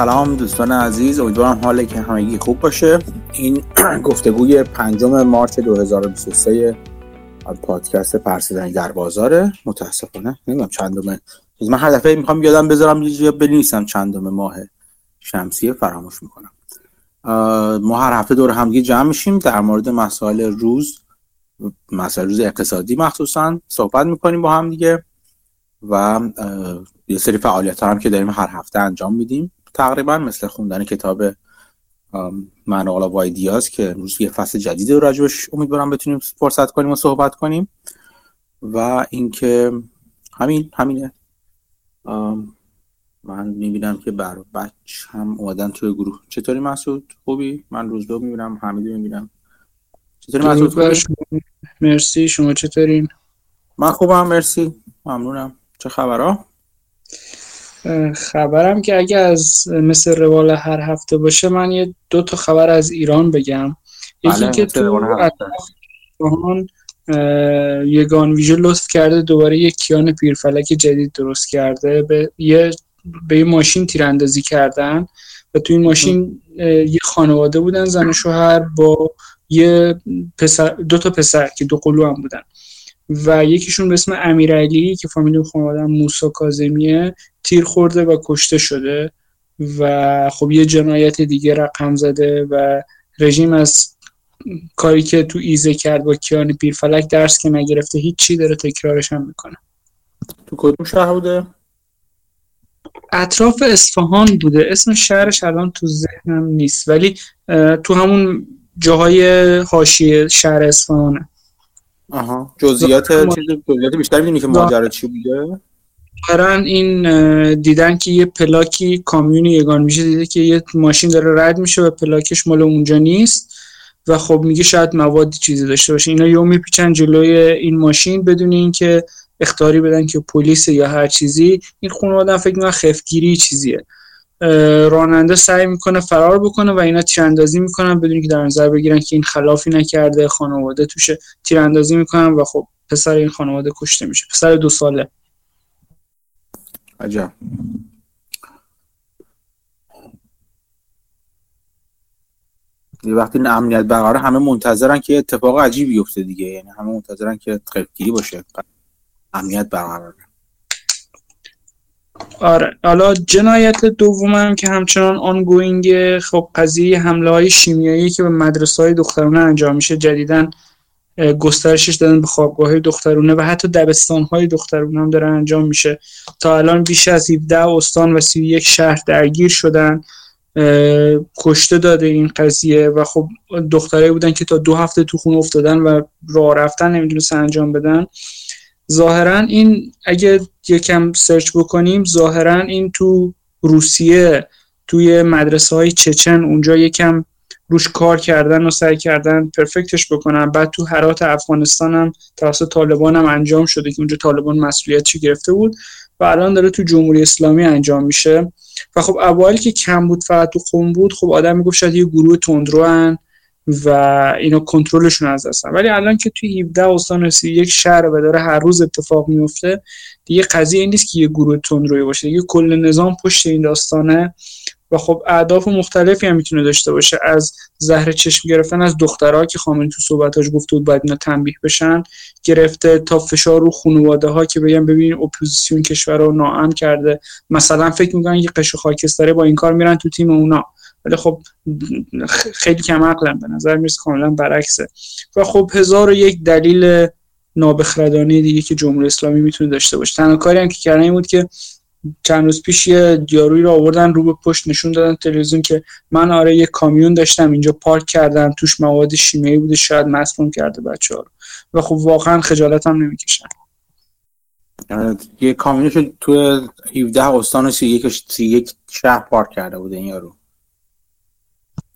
سلام دوستان عزیز امیدوارم حال که همگی خوب باشه. این گفتگوی پنجم مارچ 2023 پادکست پرسیدنی در بازاره. متاسفانه نمی‌دونم چندمه من هر دفعه می‌خوام یادم بذارم یه بنویسم چندم ماه شمسی فراموش می‌کنم. ما هر هفته دور همدیگه جمع میشیم در مورد مسائل روز مسائل روز اقتصادی مخصوصا صحبت می‌کنیم با هم دیگه و یه سری فعالیت هم که داریم هر هفته انجام میدیم. تقریبا مثل خوندن کتاب مناقلا وایدیاز که امروز یه فصل جدیدی رو راجبش امیدوارم بتونیم فرصت کنیم و صحبت کنیم. و اینکه همین همینه. من می‌بینم که بر بچ هم اومدن توی گروه. چطوری مسعود؟ خوبی؟ من روز دو می‌بینم حمیدو می‌بینم. چطوری مسعود؟ مرسی. شما چطورین؟ من خوبم مرسی. ممنونم. چه خبرها؟ خبرم که اگه از مثل روال هر هفته باشه من یه دو تا خبر از ایران بگم. یکی بله، که تو یگان ویژه لطف کرده دوباره یک کیان پیرفلک جدید درست کرده. به یه به یه ماشین تیراندازی کردن و تو این ماشین یه خانواده بودن زن و شوهر با یه پسر دو تا پسر که دو قلو هم بودن. و یکیشون به اسم امیرعلی که فامیل خانواده موسا کازمیه تیر خورده و کشته شده و خب یه جنایت دیگه رقم زده و رژیم از کاری که تو ایزه کرد با کیان پیرفلک درس که نگرفته هیچی داره تکرارش هم می‌کنه. تو کدوم شهر بوده؟ اطراف اصفهان بوده. اسم شهرش الان تو ذهنم نیست ولی تو همون جاهای حاشیه شهر اصفهانه. آها. جزئیات چیز جزئیات بیشتر می‌دونی که ماجرا چی بوده؟ قرن این دیدن که یه پلاکی کامیون یگان میشه دیده که یه ماشین داره رد میشه و پلاکش مال اونجا نیست و خب میگه شاید موادی چیزی داشته باشه. اینا یو میپیچن جلوی این ماشین بدون اینکه اختاری بدن که پلیس یا هر چیزی. این خانواده فکر می‌کنن خفگیری چیزیه. راننده سعی می‌کنه فرار بکنه و اینا تیراندازی می‌کنن بدون که در نظر بگیرن که این خلافی نکرده خانواده توش تیراندازی می‌کنن و خب پسر این خانواده کشته میشه. پسر دو ساله. عجب. یه وقتی این امنیت برقرار همه منتظرن که اتفاق عجیبی بیفته دیگه. یعنی همه منتظرن که خیلی باشه. امنیت برقرار آره. حالا جنایت دومم که همچنان آنگوینگ خب قضیه حمله های شیمیایی که به مدرسه های دخترانه انجام میشه جدیدن گسترشش دادن به خوابگاه دخترونه و حتی دبستان های دخترونه هم داره انجام میشه. تا الان بیش از 17 استان و 31 شهر درگیر شدن کشته داده این قضیه و خب دختره بودن که تا دو هفته تو خونه افتادن و راه رفتن نمی‌دونستن انجام بدن. ظاهرا این اگه یکم سرچ بکنیم ظاهرا این تو روسیه توی مدرسه های چچن اونجا یکم روش کار کردن و سعی کردن پرفکتش بکنن. بعد تو هرات افغانستان هم توسط طالبان هم انجام شده که اونجا طالبان مسئولیتش گرفته بود و الان داره تو جمهوری اسلامی انجام میشه. و خب اوایل که کم بود فقط تو خون بود خب آدم می‌گفت شاید یه گروه تندرو و اینا کنترلشون از دستن ولی الان که توی 17 استان یک شهر و داره هر روز اتفاق میفته دیگه قضیه این نیست که یه گروه تندروی باشه. دیگه کل نظام پشت این داستانه. و خب اهداف مختلفی هم می‌تونه داشته باشه. از زهر چشم گرفتن از دخترها که خامنه‌ای تو صحبتاش گفته بود باید اینا تنبیه بشن گرفته تا فشار رو خانواده ها که بگن ببین اپوزیسیون کشور رو ناامن کرده. مثلا فکر می‌کنن یه قشر خاکستری با این کار میرن تو تیم اونا. ولی خب خیلی کم عقلم به نظر می‌رسه کاملا برعکسه. و خب هزار و یک دلیل نابخردانه دیگه که جمهوری اسلامی می‌تونه داشته باشه. تنها کاری هم که کردن بود که چند روز پیش یه دیارویی رو آوردن رو به پشت نشون دادن تلویزیون که من آره یه کامیون داشتم اینجا پارک کردم توش مواد شیمیایی بوده شاید مصموم کرده بچه ها رو. و خب واقعا خجالت هم نمی‌کشن. یه کامیونش تو 17 استان و 31 شهر پارک کرده بوده این یارو.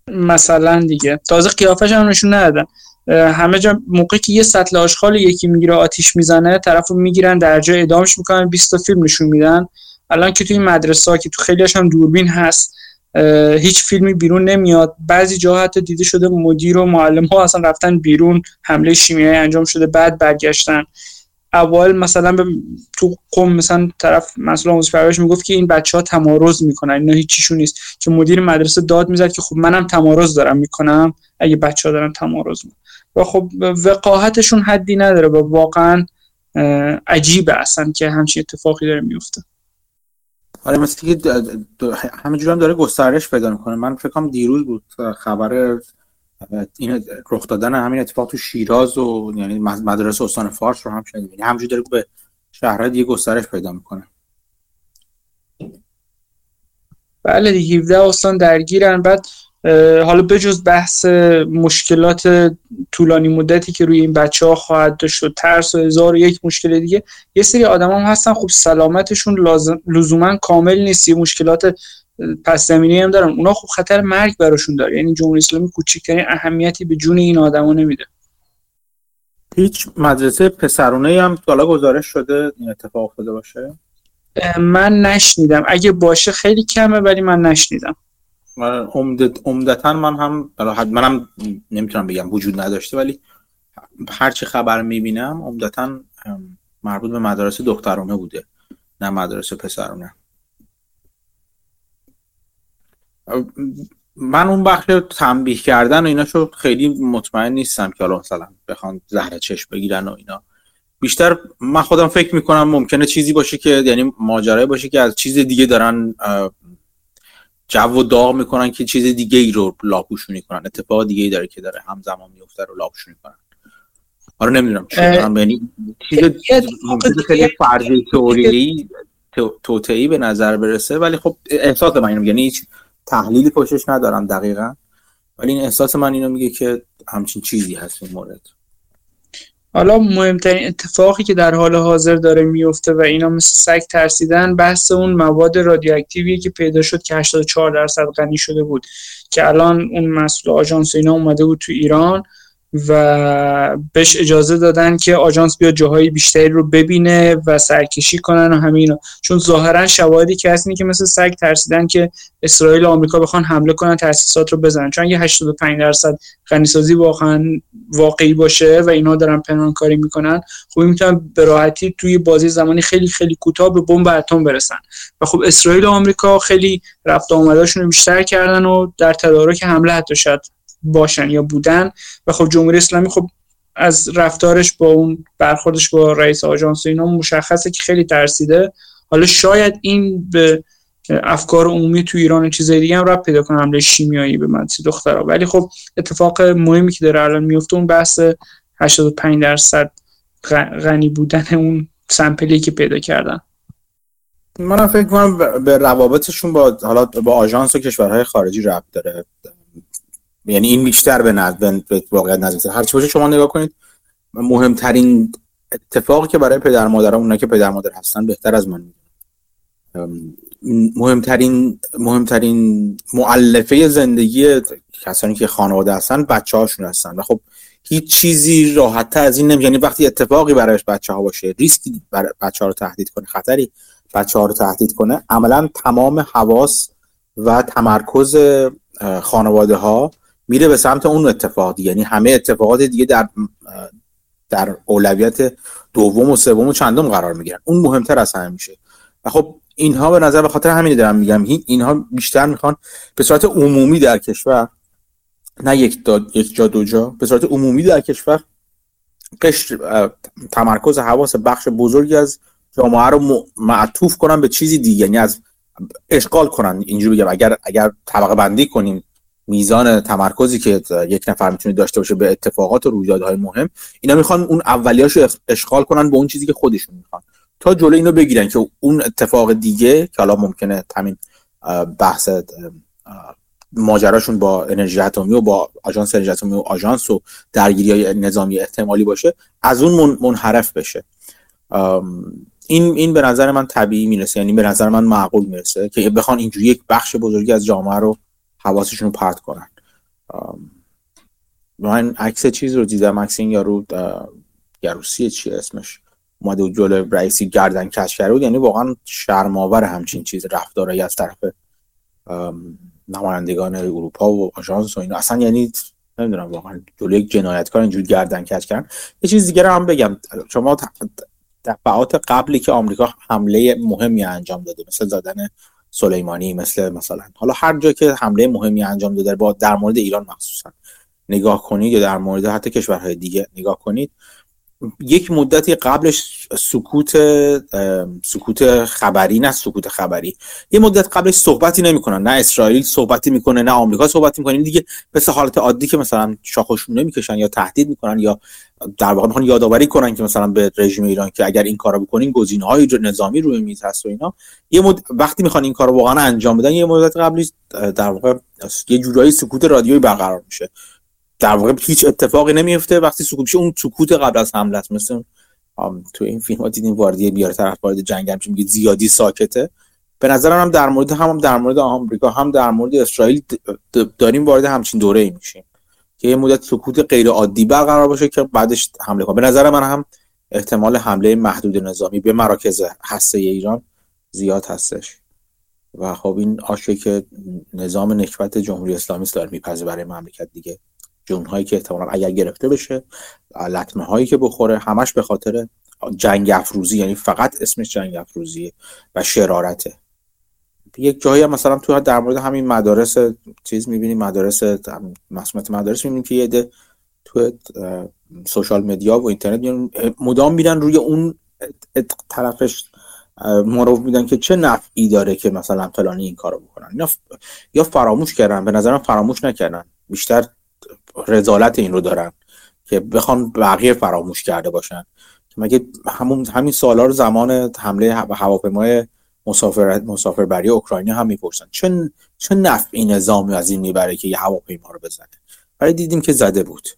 مثلا دیگه. تازه قیافش هم نشون ندادن. همه جا موقعی که یه سطل آشغال یکی می‌گیره آتیش می‌زنه طرف رو می‌گیرن در جای ادامش می‌کنن 20 تا فیلم نشون میدن. الان که توی مدرسه ها که تو خیلیش هم دوربین هست هیچ فیلمی بیرون نمیاد. بعضی جا حتی دیده شده مدیر و معلم ها اصلا رفتن بیرون حمله شیمیایی انجام شده بعد برگشتن. اول مثلا تو قم مثلا طرف مسئول آموزش پرورش می‌گفت که این بچه ها تمارز می‌کنن اینا هیچیشون نیست. که مدیر مدرسه داد می‌زد که خب منم تمارز دارم می‌کنم. اگه بچه ها دارن تمارز می‌کنن. و خب وقاحتشون حدی نداره و واقعا عجیبه اصلا که همچین اتفاقی داره میفته آره مثل که همینجور هم داره گسترش پیدا می‌کنه. من فکرم دیروز بود خبر این رخ دادن همین اتفاق تو شیراز و یعنی مدرسه استان فارس رو هم شنیدیم. یعنی همینجور داره به شهرهای دیگه گسترش پیدا می‌کنه. بله دیگه 17 استان درگیرن. بعد حالا بجز بحث مشکلات طولانی مدتی که روی این بچه ها خواهد داشت و ترس و هزار و یک مشکل دیگه یه سری آدم هم هستن خب سلامتشون لازم لزوما کامل نیست یه مشکلات پس زمینی هم دارن. اونا خب خطر مرگ براشون داره. یعنی جمهوری اسلامی کوچکترین اهمیتی به جون این آدما نمیده. هیچ مدرسه پسرونه هم حالا گزارش شده این اتفاق افتاده باشه؟ من نشنیدم. اگه باشه خیلی کمه ولی من نشنیدم. عمدتا من هم منم نمی‌تونم بگم وجود نداشته ولی هرچی خبر می‌بینم عمدتا مربوط به مدارس دخترانه بوده نه مدارس پسرانه من اون بخش تنبیه کردن و اینا شو خیلی مطمئن نیستم که حالا مثلا بخوان زهر چشم بگیرن و اینا. بیشتر من خودم فکر می‌کنم ممکنه چیزی باشه که یعنی ماجرای باشه که از چیز دیگه دارن جو و داغ می‌کنن که چیز دیگه ای رو لاپوشونی کنن. اتفاق دیگه ای داره که داره همزمان میفته رو لاپوشونی کنن. آره نمی‌دونم یعنی چیز خیلی فرضی تئوری توتعی به نظر برسه ولی خب احساس من یعنی هیچ تحلیلی پشتش ندارم دقیقا. ولی این احساس من اینو میگه که همچین چیزی هست این مورد. حالا مهمترین اتفاقی که در حال حاضر داره میفته و اینا مثل سگ ترسیدن بحث اون مواد رادیواکتیویه که پیدا شد که 84 درصد غنی شده بود. که الان اون مسئول آژانس اینا اومده بود تو ایران. و بهش اجازه دادن که آژانس بیاد جاهای بیشتری رو ببینه و سرکشی کنن و همین چون ظاهرا شواهدی که هست که مثل سگ ترسیدن که اسرائیل و آمریکا بخوان حمله کنن تاسیسات رو بزنن. چون اگه 85 درصد غنیسازی واقعا واقعی باشه و اینا دارن پنهان کاری می‌کنن خب می‌تونن به راحتی توی بازی زمانی خیلی خیلی کوتاه به بمب اتم برسن. و خب اسرائیل و آمریکا خیلی رفت آمداشون رو بیشتر کردن و در تدارک حمله حتی شد باشن یا بودن. و خب جمهوری اسلامی خب از رفتارش با اون برخوردش با رئیس آژانس اینا مشخصه که خیلی ترسیده. حالا شاید این به افکار عمومی تو ایران و چیزای دیگه هم رب پیدا کنه حمله شیمیایی به مدرسه دخترها. ولی خب اتفاق مهمی که داره الان میفته اون بحث 85 درصد غنی بودن اون سمپلی که پیدا کردن. منم فکر کنم به روابطشون با حالا با آژانس و کشورهای خارجی ربط داره. یعنی این بیشتر به نظر به واقعیت نزدیک هر چی باشه شما نگاه کنید مهمترین اتفاقی که برای پدر مادرها اونا که پدر مادر هستن بهتر از من مهمترین مهمترین معلفه زندگی کسانی که خانواده هستن بچه هاشون هستن. و خب هیچ چیزی راحت از این نمی یعنی وقتی اتفاقی برایش بچه ها باشه ریسکی برای بچه ها رو تهدید کنه خطری بچه ها رو تهدید کنه عملا تمام حواس و تمرکز خانواده ها میره به سمت اون اتفاق یعنی همه اتفاقات دیگه در در اولویت دوم و سوم و چندم قرار می‌گیرن. اون مهمتر از همه میشه. و خب اینها به نظر به خاطر همین دارم میگم. اینها بیشتر می‌خوان به صورت عمومی در کشور نه یک, یک جا دو جا به صورت عمومی در کشور قشر تمرکز حواس بخش بزرگی از جامعه رو معطوف کنن به چیزی دیگه. یعنی از اشغال کنن. اینجوری بگم. اگر اگر طبقه بندی کنیم میزان تمرکزی که یک نفر می‌تونه داشته باشه به اتفاقات و رویدادهای مهم اینا می‌خوان اون اولیاشو اشغال کنن به اون چیزی که خودشون می‌خوان. تا جلو اینو بگیرن که اون اتفاق دیگه که حالا ممکنه همین بحث ماجراشون با انرژی اتمی و با آژانس انرژی اتمی و آژانس و درگیری های نظامی احتمالی باشه از اون منحرف بشه. این این به نظر من طبیعی می‌رسه یعنی به نظر من معقول می‌رسه که بخوان اینجوری یک بخش بزرگی از جامعه رو حواسشون رو پرت کنن. من عکس چیز رو دیدم. عکس این یارو گروسی چی اسمش؟ اومده و جلو رئیسی گردن کش کرده بود. یعنی واقعا شرماور همچین چیز رفتارایی از طرف نمایندگان اروپا و آژانس و اینا. اصلا یعنی نمی‌دونم واقعا جلو یک جنایتکار اینجوری گردن کش کردن. یه چیز دیگه هم بگم. شما دفعات قبلی که آمریکا حمله مهمی انجام داده مثل زدن سلیمانی مثل مثلا. حالا هر جا که حمله مهمی انجام داده با در مورد ایران مخصوصا. نگاه کنید یا در مورد حتی کشورهای دیگه نگاه کنید. یک مدتی قبلش سکوت سکوت خبری نه سکوت خبری. یه مدت قبلش صحبتی نمی‌کنن. نه اسرائیل صحبتی می‌کنه نه آمریکا صحبت می‌کنه. دیگه مثل حالت عادی که مثلا شاخشون نمی‌کشن یا تهدید می‌کنن یا در واقع می‌خوان یادآوری کنن که مثلا به رژیم ایران که اگر این کارو بکنین گزینه‌های نظامی روی میز هست و اینا. یه مد... وقتی می‌خوان این کارو واقعا انجام بدن یه مدت قبلی در واقع یه جورایی سکوت رادیویی برقرار میشه. در واقع هیچ اتفاقی نمیفته. وقتی سکوت اون سکوت قبل از حمله است مثل تو این فیلم ها دیدیم واردی بیار طرف وارد جنگ هم میگه زیادی ساکته. به نظرم هم در مورد هم, در مورد آمریکا هم در مورد اسرائیل داریم وارد همچین دوره ای میشیم که یه مدت سکوت غیر عادی برقرار باشه که بعدش حمله کنه. به نظر من هم احتمال حمله محدود نظامی به مراکز هسته ایران زیاد هستش. و خب این آشه که نظام نکبت جمهوری اسلامی داره میپذه برای مملکت دیگه. جون هایی که احتمالا اگر گرفته بشه لطمه هایی که بخوره همش به خاطر جنگ افروزی یعنی فقط اسمش جنگ افروزی و شرارته. یک جایی هم مثلا تو در مورد همین مدارس چیز می‌بینیم مدارس مسئولیت مدارس می‌بینیم که یه تو سوشال مدیا و اینترنت مدام میرن روی اون طرفش رو میدن که چه نفعی داره که مثلا فلانی این کارو بکنن. یا فراموش کردن به نظرم فراموش نکردن. بیشتر رزالت این رو دارن که بخوان بقیه فراموش کرده باشن. مگه همون همین سالا رو زمان حمله هواپیمای مسافر مسافربری اوکراینی هم می‌پرسن. چه چه نفعی نظامی از این می‌بره که یه هواپیما رو بزنه؟ ولی دیدیم که زده بود.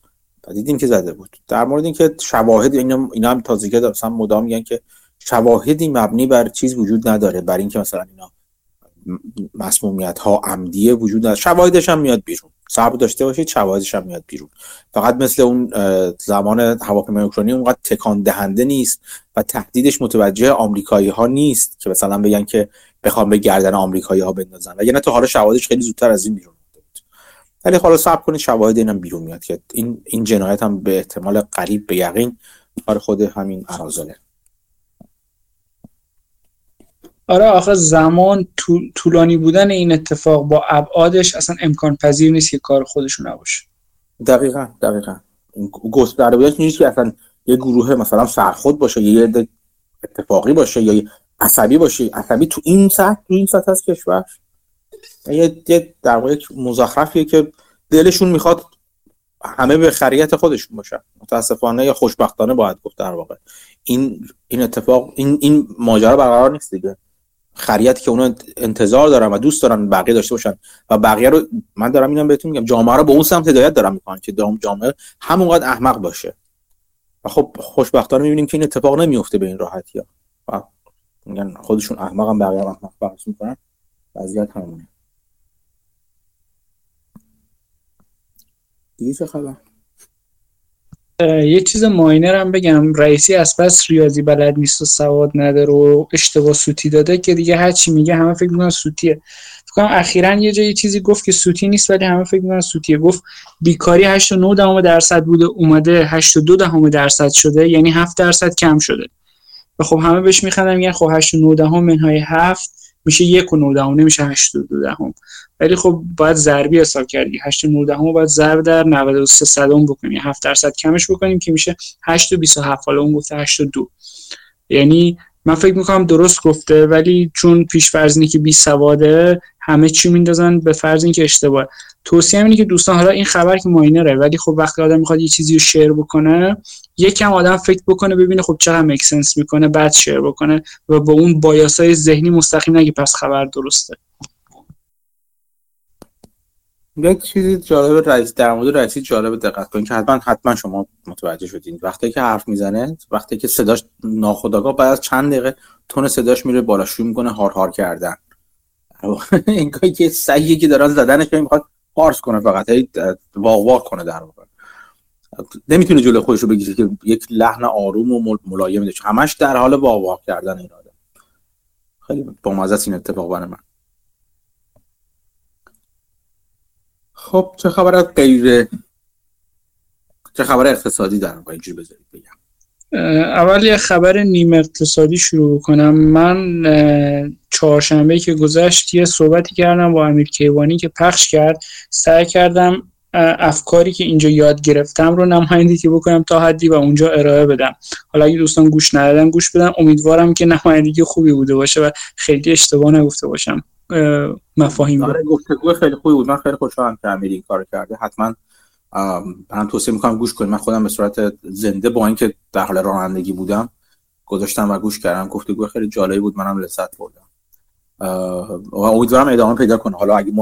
دیدیم که زده بود. در مورد اینکه شواهد اینا, اینا هم تازگی دارن مدام میگن که شواهدی مبنی بر چیز وجود نداره. بر اینکه مثلا اینا مسمومیت ها عمدیه وجود نداره. شواهدش هم میاد بیرون. صبر داشته باشید شواهدش هم میاد بیرون. فقط مثل اون زمان هواپیمای اوکراینی اونقدر تکان دهنده نیست و تهدیدش متوجه آمریکایی ها نیست که مثلا بگن که بخوام به گردن آمریکایی ها بندازن. و یعنی تو حالا شواهدش خیلی زودتر از این بیرون ولی حالا صبر کنید شواهد اینم بیرون میاد که این این جنایت هم به احتمال قریب به یقین کار خود همین ارازله آره آخه زمان طولانی بودن این اتفاق با ابعادش اصلا امکان پذیر نیست که کار خودشون نباشه. دقیقا دقیقا. گسترده بودنش نیست که اصلا یه گروه مثلا سرخود باشه یه اتفاقی باشه یا عصبی باشه. عصبی تو این سطح تو این سطح از کشور. یه, یه در واقع مزخرفیه که دلشون می‌خواد همه به خریت خودشون باشن. متاسفانه یا خوشبختانه باید گفت در واقع. این این اتفاق این این ماجرا برقرار نیست دیگه. خریتی که اونا انتظار دارن و دوست دارن بقیه داشته باشن و بقیه رو من دارم اینم بهتون میگم جامعه رو به اون سمت هدایت دارم می‌کنن که جامعه همونقدر احمق باشه. و خب خوشبختانه می‌بینیم که این اتفاق نمیفته به این راحتی ها. و میگن خودشون احمق هم بقیه احمق فرض می‌کنن. وضعیت همونه. دیگه چه خبر؟ یه چیز ماینر هم بگم. رئیسی از پس ریاضی بلد نیست و سواد نداره و اشتباه سوتی داده که دیگه هر چی میگه همه فکر می‌کنن سوتیه. فکر کنم اخیرا یه جایی چیزی گفت که سوتی نیست ولی همه فکر می‌کنن سوتیه. گفت بیکاری 89 دهم درصد بوده اومده 82 دهم درصد شده یعنی 7 درصد کم شده. و خب همه بهش میخندن میگن خب 89 دهم منهای 7 میشه 1 و 9 دهم نمیشه 82 دهم. ولی خب باید ضربی حساب کردی 8 19 هم باید ضرب در 93 صدم بکنیم. 7 درصد کمش بکنیم که میشه 8 و 27 حالا اون گفته 8 و 2 یعنی من فکر می‌کنم درست گفته ولی چون پیش فرض اینه که بی سواده همه چی میندازن به فرض اینکه اشتباه. توصیه اینه که دوستان حالا این خبر که ماینره ولی خب وقتی آدم می‌خواد یه چیزی رو شیر بکنه یکم آدم فکر بکنه ببینه خب چقدر مکسنس می‌کنه بعد شیر بکنه و با اون بایاسای ذهنی مستقیم نگه پس خبر درسته. یک چیزی جالب رئیس در مورد رئیسی جالب دقت کنید که حتما حتما شما متوجه شدین. وقتی که حرف می‌زنه وقتی که صداش ناخودآگاه بعد از چند دقیقه تون صداش میره بالا شروع می‌کنه هار هار کردن. انگار که سعیه که دارن زدنش می‌خواد پارس کنه فقط هی واق واق کنه در واقع. نمی‌تونه جلوی خودش رو بگیره که یک لحن آروم و ملایم داشت. همش در حال واق کردن این آدم خیلی بامزه این اتفاق برای من. خب چه خبر از غیر چه خبر اقتصادی دارم؟ با اینجوری بذارید بگم. اول یه خبر نیم اقتصادی شروع کنم من چهارشنبه که گذشت یه صحبتی کردم با امیر کیوانی که پخش کرد. سعی کردم افکاری که اینجا یاد گرفتم رو نمایندگی بکنم تا حدی و اونجا ارائه بدم. حالا اگه دوستان گوش ندادن گوش بدن. امیدوارم که نمایندگی خوبی بوده باشه و خیلی اشتباه نگفته باشم. مفاهیم آره گفتگو خیلی خوبی بود. من خیلی خوشحالم که امیر این کار کرده. حتما من توصیه می‌کنم گوش کنیم من خودم به صورت زنده با اینکه در حال رانندگی بودم گذاشتم و گوش کردم. گفتگو خیلی جالبی بود. منم لذت بردم. و امیدوارم ادامه پیدا کنه. حالا اگه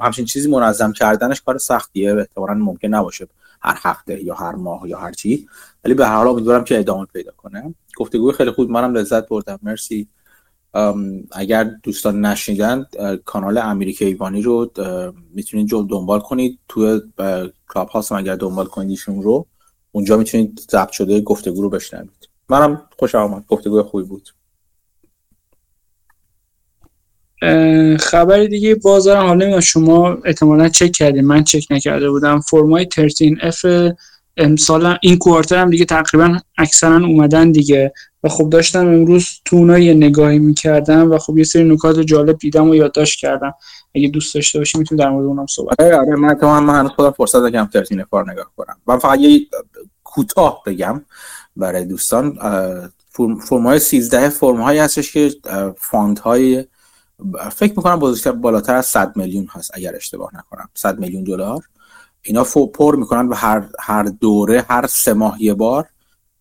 همچین چیزی منظم کردنش کار سختیه احتمالاً ممکن نباشه هر هفته یا هر ماه یا هر چی. ولی به هر حال امیدوارم که ادامه پیدا کنه. گفتگوی خیلی خوب. منم لذت بردم. مرسی. اگر دوستان نشنیدن کانال امریکا ایوانی رو می‌تونید جو دنبال کنید. توی کلاب هاست اگر دنبال کنید ایشون رو اونجا می‌تونید ضبط شده گفتگو رو بشنوید. منم خوش آمد. گفتگوی خوبی بود. خبر دیگه بازار حالا شما احتمالا چک کردیم من چک نکرده بودم. فرمای 13 اف امسال این کوارتر هم دیگه تقریبا اکثرا اومدن دیگه. و خب داشتم امروز تو یه نگاهی می‌کردم و خب یه سری نکات جالب دیدم و یادداشت کردم. اگه دوست داشته باشی می‌تونی در مورد اونم صحبت آره آره. من تو من هنوز خودم فرصت داشتم 13 کار نگاه کنم. من فقط یه کوتاه بگم برای دوستان. فرم های 13 فرم هایی هستش که فاند های فکر می‌کنم بالاتر از 100 میلیون هست اگر اشتباه نکنم. 100 میلیون دلار. اینا پر می‌کنن و هر هر دوره هر سه ماه یه بار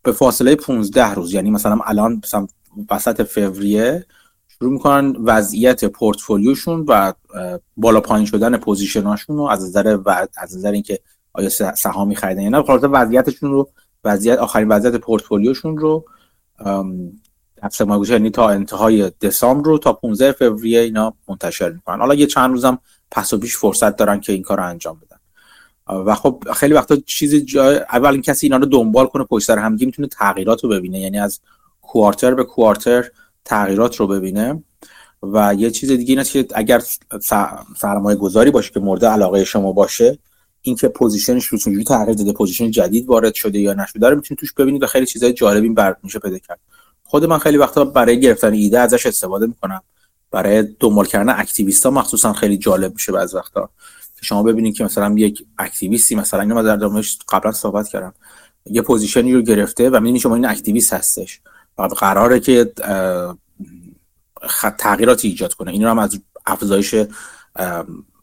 به فاصله 15 روز. یعنی مثلا الان مثلا وسط فوریه شروع می‌کنن وضعیت پورتفولیوشون و بالا پایین شدن پوزیشناشون رو از نظر و از نظر اینکه آیا سهامی خریدن یا نه وضعیتشون رو وضعیت آخرین وضعیت پورتفولیوشون رو هفته ماه یعنی تا انتهای دسامبر رو تا 15 فوریه اینا منتشر می‌کنن. حالا یه چند روزم پس و پیش فرصت دارن که این کار رو انجام بدن. و خب خیلی وقتا چیز جالبیه اگه کسی اینا رو دنبال کنه پشت سر همگی می‌تونه تغییرات رو ببینه. یعنی از quarter به quarter تغییرات رو ببینه. و یه چیز دیگه اینه که اگر سرمایه گذاری باشه که مورد علاقه شما باشه اینکه position ش رو تغییر داده position جدید وارد شده یا نشده رو می‌تونید توش ببینید و خیلی چیزای جالبی بر میشه پیدا کرد. خود من خیلی وقتا برای گرفتن ایده ازش استفاده می‌کنم. برای دنبال کردن activist ها مخصوصا خیلی جالب میشه بعض وقتا. که شما ببینید که مثلا یک activist ی مثلا اینو من در موردش قبلا صحبت کردم. یه position ی رو گرفته و می‌بینید شما این activist هستش و قراره که تغییراتی ایجاد کنه. این رو هم از افزایش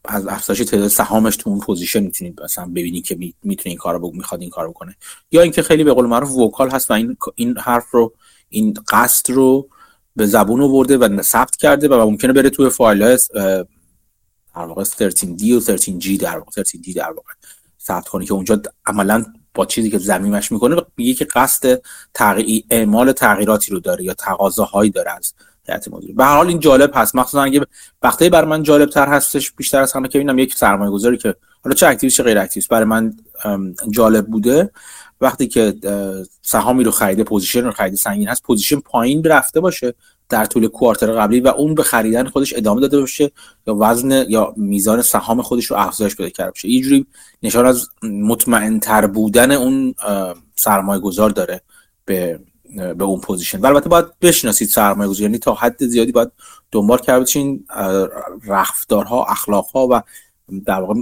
از افزایش تعداد سهامش تو اون position می‌تونید مثلا ببینید که می‌تونه این کارو می‌خواد این کارو بکنه. یا اینکه خیلی به قول معروف vocal هست و این این حرف رو این قصد رو به زبون آورده و ثبت کرده و ممکنه بره توی فایل های در واقع 13D و 13G در واقع 13D در واقع ثبت کنه که اونجا عملا با چیزی که زمینش می‌کنه میگه که قصد تغییر اعمال تغییراتی رو داره یا تقاضاهایی داره از هیئت مدیره. به هر حال این جالب هست. مخصوصا اگه وقتی بر من جالب تر هستش بیشتر از همه که ببینم یک سرمایه گذاری که حالا چه اکتیویست چه غیر اکتیویست برای من جالب بوده. وقتی که سهامی رو خریده position رو خریده سنگین هست position پایین رفته باشه در طول quarter قبلی و اون به خریدن خودش ادامه داده باشه یا وزن یا میزان سهام خودش رو افزایش بده کرده باشه. یه جوری نشان از مطمئن تر بودن اون سرمایه گذار داره به به اون position. البته باید بشناسید سرمایه گذاری یعنی تا حد زیادی باید دنبال کرده باشین رفتارها اخلاقها و در واقع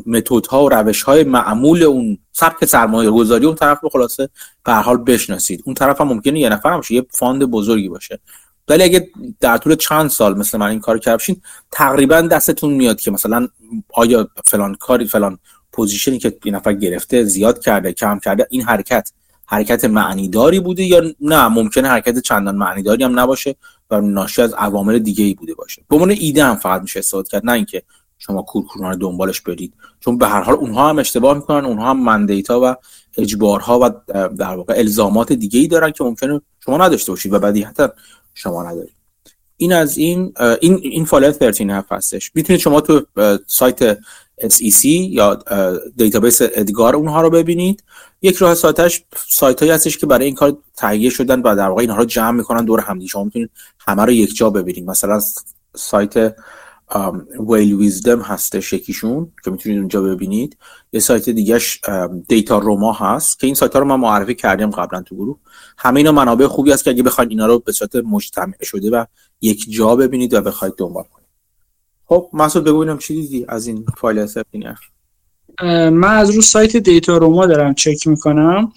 ها و روش های معمول اون سبک سرمایه گذاری اون طرف رو خلاصه به حال بشناسید. اون طرف هم ممکنه یه نفر هم یه fund بزرگی باشه. ولی اگه در طول چند سال مثل من این کار کردین تقریبا دستتون میاد که مثلا آیا فلان کاری فلان position ی که این نفر گرفته زیاد کرده کم کرده این حرکت حرکت معنیداری بوده یا نه؟ ممکنه حرکت چندان معنیداری هم نباشه و ناشی از عوامل دیگه ای بوده باشه. به عنوان ایده هم فقط میشه استفاده کرد نه اینکه شما کورکورانه دنبالش برید. چون به هر حال اونها هم اشتباه می‌کنن اونها هم mandate ا و اجبارها و در واقع الزامات دیگه ای دارن که ممکنه شما نداشته باشید و بدیهتا شما ندارید. این از این این این filing 13F هستش. می‌تونید شما تو سایت SEC یا database EDGAR اونها رو ببینید. یک راه سایتش سایت هایی هستش که برای این کار تهیه شدن و در واقع اینها رو جمع می‌کنن دور هم شما می‌تونید همه رو یک جا ببینید. مثلا سایت WhaleWisdom هستش یکیشون که می‌تونید اونجا ببینید. یه سایت دیگهش Dataroma هست که این سایت ها رو ما معرفی کردیم قبلا تو گروه. همه اینا منابع خوبی هست که اگه بخواید اینا رو به صورت مجتمع شده و یک جا ببینید و بخواید دنبال کنید. خب مسعود بگو چی دیدی از این فایل سپینر من از رو سایت Dataroma دارم چک می‌کنم.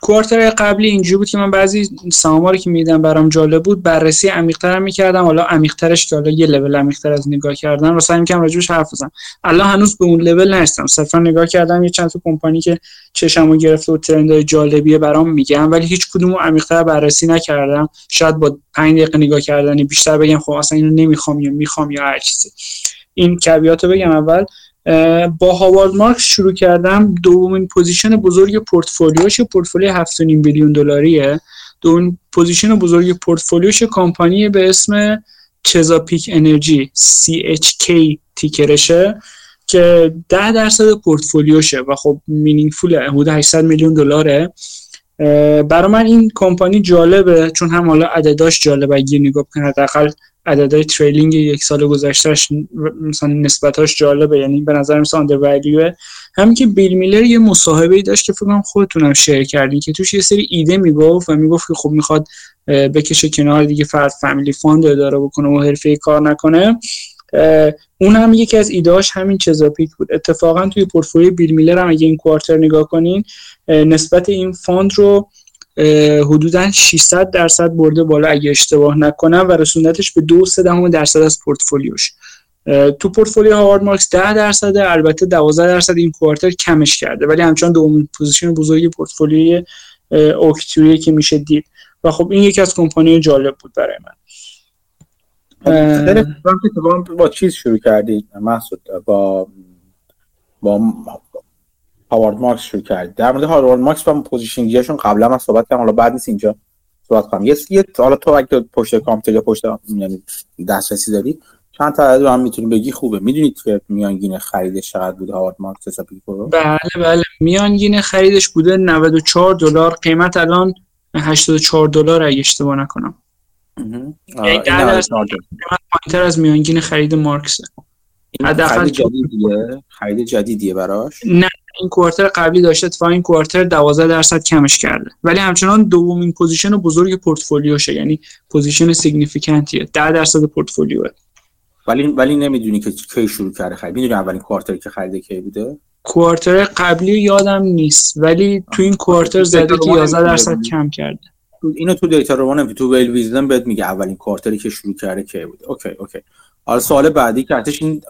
کوارتر قبلی اینجوری بود که من بعضی سهام رو که میدم برام جالب بود بررسی عمیق‌تر می‌کردم. حالا عمیق‌ترش که حالا یه لول عمیق‌تر از نگاه کردن رو سعی می‌کردم راجعش حرف بزنم. الان هنوز به اون لول نرسیدم. صرفا نگاه کردم یه چند تا کمپانی که چشمو گرفته و ترندهای جالبیه برام میگم ولی هیچ کدومو عمیق‌تر بررسی نکردم. شاید با 5 دقیقه نگاه کردنی بیشتر بگم خب اصلا اینو نمی‌خوام یا می‌خوام یا هر چیزی. این کبیاتو بگم اول. با هاوارد مارکس شروع کردم. دومین position بزرگ portfolio ش portfolio 7.5 میلیون دلاریه. دومین position بزرگ پورتفولیوش کمپانی به اسم Chesapeake Energy CHK ticker شه که 10 درصد پورتفولیوشه و خب meaningful حدود 800 میلیون دلاره. برای من این کمپانی جالبه چون هم حالا عدداش جالبه اگه نگاه کنید حداقل عددهای trailing یک سال گذشتهش مثلا نسبتاش جالبه. یعنی به نظر مثلا undervalue میاد که بیل میلر یه مصاحبه ای داشت که فکر کنم خودتونم share کردین که توش یه سری ایده می‌گفت و می‌گفت که خب می‌خواد بکشه کنار دیگه فقط family fund اداره بکنه و حرفه ای کار نکنه. اون هم یکی از ایدهاش همین Chesapeake بود. اتفاقا توی پورتفولیو بیل میلر هم اگه این quarter نگاه کنین نسبت این fund رو حدودا 600 درصد برده بالا اگه اشتباه نکنم و رسوندتش به دو سه درصد از پورتفولیوش. تو پورتفولیو هاوارد مارکس 10 درصد البته 12 درصد این quarter کمش کرده ولی همچنان دومین position بزرگی portfolio ی Oaktree ه که میشه دید. و خب این یکی از کمپانی جالب بود برای من. با چیز شروع کردید مسعود با با هاوارد مارکس شروع کرد. در مورد هاوارد مارکس و پوزیشنگیشون قبلا من صحبت کردم. حالا بعد نیست اینجا صحبت کنم. یه یه حالا تو اگه پشت کامپیوتر یا پشت یعنی دسترسی داری چند تا عدد هم می‌تونی بگی خوبه. می‌دونید که میانگین خریدش چقدر بوده هاوارد مارکس حسابی کنه بله بله. میانگین خریدش بوده 94 دلار. قیمت الان 84 دلار اگه اشتباه نکنم. یعنی در از میانگین خرید مارکسه. حداقل جدیدیه؟ خرید جدیدیه براش؟ نه این quarter قبلی داشته اتفاقا این quarter 12 درصد کمش کرده. ولی همچنان دومین position بزرگ پورتفولیوشه یعنی position significant یه 10 درصد پورتفولیوه. ولی ولی نمی‌دونی که کی شروع کرده خرید. می‌دونی اولین quarter که خریده کی بوده؟ quarter قبلی یادم نیست ولی تو این quarter زده که 11 درصد کم کرده. اینو تو Dataroma تو WhaleWisdom بهت میگه اولین quarter ی که شروع کرده کی بوده. okay okay. حالا سوال بعدی که این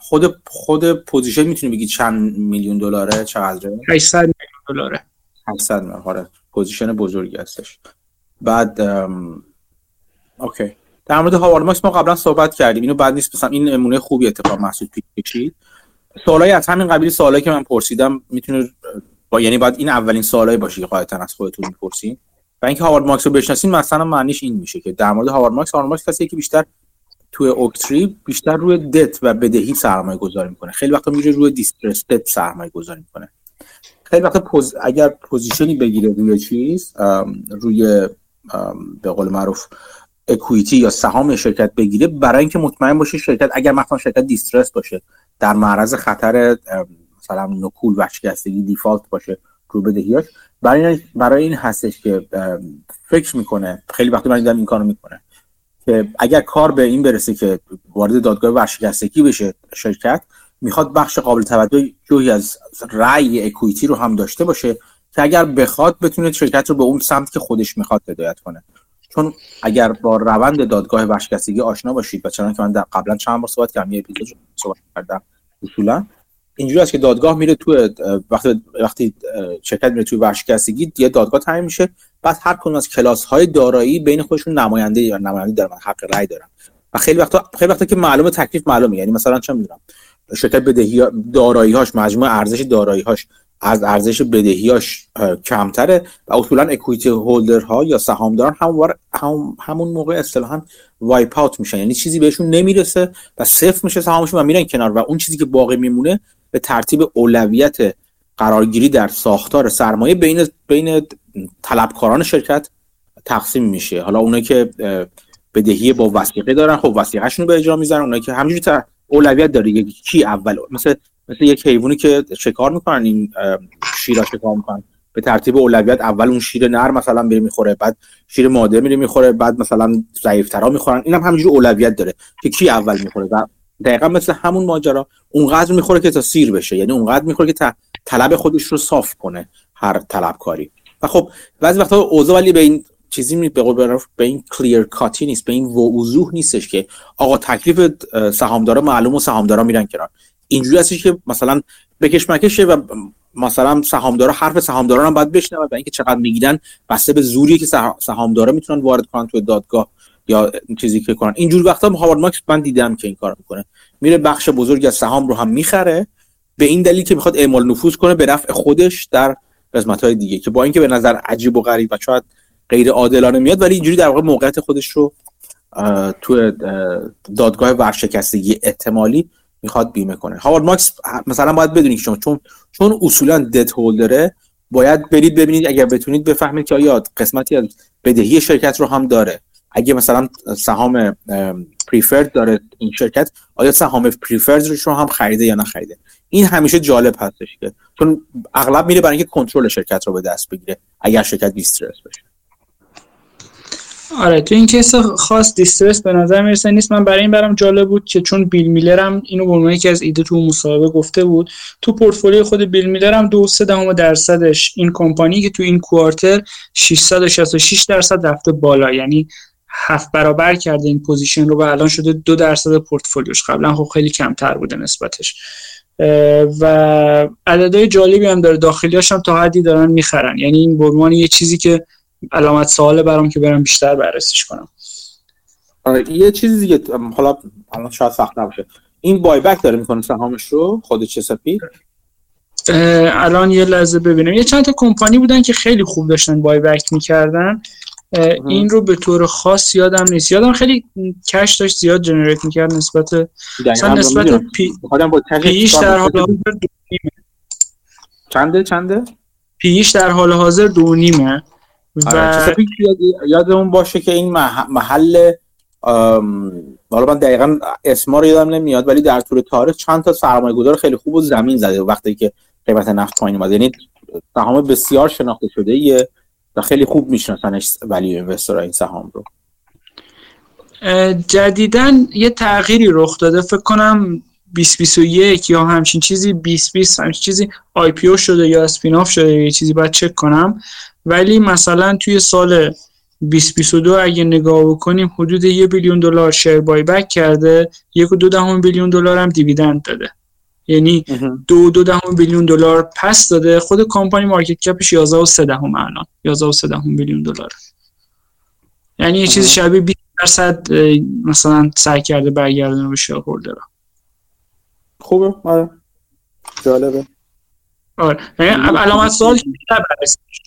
خود خود position می‌تونی بگی چند میلیون دلاره چقدره؟ 800 میلیون دلاره. 800 میلیون آره. position بزرگی هستش. بعد okay. در مورد هاوارد مارکس ما قبلا صحبت کردیم. اینو بد نیست مثلا این نمونه خوبی اتفاق محسوب پیچید سوالای از همین قبیل سوالایی که من پرسیدم می‌تونه با یعنی بعد این اولین سوالایی باشه که قاعدتا از خودتون می‌پرسین. و اینکه هاوارد مارکس رو بشناسین مثلا معنیش این میشه که در مورد هاوارد مارکس هاوارد مارکس کسی که بیشتر توی Oaktree بیشتر روی دت و بدهی سرمایه گذاری می‌کنه. خیلی وقتا میره روی distressed debt سرمایه گذاری می‌کنه. خیلی وقتا پوز... اگر position ی بگیره روی چیز روی به قول معروف equity یا سهام شرکت بگیره برای اینکه مطمئن باشه شرکت اگر مثلا شرکت distressed باشه در معرض خطر مثلا نکول و default باشه رو بدهیاش برای برای این هستش که فکر می‌کنه. خیلی وقتی من دیدم این کارو می‌کنه. که اگر کار به این برسه که وارد دادگاه ورشکستگی بشه شرکت می‌خواد بخش قابل توجه جوی از رأی اکویتی رو هم داشته باشه که اگر بخواد بتونه شرکت رو به اون سمت که خودش می‌خواد هدایت کنه. چون اگر با روند دادگاه ورشکستگی آشنا باشید و چنانکه من قبلا چند بار صحبت کردم یه اپیزود صحبت کردم اصولا اینجوری است که دادگاه میره تو وقتی وقتی شرکت میره توی ورشکستگی یه دادگاه تعیین میشه. بعد هر کدوم از کلاس های دارایی بین خودشون نماینده یا نماینده دارن حق رأی دارن. و خیلی وقتا خیلی وقتا که معلومه تکلیف معلومه. یعنی مثلا چه می‌دونم شرکت بدهی دارایی هاش مجموع ارزش دارایی هاش از ارزش بدهیاش کمتره و اصولا اکویتی هولدر ها یا سهامداران هم, هم همون موقع اصطلاحا وایپ اوت میشن. یعنی چیزی بهشون نمی‌رسه و صفر میشه سهامشون و میرن کنار. و اون چیزی که باقی میمونه به ترتیب اولویت قرارگیری در ساختار سرمایه بین بین طلبکاران شرکت تقسیم میشه. حالا اونایی که بدهی با وثیقه دارن خب وثیقهشون رو به اجرا می‌ذارن. اونایی که همینجوری اولویت داره. یکی کی اول؟ مثل مثل یک حیوانی که شکار می‌کنن این شیرا شکار می‌کنن. به ترتیب اولویت اول اون شیر نر مثلا میره می‌خوره بعد شیر ماده میره می‌خوره بعد مثلا ضعیفترا می‌خورن. اینم هم همینجوری اولویت داره که کی اول می‌خوره. و دقیقا مثل همون ماجرا اونقدر می‌خوره که تا سیر بشه. یعنی اونقدر می‌خوره که طلب خودش رو صاف کنه هر طلبکاری. و خب بعضی وقتا اوضاع ولی به این چیزی می به به این کلیر کاتی نیست به این وضوح نیستش که آقا تکلیف سهامدارا معلوم و سهامدارا میرن کنار. اینجوری هستش که مثلا بکش مکشه و مثلا سهامدارا حرف سهامداران هم باید بشنوه و اینکه چقدر می‌گیرن بسته به زوری که سهامدارا می‌تونن وارد کنن تو دادگاه یا چیزی که کنن. اینجور وقتا هاوارد ماکس من دیدم که این کار می‌کنه. میره بخش بزرگی از سهام رو هم می‌خره. به این دلیل که می‌خواد اعمال نفوذ کنه به نفع خودش در قسمت های دیگه که با اینکه به نظر عجیب و غریب و شاید غیر عادلانه میاد ولی اینجوری در واقع موقعیت خودش رو تو دادگاه ورشکستگی احتمالی می‌خواد بیمه کنه. هاوارد ماکس مثلا باید بدونید شما چون چون اصولا دت هولدره باید برید ببینید اگر بتونید بفهمید که آیا قسمتی از بدهی شرکت رو هم داره. اگه مثلا سهام پریفرد داره این شرکت آیا سهام پریفرد رو هم خریده یا نخریده؟ این همیشه جالب هستش که چون اغلب میره برای اینکه کنترل شرکت رو به دست بگیره اگر شرکت دیسترس بشه آره تو این کیس خاص دیسترس به نظر می‌رسه نیست. من برای این برام جالب بود که چون بیل میلر هم اینو به عنوان یکی از ایده تو مصاحبه گفته بود تو پورتفولیو خود بیل میلر هم دو سه دهم درصدش این کمپانی که تو این quarter 666 درصد رفته بالا. یعنی هفت برابر کرده این position رو و الان شده دو درصد پورتفولیوش. قبلا خب خیلی کمتر بوده نسبتش. و عددهای جالبی هم داره. داخلیاش هم تا حدی دارن می‌خرن. یعنی این به یه چیزی که علامت سوال برام که برم بیشتر بررسیش کنم. آره یه چیزی دیگه حالا الان شاید سخت نباشه. این بای بک داره می‌کنه سهامش رو خود چسپی الان یه لحظه ببینیم یه چند تا کمپانی بودن که خیلی خوب داشتن بای بک می‌کردن. این رو به طور خاص یادم نیست. یادم خیلی کش داشت زیاد جنریت می‌کرد نسبت مثلا نسبت پی... پیش در حال حاضر چنده؟ چنده؟ پیش در حال حاضر دو نیمه. و آره، یادمون باشه که این محل حالا من دقیقا اسما رو یادم نمیاد ولی در طول تاریخ چند تا سرمایه گذار خیلی خوب و زمین زده وقتی که قیمت نفت پایین اومد. یعنی سهام بسیار شناخته شده. ایه و خیلی خوب میشناسنش ولی اینوستر این سهام رو. جدیدن یه تغییری رخ داده. فکر کنم 2021 یا همچین چیزی 2020 همچین چیزی آی پی او شده یا اسپیناف شده یا یه چیزی باید چک کنم. ولی مثلا توی سال 2022 اگه نگاه بکنیم حدود یه بیلیون دلار شیر بای بک کرده یک و دو دهم بیلیون دلار هم دیویدند داده. یعنی دو دو دهم بیلیون دلار پس داده. خود کمپانی مارکت کپش 11 و 3 دهم الان. 11 و 3 دهم بیلیون دلار. یعنی یه چیز شبیه 20 درصد مثلا سعی کرده برگردونه به شیرهولدرها خوبه. آره. جالبه. آره. یعنی علامت سوال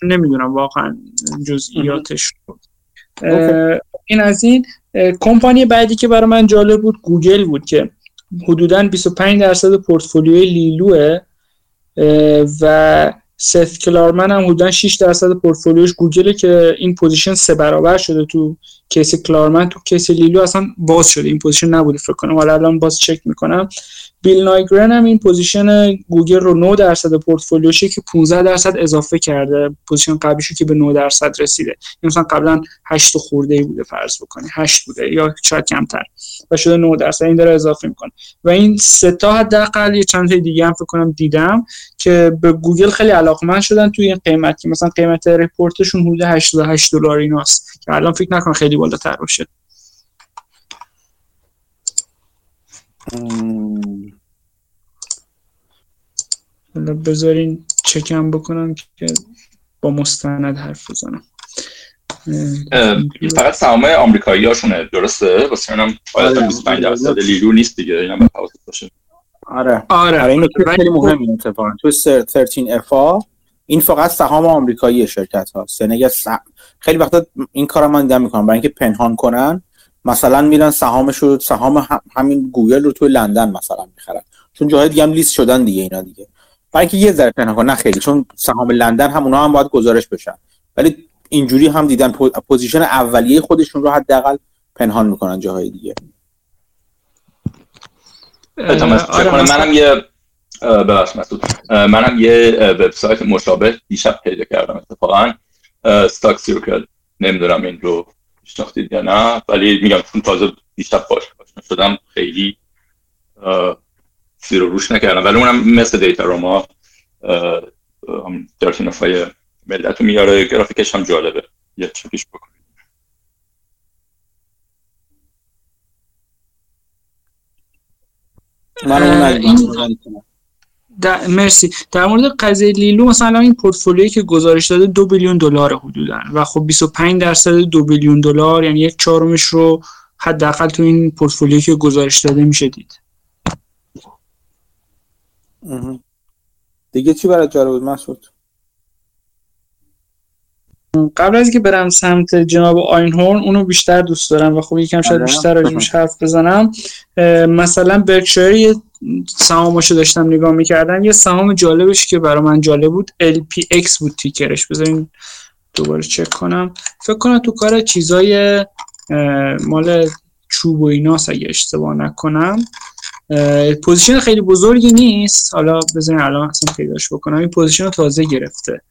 نمی‌دونم واقعا جزئیاتش این از این کمپانی بعدی که برای من جالب بود گوگل بود که حدودا 25 درصد پورتفولیوی لیلوه و ست کلارمن هم حدودا 6 درصد پورتفولیوش گوگل که این position سه برابر شده تو case کلارمن. تو case لیلو اصلا باز شده این position نبوده فکر کنم. حالا الان باز چک می‌کنم. بیل نایگرن هم این position گوگل رو 9 درصد پورتفولیوشه که 15 درصد اضافه کرده. position قبلیشو که به 9 درصد رسیده. یعنی مثلا قبلا 8 خورده ای بوده فرض بکنی 8 بوده یا شاید کمتر. و شده 9 درصد. این داره اضافه می‌کنه. و این سه تا حداقل یه چند تا دیگه هم فکر کنم دیدم که به گوگل خیلی علاقمند شدن توی این قیمت که مثلا قیمت report شون حدود 88 دلار ایناست. که الان فکر نکنم خیلی بالاتر باشه. حالا بذارین چکم بکنم که با مستند حرف بزنم. فقط سهام آمریکایی هاشونه. درسته؟ واسه اونم باید 25 درصد لیرو نیست دیگه. اینم به حواست باشه. آره. آره, آره. اینو خیلی مهمه اتفاقا. تو 13 افا این فقط سهام آمریکایی شرکت هاست یعنی خیلی وقتا این کارا من دیدم می‌کنم. برای اینکه پنهان کنن مثلا میرن سهامش رو سهام همین گوگل رو توی لندن مثلا می‌خرن. چون جاهای دیگه هم لیست شدن دیگه اینا دیگه. برای اینکه یه ذره پنهان نه خیلی. چون سهام لندن هم اونها هم باید گزارش بشن. ولی اینجوری هم دیدن position اولیه خودشون رو حداقل پنهان می‌کنن جاهای دیگه. آره منم یه ببخش مسعود. منم یه وبسایت مشابه دیشب پیدا کردم اتفاقا. Stockcircle نمی‌دونم این رو شناختید یا نه ولی میگم چون تازه دیشب باش شدم خیلی زیر روش نکردم. ولی اونم مثل دیتا روما همون های ملت رو میاره گرافیکش هم جالبه. یه چکیش بکنید در... مرسی. در مورد قضیه لیلو مثلا این پورتفولیویی که گزارش داده دو بیلیون دلار حدودا. و خب 25 درصد دو بیلیون دلار یعنی یک چهارمش رو حداقل تو این پورتفولیویی که گزارش داده میشه دید. دیگه چی برات جالب بود مسعود قبل از اینکه برم سمت جناب آینهورن اونو بیشتر دوست دارم و خب یکم شاید آره. بیشتر راجبش حرف بزنم. مثلا برکشایر یه سهاماشو داشتم نگاه می‌کردم. یه سهام جالبش که برای من جالب بود LPX بود تیکرش. بذارین دوباره چک کنم. فکر کنم تو کار چیزای مال چوب و ایناس اگه اشتباه نکنم. position خیلی بزرگی نیست. حالا بذارین الان اصلا پیداش بکنم. این position رو تازه گرفته.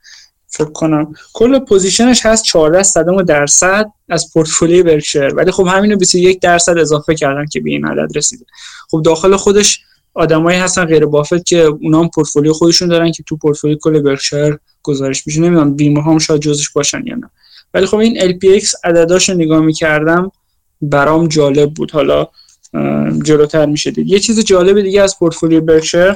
فکر کنم. کل position ش هست 14 صدم درصد از portfolio ی Berkshire ولی خب همینو 21 درصد اضافه کردن که به این عدد رسیده. خب داخل خودش آدمایی هستن غیر بافت که اونا هم پورتفولیو خودشون دارن که تو پورتفولیو کل برکشایر گزارش میشه. نمی‌دونم بیمه هم شاید جزش باشن یا نه. ولی خب این LPX عدداش نگاه می‌کردم برام جالب بود. حالا جلوتر میشه دید. یه چیز جالب دیگه از portfolio Berkshire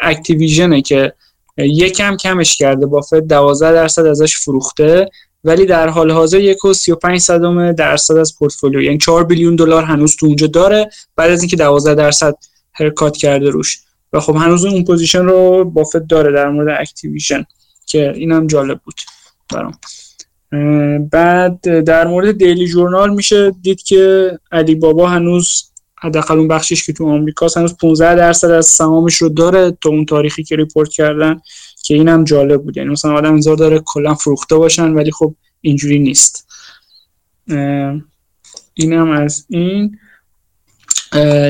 Activision ه که یکم کمش کرده. بافت 12 درصد ازش فروخته ولی در حال حاضر یک و 35 صدم درصد از پورتفولیو. یعنی 4 billion دلار هنوز تو اونجا داره بعد از اینکه 12 درصد haircut کرده روش. و خب هنوز اون position رو بافت داره در مورد Activision که اینم جالب بود برام. بعد در مورد دیلی جورنال میشه دید که علی بابا هنوز حداقل اون بخشش که تو آمریکا هنوز 15 درصد از سهامش رو داره تا اون تاریخی که ریپورت کردن که اینم جالب بود. یعنی مثلا آدم انتظار داره کلا فروخته باشن ولی خب اینجوری نیست. اینم از این.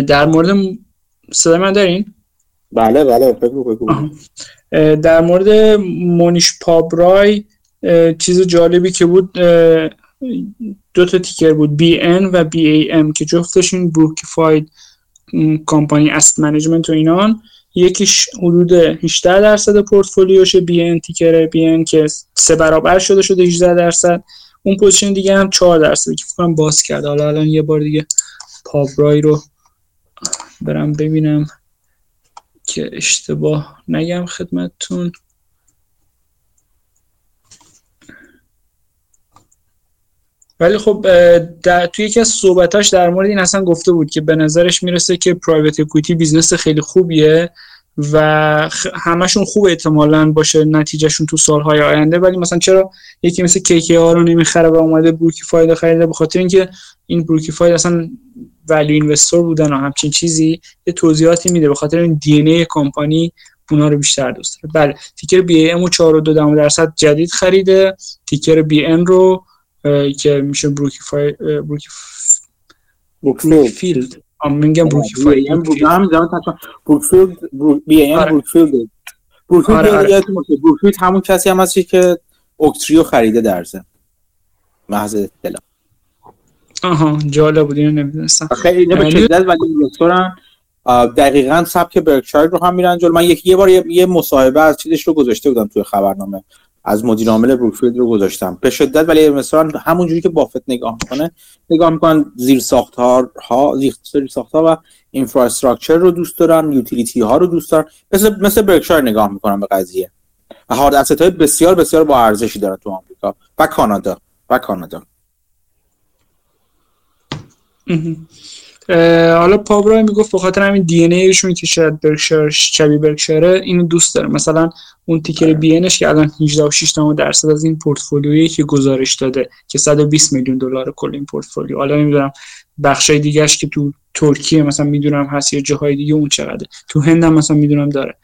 در مورد صدا من دارین؟ بله بله بگو بگو. در مورد مونیش پابرای چیز جالبی که بود دو تا تیکر بود BN و BAM که جفتشون بروکیفاید کمپانی است منیجمنت و اینان. یکیش حدود 18 درصد پورتفولیوشه BN تیکر BN که سه برابر شده شده 18 درصد. اون پوزیشن دیگه هم 4 درصد که فکر باز کرد حالا الان یه بار دیگه پابرای رو برم ببینم که اشتباه نگم خدمتتون. ولی خب در توی یکی از صحبتاش در مورد این اصلا گفته بود که به نظرش می‌رسه که private equity business خیلی خوبیه و همشون خوب احتمالا باشه نتیجهشون تو سالهای آینده. ولی مثلا چرا یکی مثل KKR رو نمی‌خره و اومده بروکی فاید خریده؟ به خاطر اینکه این بروکی فاید اصلا ولی اینوستور بودن و همچین چیزی یه توضیحاتی میده. به خاطر این دی ای کمپانی اونا رو بیشتر دوست داره. بله تیکر بی ام و 4.2 درصد جدید خریده. تیکر بی ام رو که میشه بروکی فای بروکی بروکفیلد. ام میگم بروکی فای بروکفیلد بروکفیلد. بروکفیلد همون کسی هم هستی که اوکتریو خریده در زم محض اطلاع. آها جالب بود اینو نمی‌دونستم. خیلی به شدت ولی اینوستورن دقیقا سبک برکشایر رو هم میرن جلو. من یک یه بار یه مصاحبه از چیزش رو گذاشته بودم توی خبرنامه. از مدیر عامل بروکفیلد رو گذاشتم. به شدت ولی مثلا همونجوری که بافت نگاه می‌کنه نگاه می‌کنن زیر ساختارها زیر ساختار و اینفراستراکچر رو دوست دارن یوتیلیتی ها رو دوست دارن. مثل مثل برکشایر نگاه می‌کنن به قضیه. و هارد اسست های بسیار بسیار با ارزشی دارن تو آمریکا و کانادا. و کانادا. حالا پابرای می‌گفت به خاطر همین دی ان ایشون که شاید برکشایر شبیه برکشایر اینو دوست داره. مثلا اون تیکر بی انش که الان 18 و 6 درصد از این پورتفولیویی که گزارش داده که 120 میلیون دلار کل این پورتفولیو. حالا نمی‌دونم بخشای دیگهش که تو ترکیه مثلا می‌دونم هست یا جاهای دیگه اون چقدر تو هند هم مثلا می‌دونم داره.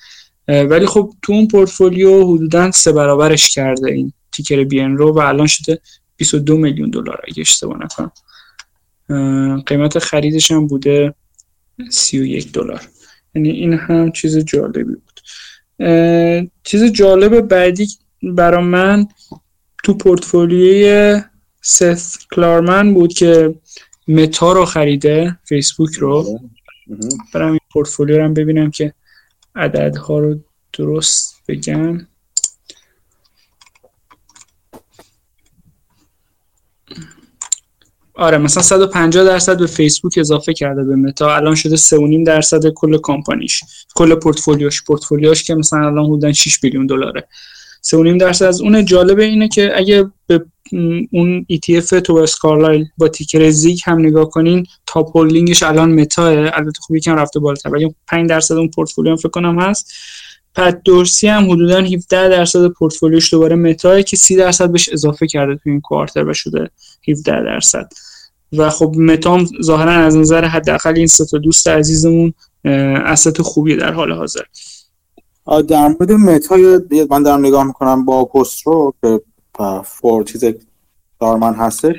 ولی خب تو اون پورتفولیو حدودا سه برابرش کرده این تیکر بی ان رو و الان شده 22 میلیون دلار اگه اشتباه نکنم. قیمت خریدش هم بوده 31 دلار. یعنی این هم چیز جالبی بود. چیز جالب بعدی برا من تو پورتفولیوی ست کلارمن بود که متا رو خریده فیسبوک رو. برم این پورتفولیو رو ببینم که عددها رو درست بگم. آره مثلا 150 درصد به فیسبوک اضافه کرده به متا. الان شده 3.5 درصد کل کامپانیش کل پورتفولیوش. پورتفولیوش که مثلا الان حدود 6 billion دلاره. 3.5 درصد از اون جالبه اینه که اگه به اون ETF توبیاس کارلایل با ticker ZIG هم نگاه کنین top holding ش الان متاه. البته خوب یکم رفته بالاتر. ولی 5 درصد اون پورتفولیو فکر کنم هست. پت دورسی هم حدودا 17 درصد پورتفولیوش دوباره متاه که 30 درصد بهش اضافه کرده تو این کوارتر و شده 17 درصد. و خب متام ظاهرا از نظر حداقل این سه تا دوست عزیزمون اسست خوبی در حال حاضر. در مورد متا من دارم نگاه می‌کنم با پسترو که فور چیز دارمن هستش.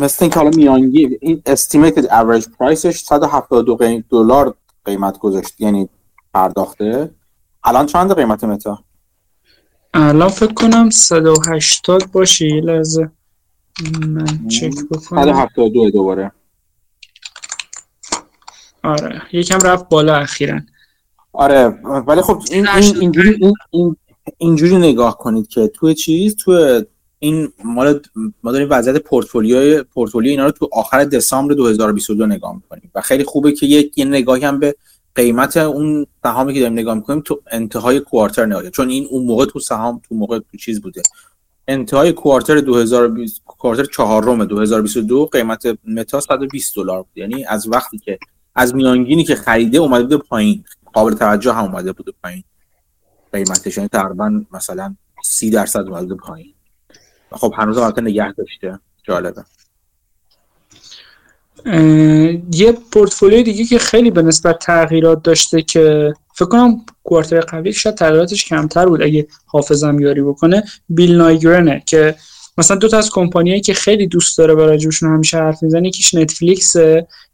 مثل اینکه حالا میانگی این estimated average priceش 172 دلار قیمت گذاشت یعنی پرداخته. الان چند قیمت متا؟ الان فکر کنم 180 باشه یه لحظه. من چک بکنم. 172 دوباره. آره یکم رفت بالا اخیرا. آره ولی خب این, این اینجوری این اینجوری نگاه کنید که توی چیز توی این مال ما داریم وضعیت پورتفولیو پورتفولیو اینا رو تو آخر دسامبر 2022 نگاه می‌کنیم. و خیلی خوبه که یک یه نگاهی هم به قیمت اون سهامی که داریم نگاه می‌کنیم تو انتهای کوارتر نگاه چون این اون موقع تو سهام تو موقع تو چیز بوده. انتهای کوارتر 2020 کوارتر چهارم 2022 قیمت متا 120 دلار بود. یعنی از وقتی که از میانگینی که خریده اومده بود پایین. قابل توجه هم اومده بود پایین. قیمتش یعنی تقریبا مثلا 30 درصد اومده پایین. خب هنوز هم نگه داشته. جالبه. یه پورتفولیو دیگه که خیلی به نسبت تغییرات داشته که فکر کنم quarter قبلی شاید تغییراتش کمتر بود اگه حافظم یاری بکنه. بیل نایگرنه که مثلا دو تا از کمپانیایی که خیلی دوست داره راجبشون همیشه حرف می‌زنه یکیش نتفلیکس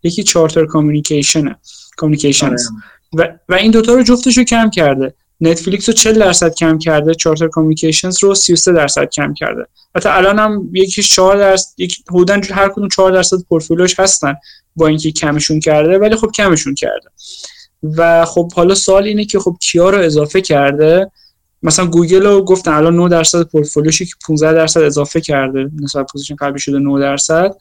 یکی Charter Communication ه Communications. و, و این دوتا رو جفتش رو کم کرده. نتفلیکس رو 40 درصد کم کرده Charter Communications رو 33 درصد کم کرده. حتی الان هم یکیش 4 درصد یک حدوداً هر کدوم 4 درصد پورتفولیوش هستن با اینکه کمشون کرده ولی خب کمشون کرده. و خب حالا سوال اینه که خب کیا رو اضافه کرده؟ مثلا گوگل رو گفتن الان 9 درصد پورتفولیوش که 15 درصد اضافه کرده نسبت position قبلی شده 9 درصد.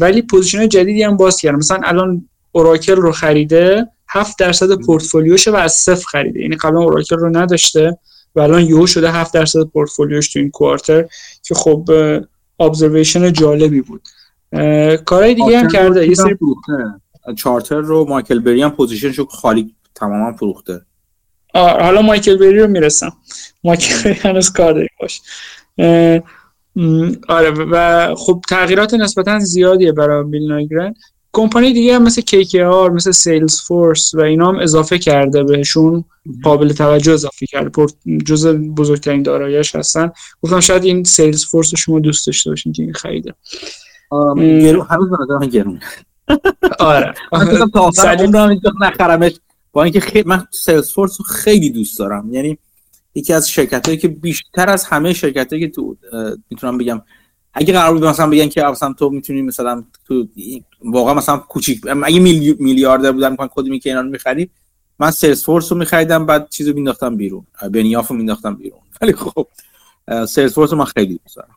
ولی position جدیدی هم باز کرده مثلا الان Oracle رو خریده 7 درصد پورتفولیوشه و از صفر خریده. یعنی قبلا Oracle رو نداشته و الان یهو شده 7 درصد پورتفولیوش تو این quarter که خب observation جالبی بود. کارهای دیگه هم کرده. یه سری Charter رو مایکل بری هم position شو خالی تماما فروخته. حالا مایکل بری رو می‌رسم. مایکل بری هنوز کار داری باش. آره و خب تغییرات نسبتا زیادیه برای بیل نایگرن کمپانی دیگه هم مثل KKR مثل Salesforce و اینا هم اضافه کرده بهشون. قابل توجه اضافه کرده. جز بزرگترین دارایش هستن. گفتم شاید این سیلز فورس رو شما دوست داشته باشین که این خریده. گرون هنوز آره. تا آخر نخرمش. با اینکه خیلی من سیلز فورس رو خیلی دوست دارم. یعنی یکی از شرکت هایی که بیشتر از همه شرکت هایی که تو می‌تونم بگم اگه قرار بود مثلا بگن که مثلا تو می‌تونی مثلا تو واقعا مثلا کوچیک اگه میلی... میلیاردر بودم می‌خوان کدومی که اینا رو می‌خرید من Salesforce رو میخریدم بعد چیزو مینداختم بیرون. بنیاف رو مینداختم بیرون. ولی خب Salesforce رو من خیلی دوست دارم.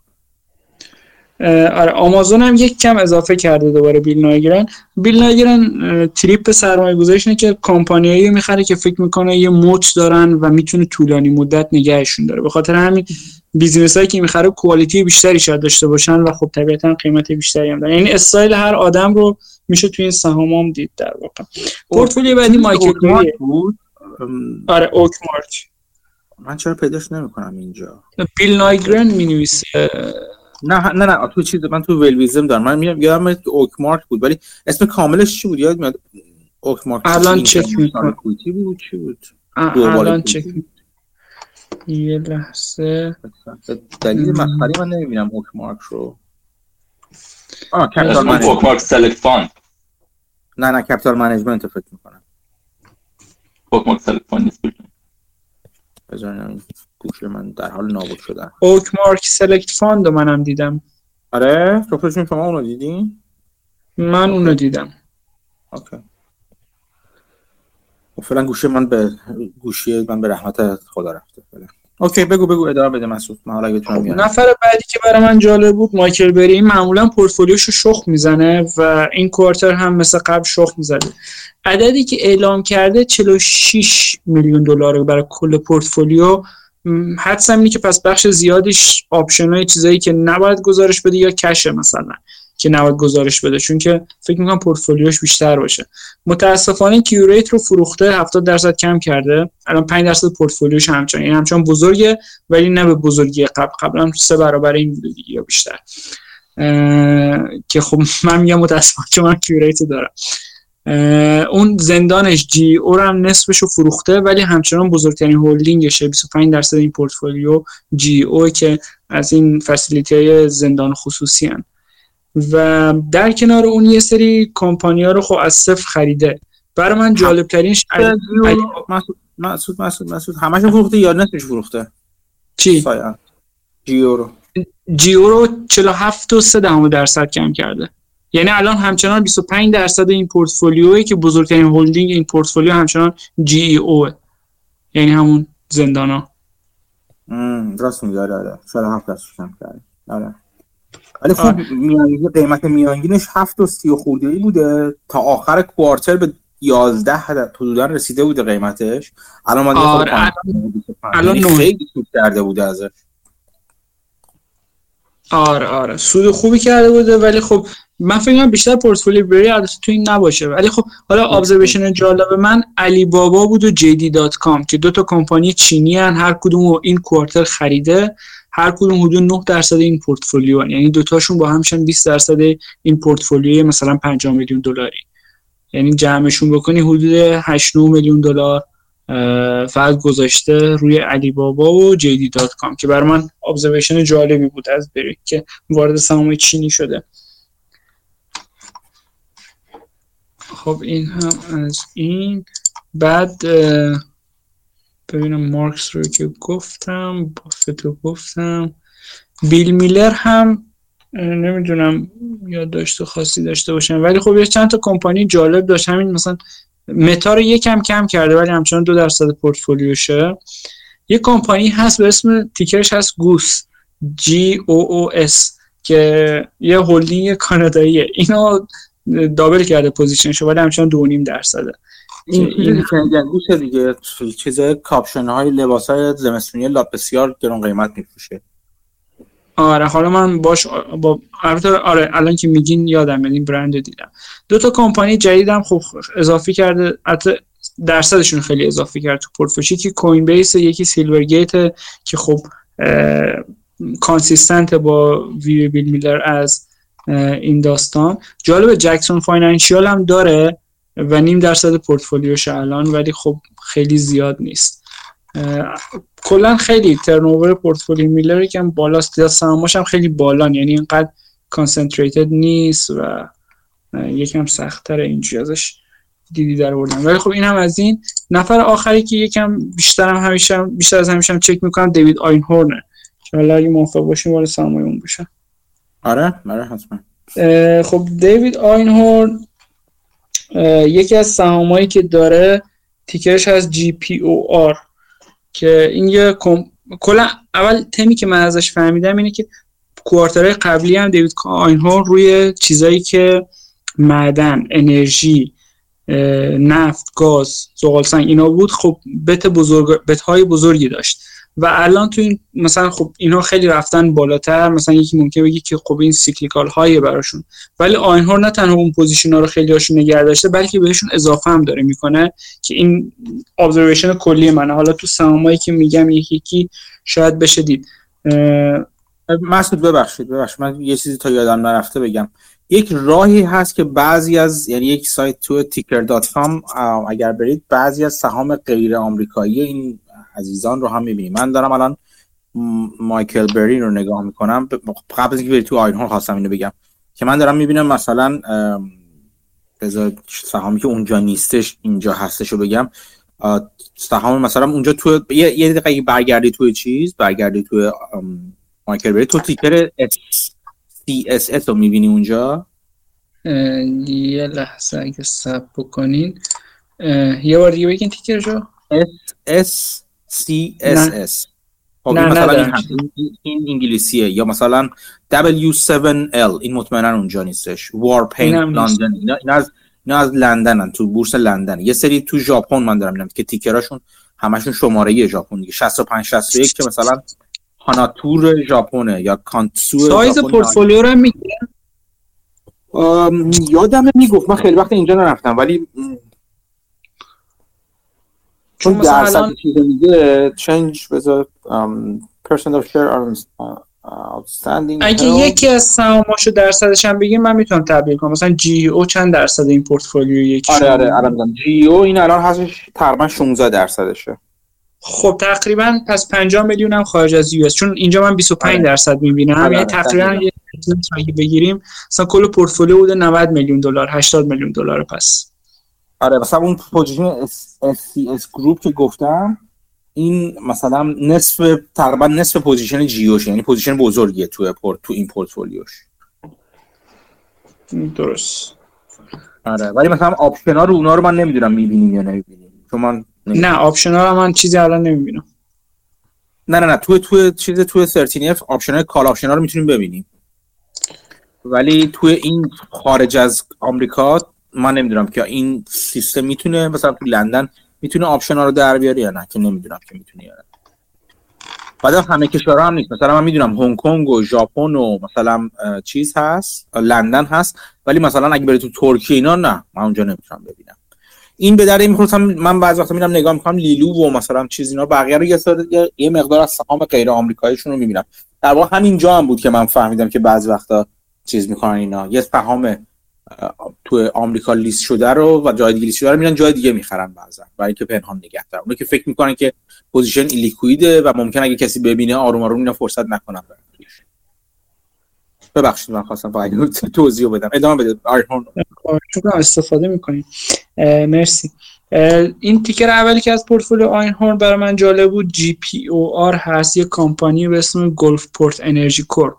آره آمازون هم یک کم اضافه کرده دوباره بیل نایگرن بیل نایگرن تریپ سرمایه گذاریش که کمپانیایی می‌خره که فکر می‌کنه یه moat دارن و می‌تونه طولانی مدت نگهشون داره. به خاطر همین business هایی که می‌خره quality بیشتری شاید داشته باشن و خب طبیعتا قیمت بیشتری هم دارن. یعنی استایل هر آدم رو میشه توی این سهام هم دید در واقع. پورتفولیو بعدی مایکل بود؟ آره اوک مارچ من چرا پیداش نمی‌کنم اینجا؟ بیل نایگرن می نویسه نه نه نه تو چیز من تو ولویزم دارم. من میگم یادم اوک مارک بود ولی اسم کاملش چی بود؟ یاد میاد اوک مارک الان چک می‌کنم. بود چی بود؟ الان چک یه لحظه. دلیل مسخره من نمی‌بینم اوک مارک رو. آه Capital Management Select Fund نه نه Capital Management فکر می‌کنم. Oakmark Select Fund نیست. بذارین گوشی من در حال نابود شدن. Oakmark Select Fund منم دیدم. آره تو شما اونو دیدین؟ من اونو دیدم. okay. خب، فعلا گوشی من به گوشی من به رحمت خدا رفته. فعلا okay بگو بگو ادامه بده مسعود. من حالا خب نفر بعدی که برای من جالب بود مایکل بری این معمولا پورتفولیوشو شخ می‌زنه و این quarter هم مثل قبل شخم می‌زده. عددی که اعلام کرده 46 میلیون دلار برای کل پورتفولیو. حدسم اینه که پس بخش زیادیش option های چیزایی که نباید گزارش بده یا cash ه مثلا که نباید گزارش بده چون که فکر می‌کنم پورتفولیوش بیشتر باشه. متاسفانه Qurate رو فروخته 70 درصد کم کرده. الان 5 درصد پورتفولیوش همچنان این همچنان بزرگه ولی نه به بزرگی قبل قبلا سه برابر این بوده یا بیشتر. که خب من میگم متاسفانه چون من کیوریت دارم. اون زندانش جی او هم نصفش رو فروخته ولی همچنان بزرگترین هولدینگشه. 25 درصد این پورتفولیو جی او که از این فسیلیتی های زندان خصوصی هن. و در کنار اون یه سری کمپانی ها رو خب از صفر خریده. برای من جالب ترینش مسعود مسعود مسعود همش فروخته یا نصفش فروخته؟ چی؟ جیو رو. جیو رو 47 و 3 درصد کم کرده. یعنی الان همچنان 25 درصد این پورتفولیویی که بزرگترین هولدینگ این پورتفولیو همچنان جی ای او یعنی همون زندانا. راست میگه آره 47 درصد کم کرده آره. ولی خب میانگین قیمت میانگینش 7 و 30 خورده ای بوده. تا آخر کوارتر به 11 حدودا رسیده بوده قیمتش. الان ما آره الان یعنی خیلی سود کرده بوده ازش. آره آره. سود خوبی کرده بوده ولی خب من فکر کنم بیشتر پورتفولیو بری البته تو این نباشه. ولی خب حالا observation جالب من Alibaba بود و JD.com که دو تا کمپانی چینی هن هر کدوم این quarter خریده هر کدوم حدود 9 درصد این پورتفولیو هن. یعنی دوتاشون با همشن 20 درصد این پورتفولیو مثلا 5 میلیون دلاری. یعنی جمعشون بکنی حدود 8 میلیون دلار. فقط گذاشته روی علی بابا و جدی دات کام که برای من ابزرویشن جالبی بود از بری که وارد سهام چینی شده. خب این هم از این. بعد ببینم مارکس رو که گفتم بافت رو گفتم. بیل میلر هم نمی‌دونم یاد داشته خاصی داشته باشم. ولی خب یه چند تا کمپانی جالب داشت. همین مثلا Meta رو یکم کم کرده ولی همچنان دو درصد پورتفولیوشه. یه کمپانی هست به اسم ticker ش هست GOOS. G O O S که یه هلدینگ کاناداییه اینو double کرده position شو ولی همچنان دو نیم درصده. این چیزی دیگه چیز کاپشن های لباس های زمستونی لاب بسیار گرون قیمت میفروشه. آره حالا من باش با آره الان که میگین یادم این برند دیدم. دو تا کمپانی جدیدم خب اضافه کرده حتی درصدشون خیلی اضافه کرد تو پورتفولیو. که Coinbase یکی Silvergate که خب consistent با وی بیل میلر از این داستان. جالب Jackson Financial هم داره و نیم درصد پورتفولیوش الان ولی خب خیلی زیاد نیست. کلا خیلی ترنوور پورتفولیو میلر یکم بالاست. یا سهامش هم خیلی بالان. یعنی اینقدر کانسنتریتد نیست و یکم سختتر اینجوری ازش دیدی در آوردن ولی خب این هم از این. نفر آخری که یکم بیشتر هم همیشه بیشتر از همیشه هم چک می‌کنم دیوید آین هورنه که حالا اگه موافق باشیم وارد سرمایه اون بشه. آره آره حتما. خب دیوید آینهورن یکی از سهامایی که داره ticker ش از GPOR که این یه کم... کلا اول تمی که من ازش فهمیدم اینه که quarter های قبلی هم دیوید آینهورن روی چیزایی که معدن انرژی نفت گاز زغال سنگ اینا بود خب bet بزرگ bet های بزرگی داشت. و الان تو این مثلا خب اینا خیلی رفتن بالاتر. مثلا یکی ممکنه بگه که خب این cyclical های براشون. ولی آینهورن نه تنها اون position ها رو خیلی هاشون نگه داشته بلکه بهشون اضافه هم داره می‌کنه که این ابزرویشن کلی منه. حالا تو سهامایی که میگم یکی یکی شاید بشه دید. مسعود ببخشید ببخشید. من یه چیزی تا یادم نرفته بگم. یک راهی هست که بعضی از یعنی یک سایت تو تیکر دات اگر برید بعضی از سهام غیر آمریکایی این عزیزان رو هم می‌بینیم من دارم الان مایکل برین رو نگاه می‌کنم. قبل از اینکه بری تو آینهور خواستم اینو بگم که من دارم می‌بینم مثلا بذار سهامی که اونجا نیستش اینجا هستش رو بگم. سهام مثلا اونجا تو یه, یه دقیقه برگردی توی چیز برگردی توی مایکل بری تو تیکر CSS رو می‌بینی اونجا؟ یه لحظه اگه سب بکنین. یه بار دیگه بگین تیکرشو. S C S S. خب نه مثلا این, انگلیسیه. یا مثلا W7L این مطمئنا اونجا نیستش. وارپین لندن اینا, از اینا از لندنن تو بورس لندن. یه سری تو ژاپن من دارم می‌بینم که تیکراشون همشون شماره ژاپن دیگه. 65 61 که مثلا هاناتور ژاپنه یا کانتسو سایز پورتفولیو رو میگه یادم می‌گفت. من خیلی وقت اینجا نرفتم ولی چون درصد الان... چیز میگه چنج بذار پرسنت اف شیر outstanding. اگه یکی از سهاماشو درصدش هم بگیم من می‌تونم تبدیل کنم. مثلا جی او چند درصد این پورتفولیو یکی آره آره الان جی او این الان هستش تقریبا 16 درصدشه. خب تقریبا پس 50 میلیون هم خارج از یو چون اینجا من 25 آره. درصد می‌بینم. آره. یعنی آره، تقریبا یه بگیریم مثلا کل پورتفولیو بوده 90 میلیون دلار 80 میلیون دلار پس. آره مثلا اون پوزیشن SCS گروپ که گفتم این مثلا نصف تقریبا نصف position جیوش یعنی position بزرگیه تو پورت تو این پورتفولیوش. درست. آره ولی مثلا option ا رو اونا رو من نمی‌دونم می‌بینیم یا نمی‌بینیم چون من نه option ا رو من چیزی الان نمی‌بینم. نه نه نه تو تو چیز تو 13 F option call option ا رو می‌تونیم ببینیم. ولی توی این خارج از آمریکا من نمی‌دونم که این سیستم می‌تونه مثلا تو لندن می‌تونه option ها رو در بیاره یا نه که نمی‌دونم که می‌تونه یا نه. بعد همه کشورها هم نیست. مثلا من می‌دونم هنگ کنگ و ژاپن و مثلا چیز هست لندن هست ولی مثلا اگه بری تو ترکیه اینا نه. من اونجا نمی‌تونم ببینم. این به در این من بعضی وقتا میرم نگاه می‌کنم لی لو و مثلا چیز اینا بقیه رو یه, مقدار از سهام غیر آمریکاییشون رو می‌بینم. در واقع همینجا هم بود که من فهمیدم که بعضی وقتا چیز می‌کنن اینا. یه سهام تو آمریکا لیست شده رو و جای دیگه لیست شده رو میرن جای دیگه می‌خرن بعضا. برای اینکه پنهان نگه دارن اونو که فکر می‌کنن که position illiquid ه و ممکن اگه کسی ببینه آروم آروم اینا فرصت نکنن ببخشید من خواستم فقط توضیح بدم. ادامه بده. چون استفاده می‌کنیم. مرسی. این ticker اولی که از پورتفولیو آینهورن برای من جالب بود GPOR هست. یه کمپانی به اسم Gulfport Energy Corp.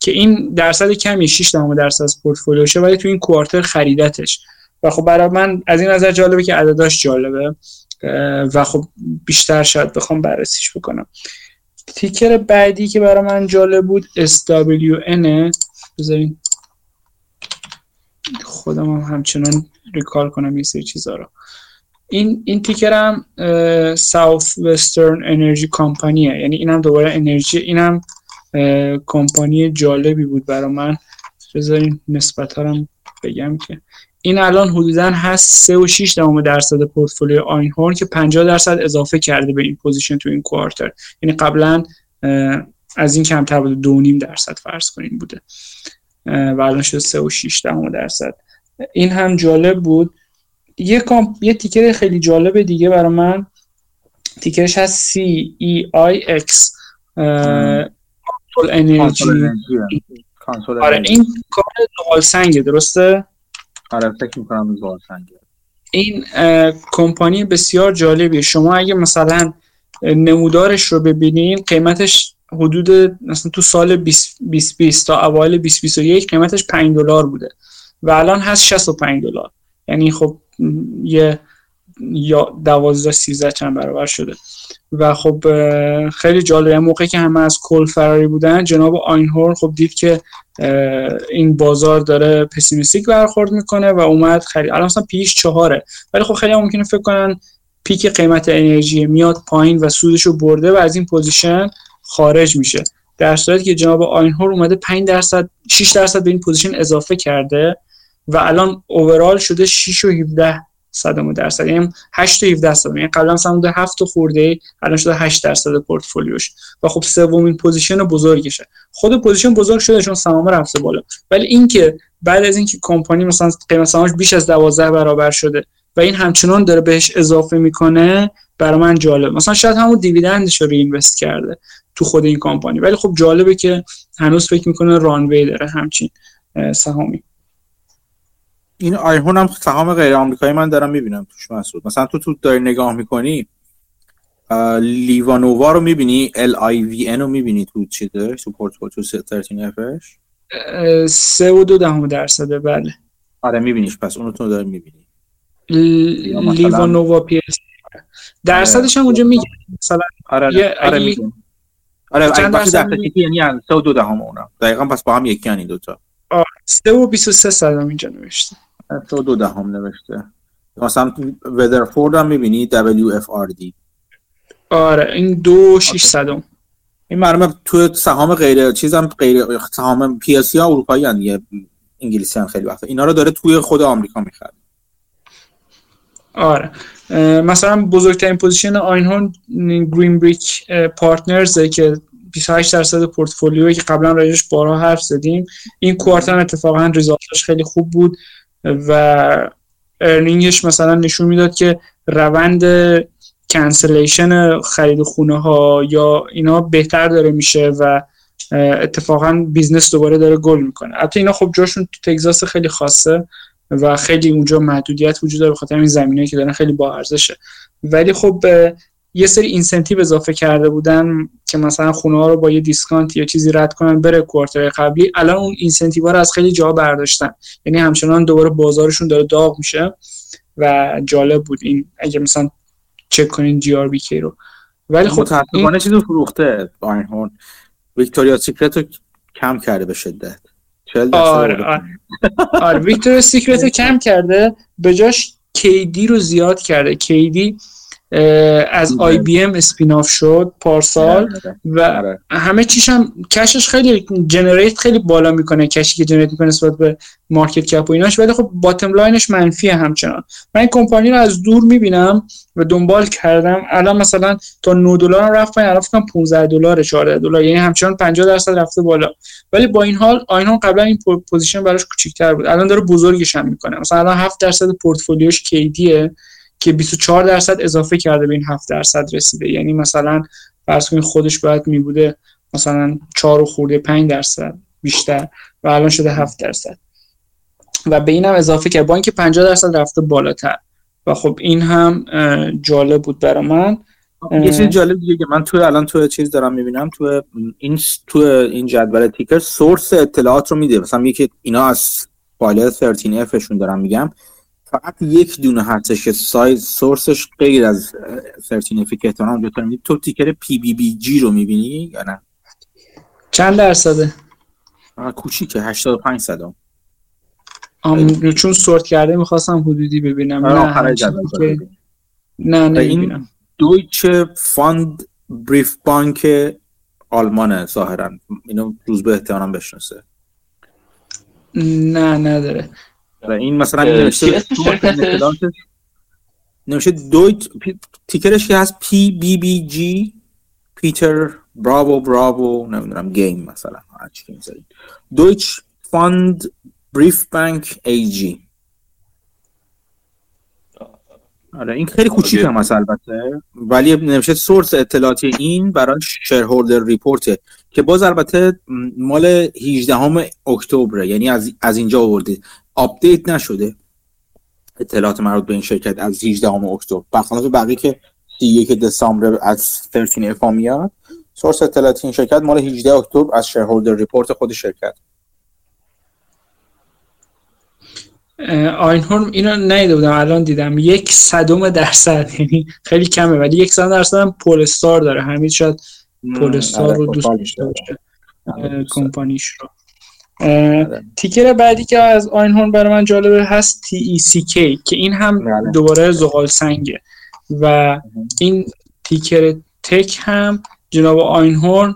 که این درصد کمی 6 درصد از پورتفولیوشه ولی تو این کوارتر خریدتش. و خب برای من از این نظر جالبه که عدداش جالبه و خب بیشتر شاید بخوام بررسیش بکنم. تیکر بعدی که برای من جالب بود SWN بذارین. خودم هم همچنان ریکال کنم این سری چیزا رو. این این تیکر هم ساوث وسترن انرژی کمپانیه یعنی اینم دوباره انرژی اینم کمپانی جالبی بود برای من. بذارین نسبت ها بگم که این الان حدودا هست 3.6 دهم درصد پورتفولیو آینهورن که 50 درصد اضافه کرده به این position تو این quarter. یعنی قبلا از این کمتر بوده 2.5 درصد فرض کنین بوده. و الان شده 3.6 دهم درصد. این هم جالب بود. یه کامپ... یه ticker خیلی جالب دیگه برای من. تیکرش هست C X انرژی آره این کار دوال سنگه درسته؟ آره فکر می‌کنم دوال سنگه این کمپانی بسیار جالبیه. شما اگه مثلا نمودارش رو ببینین قیمتش حدود مثلا تو سال 2020 تا اوایل 2021 قیمتش 5 دلار بوده. و الان هست 65 دلار. یعنی خب یه یا 12 13 چند برابر شده. و خب خیلی جالبه موقعی که همه از coal فراری بودن جناب آینهورن خب دید که این بازار داره pessimistic برخورد می‌کنه و اومد خرید. الان مثلا پیش چهاره. ولی خب خیلی ممکنه فکر کنن peak قیمت انرژی میاد پایین و سودش رو برده و از این position خارج میشه. در صورتی که جناب آینهورن اومده 5 درصد 6 درصد به این position اضافه کرده و الان overall شده 6 و 17 صدم درصد یعنی 8 تا 17 صدم یعنی قبلا مثلا بوده 7 خورده الان شده 8 درصد پورتفولیوش. و خب سومین position بزرگشه. خود position بزرگ شده چون سهام رفته بالا. ولی اینکه بعد از اینکه کمپانی مثلا قیمت سهامش بیش از 12 برابر شده و این همچنان داره بهش اضافه می‌کنه برای من جالب. مثلا شاید همون dividend ش رو invest کرده تو خود این کمپانی. ولی خب جالبه که هنوز فکر می‌کنه رانوی داره همچین سهامی. این آیهون هم سهام غیر آمریکایی من دارم می‌بینم توش مسعود مثلا تو تو داری نگاه می‌کنی لیوانووا رو می‌بینی ال آی وی ان رو می‌بینی تو چیزه تو پورتفولیو تو 13 افش سه و دو دهم درصده بله. آره میبینیش. پس اونو تو داری می‌بینی. لیوانووا پی اس درصدش هم اونجا میگه. مثلا آره آره میگه. آره چند درصد یعنی 3 و دو دهم اونا. دقیقاً پس با هم یکی این دو تا. آره 3 و 23 صدام اینجا نوشته. 3 و دو دهم نوشته. مثلا ودرفورد هم می‌بینی دی آره این دو شیش صدم این مرمه تو سهام غیر چیزم غیر سهام پی اس ها اروپایی هن دیگه انگلیسی هم خیلی وقت اینا رو داره توی خود آمریکا می‌خره. آره. مثلا بزرگترین position آینهورن Green Brick Partners که 28 درصد پورتفولیوی که قبلا راجعش بارها حرف زدیم. این quarter اتفاقا result ش خیلی خوب بود. و earning ش مثلا نشون می‌داد که روند cancellation خرید خونه ها یا اینا بهتر داره میشه و اتفاقا business دوباره داره گل می‌کنه. البته اینا خب جاشون تو تگزاس خیلی خاصه و خیلی اونجا محدودیت وجود داره بخاطر این زمینه که دارن خیلی با ارزشه ولی خب یه سری incentive اضافه کرده بودن که مثلا خونه ها رو با یه discount یا چیزی رد کنن بره quarter قبلی. الان اون incentive رو از خیلی جا برداشتن. یعنی همچنان دوباره بازارشون داره داغ میشه و جالب بود این اگه مثلا چک کنین GRBK رو. ولی خب متاسفانه این... چیزو فروخته همون Victoria's Secret رو کم کرده به شدت. آره آره, آره Victoria's Secret رو کم کرده به جاش KD رو زیاد کرده. KD از IBM spin-off شد پارسال و آره. همه چیش هم cash ش خیلی generate خیلی بالا می‌کنه cash ی که generate می‌کنه نسبت به market cap و ایناش. ولی خب bottom line ش منفیه همچنان. من این کمپانی رو از دور می‌بینم و دنبال کردم. الان مثلا تا 9 دلار رفت پایین الان فکر 15 دلار 14 دلار. یعنی همچنان 50 درصد رفته بالا. ولی با این حال آینهورن قبلا این position براش کوچیک‌تر بود. الان داره بزرگش هم می‌کنه. مثلا الان 7 درصد portfolio ش KD ه که 24 درصد اضافه کرده به این 7 درصد رسیده. یعنی مثلا فرض کنید خودش باید می بوده مثلا 4 خورده 5 درصد بیشتر و الان شده 7 درصد. و به اینم اضافه کرد. با اینکه 50 درصد رفته بالاتر. و خب این هم جالب بود برای من. یه چیز جالب دیگه که من تو الان تو چیز دارم می‌بینم. تو این تو این جدول تیکر سورس اطلاعات رو میده. مثلا میگه اینا از فایل 13 افشون دارم میگم. فقط یک دونه هستش که سایز سورسش غیر از سرتینفیکت هم دو تو تیکر پی بی بی جی رو می‌بینی یا نه؟ چند درصده؟ کوچیکه 85 صدم آم چون سورت کرده می‌خواستم حدودی ببینم. نه که... نه نمی‌بینم. دویچه فاند بریف بانک آلمانه ظاهرا. اینو روز به احتمالم بشناسه. نه نداره. و این مثلا نوشته نوشته دویت تیکرش که هست پی بی بی جی پیتر براوو براوو نمی‌دونم گیم مثلا هرچی که می‌ذارید. Deutsche Pfandbriefbank AG آره این خیلی کوچیک هم هست البته. ولی نوشته source اطلاعاتی این برای shareholder report ه که باز البته مال 18 اکتبر یعنی از از اینجا آورده. update نشده. اطلاعات مربوط به این شرکت از 18 اکتبر. برخلاف بقیه که 31 دسامبر از 13F میاد سورس اطلاعاتی این شرکت مال 18 اکتبر از شیرهولدر ریپورت خود شرکت. آینهورم اینو نیده بودم الان دیدم. یک صدم درصد یعنی خیلی کمه ولی یک صدم درصد هم پولستار داره. همین شاید پولستار رو دوست داشته کمپانیش رو. تیکر بعدی که از آینهورن برای من جالبه هست TECK که این هم بله. دوباره زغال سنگه. و این تیکر تک هم جناب آینهورن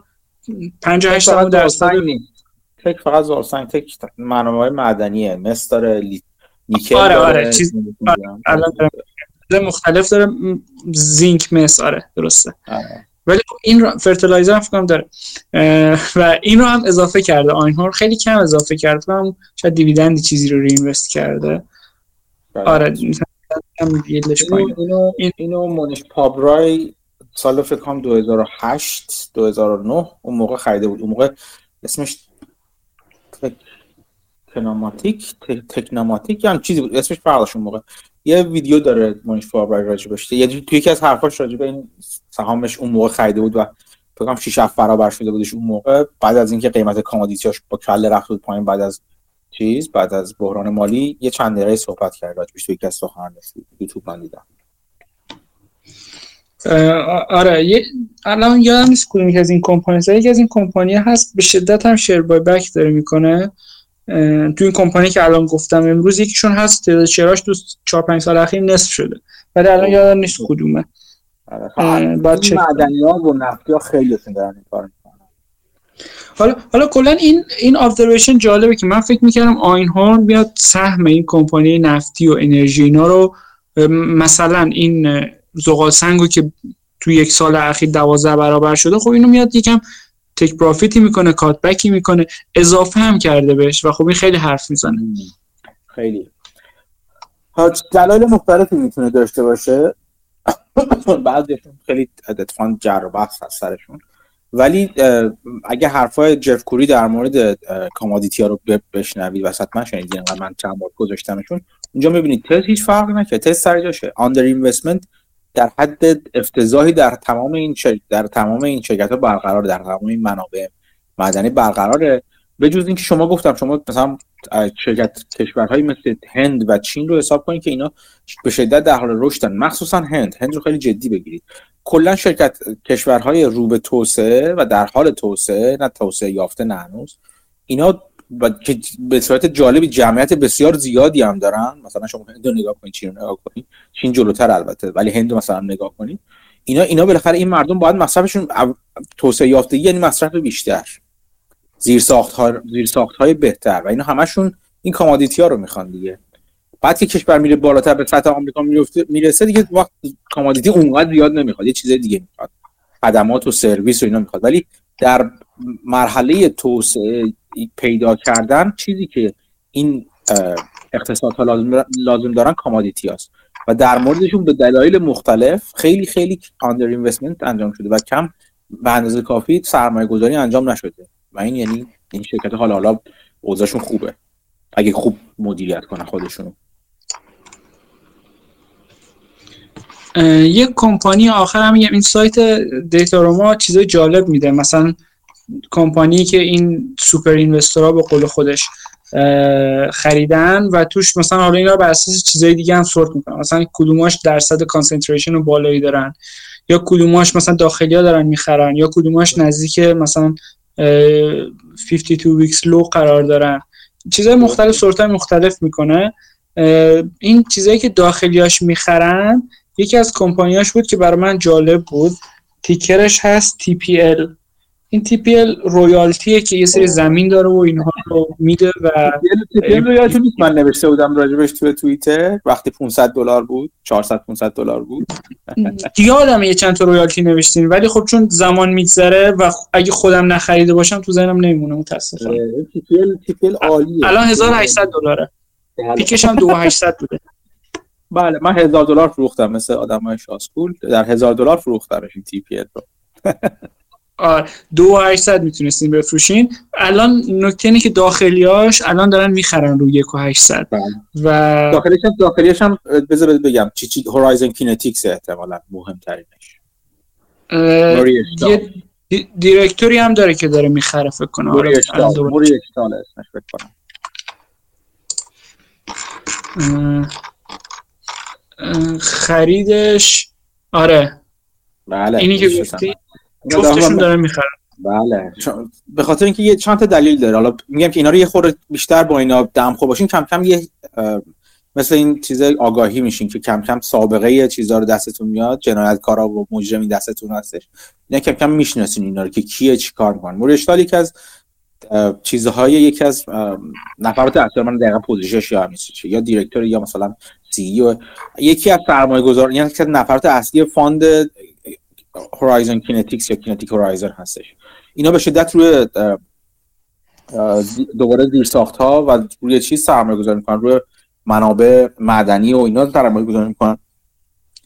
58 درصد تک فقط زغال سنگ. تک منابع معدنیه. مس داره نیکل آره آره. چیز آره. مختلف داره. زینک مس آره. درسته. آره. ولی خب این رو فرتلایزر فکر داره. و این رو هم اضافه کرده. آینهور خیلی کم اضافه کرده هم شاید دیویدندی چیزی رو رینوست کرده. بله. آره اینو, اینو, مونیش پابرای سال فکر کنم 2008 2009 اون موقع خریده بود. اون موقع اسمش تکناماتیک تکناماتیک یعنی چیزی بود. اسمش فرق موقع. یه ویدیو داره مونیش فابرای راجبش یه توی یکی از حرفاش راجب این سهامش اون موقع خریده بود و فکر 6 7 برابر شده بودش اون موقع. بعد از اینکه قیمت کامادیتیاش با کله رفت بود پایین بعد از چیز بعد از بحران مالی یه چند دقیقه صحبت کرد راجبش توی یکی از سخنرانی یوتیوب من دیدم. آره یه الان یادم نیست کدوم از این کمپانی یکی از این کمپانی هست به شدت هم شیر بای بک داره می‌کنه. تو این کمپانی که الان گفتم امروز یکیشون هست تعداد شیراش تو 4 5 سال اخیر نصف شده. ولی الان خب. یادم نیست کدومه. آره، خب، بعد چه معدنی ها و نفتی ها خیلی دارن این کار حالا حالا کلا این این ابزرویشن جالبه که من فکر می‌کردم آین هورن بیاد سهم این کمپانی نفتی و انرژی اینا رو مثلا این زغال سنگو که تو یک سال اخیر دوازده برابر شده خب اینو میاد یکم تک پروفیتی می‌کنه کات بکی می‌کنه اضافه هم کرده بهش و خب این خیلی حرف می‌زنه. خیلی. دلایل مختلفی می‌تونه داشته باشه. بعضیشون خیلی اتفاقا جر و بحث هست سرشون. ولی اگه حرفای جف کوری در مورد commodity ها رو بشنوید وسط من شنیدین من چند بار گذاشتمشون اونجا می‌بینید تز هیچ فرق نکرد. تز سر جاشه. under investment در حد افتضاحی در تمام این در تمام این شرکت ها برقرار در تمام این منابع معدنی برقراره. به جز اینکه شما گفتم شما مثلا شرکت کشورهایی مثل هند و چین رو حساب کنید که اینا به شدت در حال رشدن. مخصوصا هند. هند رو خیلی جدی بگیرید. کلا شرکت کشورهای رو به توسعه و در حال توسعه نه توسعه یافته نه هنوز. اینا و که به صورت جالبی جمعیت بسیار زیادی هم دارن. مثلا شما هند نگاه کنید چین نگاه کنید چین جلوتر البته ولی هند مثلا نگاه کنید. اینا اینا بالاخره این مردم باید مصرفشون توسعه یافتگی یعنی مصرف بیشتر. زیر ساخت ها زیر ساخت های بهتر و اینا همشون این commodity ها رو می‌خوان دیگه. بعد که کشور میره بالاتر به سطح آمریکا می‌رفته می‌رسه دیگه وقت commodity اونقدر زیاد نمی‌خواد یه چیز دیگه می‌خواد. خدمات و سرویس و اینا می‌خواد. ولی در مرحله توسعه پیدا کردن چیزی که این اقتصادها لازم, دارن commodity هست و در موردشون به دلایل مختلف خیلی خیلی under investment انجام شده و کم به اندازه کافی سرمایه گذاری انجام نشده. و این یعنی این شرکت حالا حالا اوضاعشون خوبه. اگه خوب مدیریت کنن خودشونو. یک کمپانی آخر هم این سایت Dataroma چیزای جالب میده. مثلا کمپانی که این super investor ها به قول خودش خریدن و توش مثلا حالا اینا بر اساس چیزای دیگه هم sort می‌کنن. مثلا کدوماش درصد concentration بالایی دارن یا کدوماش مثلا داخلی ها دارن می‌خرن یا کدوماش نزدیک مثلا 52 weeks low قرار دارن. چیزای مختلف sort مختلف می‌کنه. این چیزایی که داخلیاش می‌خرن یکی از کمپانیاش بود که برای من جالب بود. تیکرش هست TPL این TPL رویالتیه که یه سری زمین داره و اینها رو میده و TPL رویالتی نیست. من نوشته بودم راجبش تو توییتر. وقتی 500 دلار بود. 400 500 دلار بود. یادم یه چند تا رویالتی نوشتین. ولی خب چون زمان میگذره و اگه خودم نخریده باشم تو ذهنم نمیمونه متاسفم TPL TPL عالیه. الان 1800 دلاره. بله. peak ش هم 2800 بوده. بله من هزار دلار فروختم مثل آدم های شاسکول در هزار دلار فروختمش این TPL رو. آره دو هشتصد می‌تونستین بفروشین. الان نکته اینه که داخلیاش الان دارن می‌خرن رو یک و هشتصد. بله. و داخلیش هم داخلیش هم بذار بگم چی چی Horizon Kinetics احتمالا مهمترینش. یه دیرکتوری هم داره که داره می‌خره فکر کنم. موری اشتال اسمش فکر کنم. خریدش آره. بله اینی که گفتی جفتشون داره می‌خرن بله. به خاطر اینکه یه چند تا دلیل داره. حالا میگم که اینا رو یه خورده بیشتر با اینا دم خوب باشین کم کم یه مثل این چیز آگاهی میشین که کم کم سابقه یه چیزا رو دستتون میاد جنایتکارا و مجرمی دستتون هستش. اینا کم کم می‌شناسین اینا رو که کیه چی کار می‌کنن. Murray Stahl یکی از چیزهای یکی از نفرات اصلی من دقیقا position ش یا یا director یا مثلا سی یکی از سرمایه گذار یعنی که نفرات اصلی fund Horizon Kinetics یا Kinetic Horizon هستش. اینا به شدت روی دوباره زیر ساخت ها و روی چیز سرمایه گذاری می‌کنن روی منابع معدنی و اینا سرمایه گذاری می‌کنن.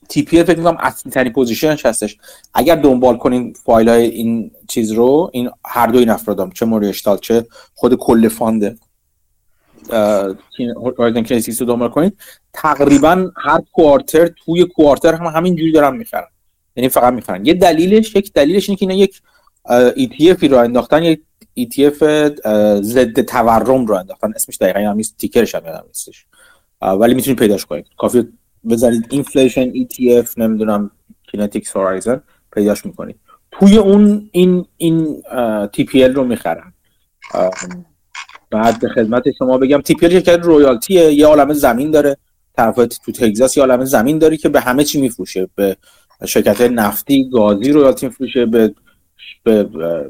TPL فکر می‌کنم اصلی ترین position ش هستش. اگر دنبال کنین فایل های این چیز رو این هر دو این افرادم چه Murray چه خود کل fund Horizon Kinetics رو دنبال کنید. تقریبا هر quarter توی quarter هم همین جوری دارن می‌خرن. یعنی فقط می‌خرن. یه دلیلش یک دلیلش اینه که اینا یک ETF رو انداختن. یک ETF ضد تورم رو انداختن. اسمش دقیقا هم نیست ticker ش هم یادم نیستش. ولی می‌تونید پیداش کنید. کافی بذارید inflation ETF نمی‌دونم Kinetics Horizon پیداش می‌کنید. توی اون این این TPL رو می‌خرن. بعد به خدمت شما بگم TPL شرکت royalty ه یه عالم زمین داره. طرف تو تگزاس یه عالم زمین داری که به همه چی میفروشه. به شرکت نفتی گازی royalty میفروشه. به به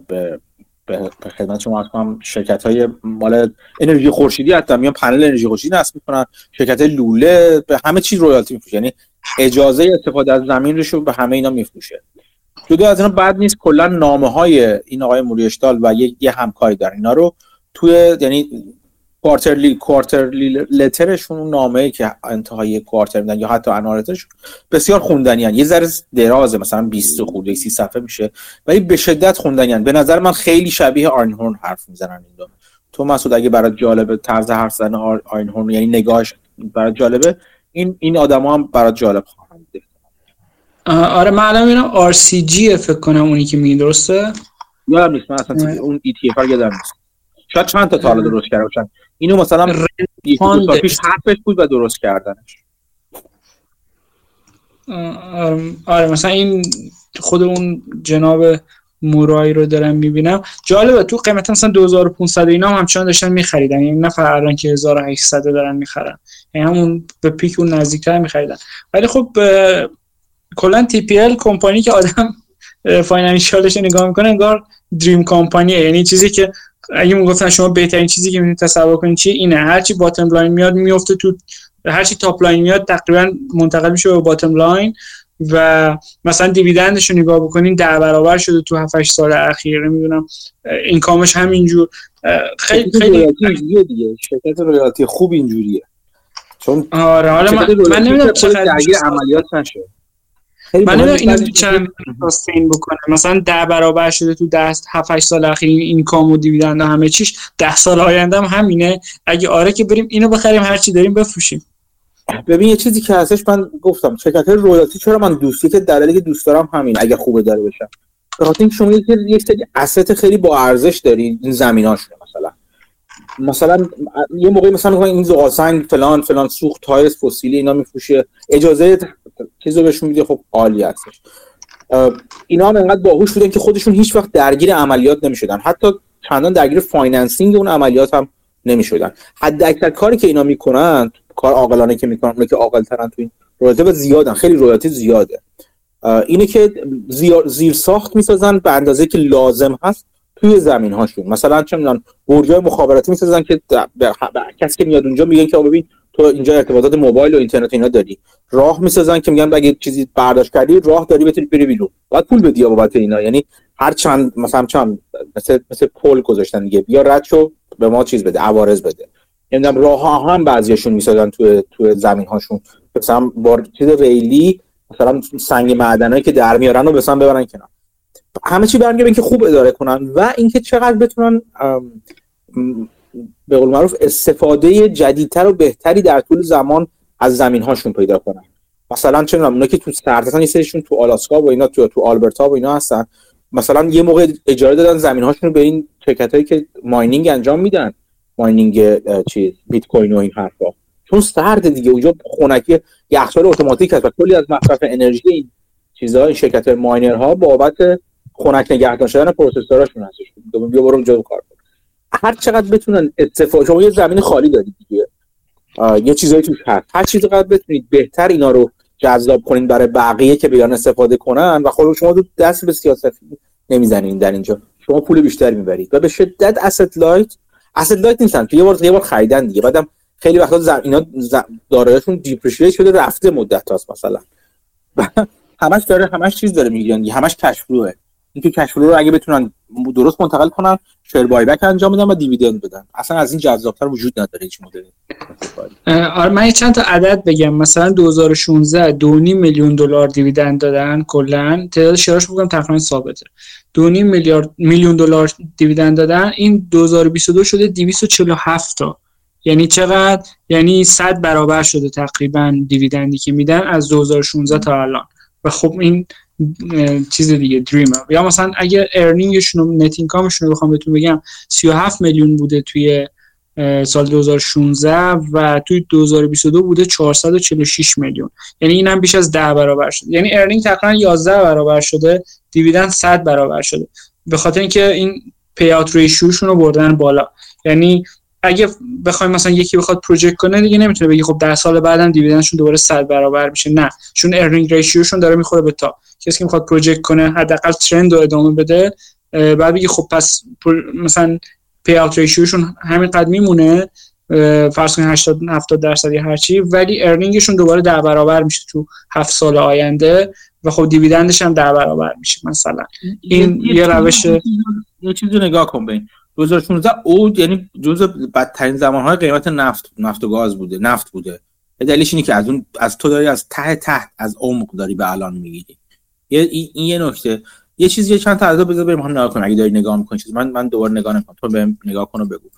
به به خدمت شما عرض کنم شرکت های مال انرژی خورشیدی حتی میان پنل انرژی خورشیدی نصب می‌کنن. شرکت لوله به همه چی رویالتی میفروشه. یعنی اجازه استفاده از زمین رو به همه اینا میفروشه. جدا از اینا بعد نیست کلا نامه های این آقای موریشتال و یه, یه همکاری دارن. اینا رو توی یعنی کوارترلی کوارترلی لترشون نامه ای که انتهای کوارتر میدن یا حتی انالتش بسیار خوندنی هن. یه ذره درازه مثلا 20 خورده 30 صفحه میشه. ولی به شدت خوندنی هن. به نظر من خیلی شبیه آرنهورن حرف می‌زنن این دو. تو مسعود اگه برات جالبه طرز حرف زدن آرنهورن یعنی نگاهش برات جالبه این این آدما هم برات جالب خواهند آره من الان سی جی فکر کنم اونی که میگی درسته؟ یادم نیست. من اصلا اون ای تی اف یادم نیست. شاید چند تا تا درست کرده باشن. اینو مثلا یک دو پیش حرفش بود و درست کردنش. آره مثلا این خود اون جناب مورایی رو دارم می‌بینم. جالبه تو قیمت مثلا 2500 اینا هم همچنان داشتن میخریدن. یعنی نه الان که 1800 دارن می‌خرن. یعنی همون به peak اون نزدیکتر میخریدن. ولی خب کلا TPL کمپانی که آدم financial ش نگاه می‌کنه انگار dream company ه یعنی چیزی که اگه می‌گفتن شما بهترین چیزی که می‌تونید تصور کنید چیه اینه؟ هرچی bottom line میاد میفته تو هرچی top line میاد تقریبا منتقل میشه به bottom line و مثلا دیویدندش رو نگاه بکنین در برابر شده تو 7 سال اخیر. نمی‌دونم اینکامش همینجور. خیلی خیلی دیگه. شرکت رویالتی خوب اینجوریه. چون آره حالا من, من نمی‌دونم چقدر عملیات نشه. من نمی‌دونم اینو چند ساستین بکنه. مثلا ده برابر شده تو ده 7 سال اخیر این کام و دیویدند همه چیش. ده سال آینده هم همینه. اگه آره که بریم اینو بخریم هر چی داریم بفروشیم. ببین یه چیزی که هستش من گفتم شرکت royalty چرا من دوستی که دلیلی که دوست دارم همین اگه خوبه داره بشم. اینکه شما یک سری asset خیلی با ارزش دارین این زمیناشونه مثلا. مثلا یه موقعی مثلا این زغالسنگ فلان فلان سوخت تایرس فسیلی اینا میفروشه. اجازه چیزو بهشون میده خب عالی هستش. اینا هم انقدر باهوش بودن که خودشون هیچ وقت درگیر عملیات نمی‌شدن. حتی چندان درگیر financing اون عملیات هم نمی‌شدن. حد اکثر کاری که اینا می‌کنن کار عاقلانه که می‌کنن که عاقل ترن تو این رویاتی و زیادن. خیلی رویاتی زیاده. اینه که زیر ساخت می‌سازن به اندازه که لازم هست توی زمین هاشون مثلا چه می‌دونن برجای مخابراتی می‌سازن که کسی که میاد اونجا میگن که ببین تو اینجا ارتباطات موبایل و اینترنت اینا داری. راه می‌سازن که میگن اگه چیزی برداشت کردی راه داری بتونی بری بیرون. باید پول بدی بابت اینا. یعنی هر چند مثلا چند مثل مثل پل گذاشتن دیگه. بیا رد به ما چیز بده عوارض بده. نمی‌دونم راه ها هم بعضیاشون می‌سازن تو تو زمین هاشون مثلا با چیز ریلی مثلا سنگ معدنایی که در میارن و مثلا ببرن کنار. همه چی برمیگرده اینکه خوب اداره کنن و اینکه چقدر بتونن به قول معروف استفاده جدیدتر و بهتری در طول زمان از زمین هاشون پیدا کنن. مثلا چه اونا که تو سرد هستن یه سریشون تو آلاسکا و اینا تو تو آلبرتا و اینا هستن. مثلا یه موقع اجاره دادن زمین هاشون به این شرکت هایی که ماینینگ انجام میدن. ماینینگ چیز بیت کوین و این حرفا. چون سرد دیگه اونجا خنکی یخچال اتوماتیک هست و کلی از مصرف انرژی این چیزها این شرکت ماینرها بابت خنک نگهداری شدن پروسسوراشون هستش. بیا برو اونجا کار هر چقدر بتونن اتفاق شما یه زمین خالی دارید دیگه. یه چیزایی توش هست. هر چیزی قدر بتونید بهتر اینا رو جذاب کنین برای بقیه که بیان استفاده کنن و خود شما دست به سیاست نمی‌زنین در اینجا. شما پول بیشتر می‌برید و به شدت asset light asset light نیستن. یه بار یه بار خریدن دیگه. بعدم خیلی وقتا زم... اینا زم... دارایشون depreciate شده رفته مدت هاست مثلا. همش داره همش چیز داره میگن همش cash flow ه اینکه cash رو اگه بتونن درست منتقل کنن share buyback انجام بدن و dividend بدن. اصلا از این جذابتر وجود نداره هیچ مدلی. آره من چند تا عدد بگم. مثلا 2016 2.5 میلیون دلار دیویدند دادن کلا. تعداد شیراش بگم تقریبا ثابته. 2.5 میلیارد میلیون دلار دیویدند دادن. این 2022 شده 247 تا. یعنی چقدر؟ یعنی 100 برابر شده تقریبا دیویدندی که میدن از 2016 تا الان. و خب این چیز دیگه دریم. یا مثلا اگه ارنینگشون نت اینکامشون رو بخوام بهتون بگم 37 میلیون بوده توی سال 2016 و توی 2022 بوده 446 میلیون. یعنی این هم بیش از 10 برابر شده. یعنی earning تقریبا 11 برابر شده dividend 100 برابر شده. به خاطر اینکه این payout ratio شون رو بردن بالا. یعنی اگه بخوایم مثلا یکی بخواد project کنه دیگه نمی‌تونه بگی خب در سال بعدم dividend شون دوباره 100 برابر میشه. نه چون earning ratio شون داره می‌خوره به تا. کسی که می‌خواد project کنه حداقل trend رو ادامه بده بعد بگی خب پس مثلا پی اوت ریشیوشون همین قد میمونه فرض کنید 80 70 درصد یا هر چی ولی ارنینگشون دوباره در برابر میشه تو هفت سال آینده و خب دیویدندش هم در برابر میشه مثلا. این یه, روش یه چیزی نگاه کن ببین. 2016 اود یعنی جزء بدترین زمانهای قیمت نفت نفت و گاز بوده نفت بوده. دلیلش اینه که از اون از تو داری از ته تحت از عمق داری به الان می‌گیری. این یه نکته. یه چیزی چند تا بذار بریم نگاه کن اگه داری نگاه می‌کنی چیز من من دوباره نگاه نکنم تو بهم نگاه کن و بگو.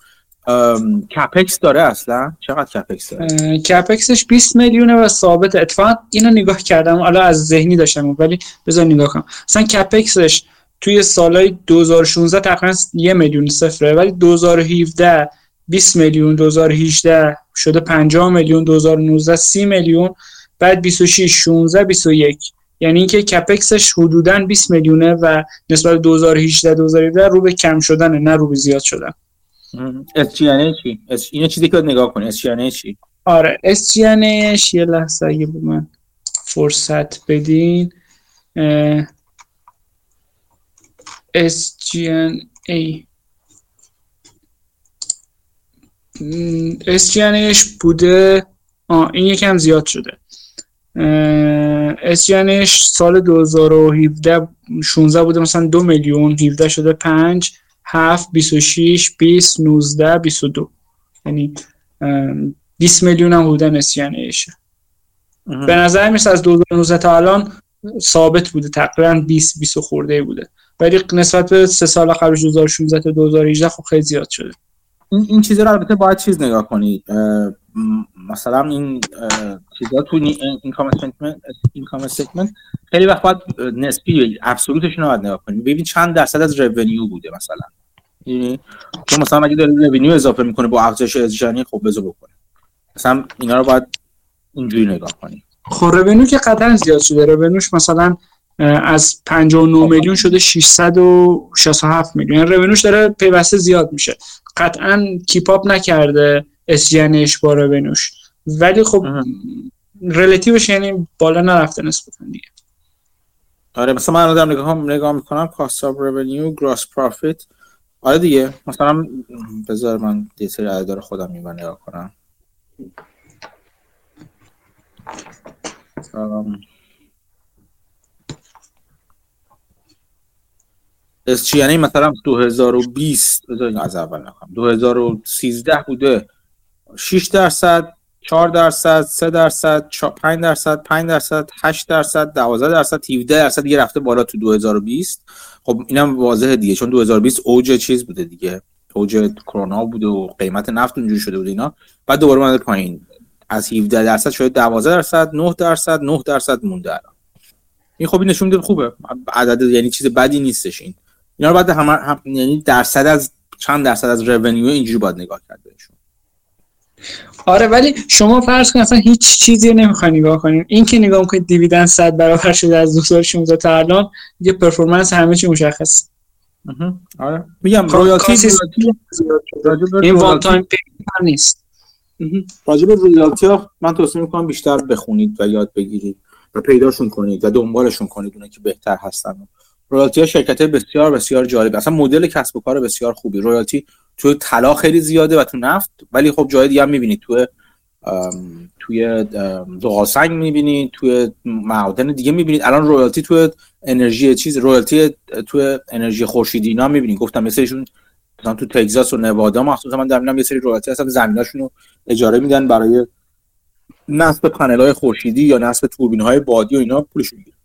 کپکس داره اصلا؟ چقدر کپکس داره؟ کپکسش 20 میلیونه و ثابت. اتفاقا اینو نگاه کردم. حالا از ذهنی داشتم ولی بذار نگاه کنم. مثلا کپکسش توی سالهای 2016 تقریبا یه میلیون صفره ولی 2017 20 میلیون 2018 شده 50 میلیون 2019 30 میلیون بعد 26 16 21 یعنی اینکه CapEx ش حدودا 20 میلیونه و نسبت 2018 2017 رو به کم شدن نه رو به زیاد شدن. S چی؟ اینو چیزی که نگاه کنی S چی؟ آره S یه لحظه اگه به من فرصت بدین. SG&A SGNAش بوده. آه این یکم زیاد شده. SGNAش سال 2017 16 بوده. مثلا دو میلیون 17 شده 5 7 26 20 19 22 یعنی 20 میلیون هم بودن SGNAشه به نظر میسه از 2019 تا الان ثابت بوده. تقریبا 20 20 خورده بوده. ولی نسبت به سه سال قبلش 2016 تا 2018 خب خیلی زیاد شده. این این چیزا رو البته باید چیز نگاه کنید مثلا این چیزا تو statement income statement خیلی وقت باید نسبی absolute ش رو باید نگاه کنید ببین چند درصد از revenue بوده مثلا. یعنی تو مثلا اگه داره revenue اضافه می‌کنه با افزایش اجرایی خب بذار بکنه. مثلا اینا رو باید اینجوری نگاه کنید خب revenue که قطعا زیاد شده. revenue ش مثلا از 59 میلیون شده 667 میلیون. یعنی revenue ش داره پیوسته زیاد میشه. قطعا keep up نکرده SG&A ش با revenue ش ولی خب relative ش یعنی بالا نرفته نسبتا دیگه. آره مثلا من الان نگاه نگاه می‌کنم cost of revenue gross profit آره دیگه مثلا بذار من یه سری عدد خودم می‌برم نگاه کنم. چی یعنی مثلا 2020 از اول نکنم 2013 بوده. 6 درصد 4 درصد 3 درصد 5 درصد 5 درصد 8 درصد 12 درصد 17 درصد دیگه رفته بالا تو 2020 خب اینم واضحه دیگه چون 2020 اوج چیز بوده دیگه. اوج کرونا بوده و قیمت نفت اونجوری شده بوده اینا. بعد دوباره اومده پایین. از 17 درصد شده 12 درصد 9 درصد 9 درصد مونده الان. این خب این نشون میده خوبه. عدد یعنی چیز بدی نیستش این. اینا رو باید هم, هم یعنی درصد از چند درصد از revenue اینجوری باید نگاه کرد بهشون. آره ولی شما فرض کن اصلا هیچ چیزی نمی‌خواین نگاه کنیم این که نگاه کنید dividend 100 برابر شده از 2016 تا الان یه performance همه چی مشخص آره. میگم royalty این one time نیست. راجب royalty ها من توصیه می‌کنم بیشتر بخونید و یاد بگیرید و پیداشون کنید و دنبالشون کنید اونه که بهتر هستن. royalty ها شرکت بسیار بسیار جالب. اصلا مدل کسب و کار بسیار خوبی. royalty توی طلا خیلی زیاده و تو نفت ولی خب جای دیگه هم می‌بینید توی توی زغال سنگ می‌بینید توی معادن دیگه می‌بینید الان royalty توی انرژی چیز royalty توی انرژی خورشیدی اینا می‌بینید گفتم مثلشون مثلا تو تگزاس و نوادا مخصوصا من در یه سری royalty هستن زمیناشون رو اجاره میدن برای نصب پنل های خورشیدی یا نصب توربین های بادی و اینا پولش می‌گیرن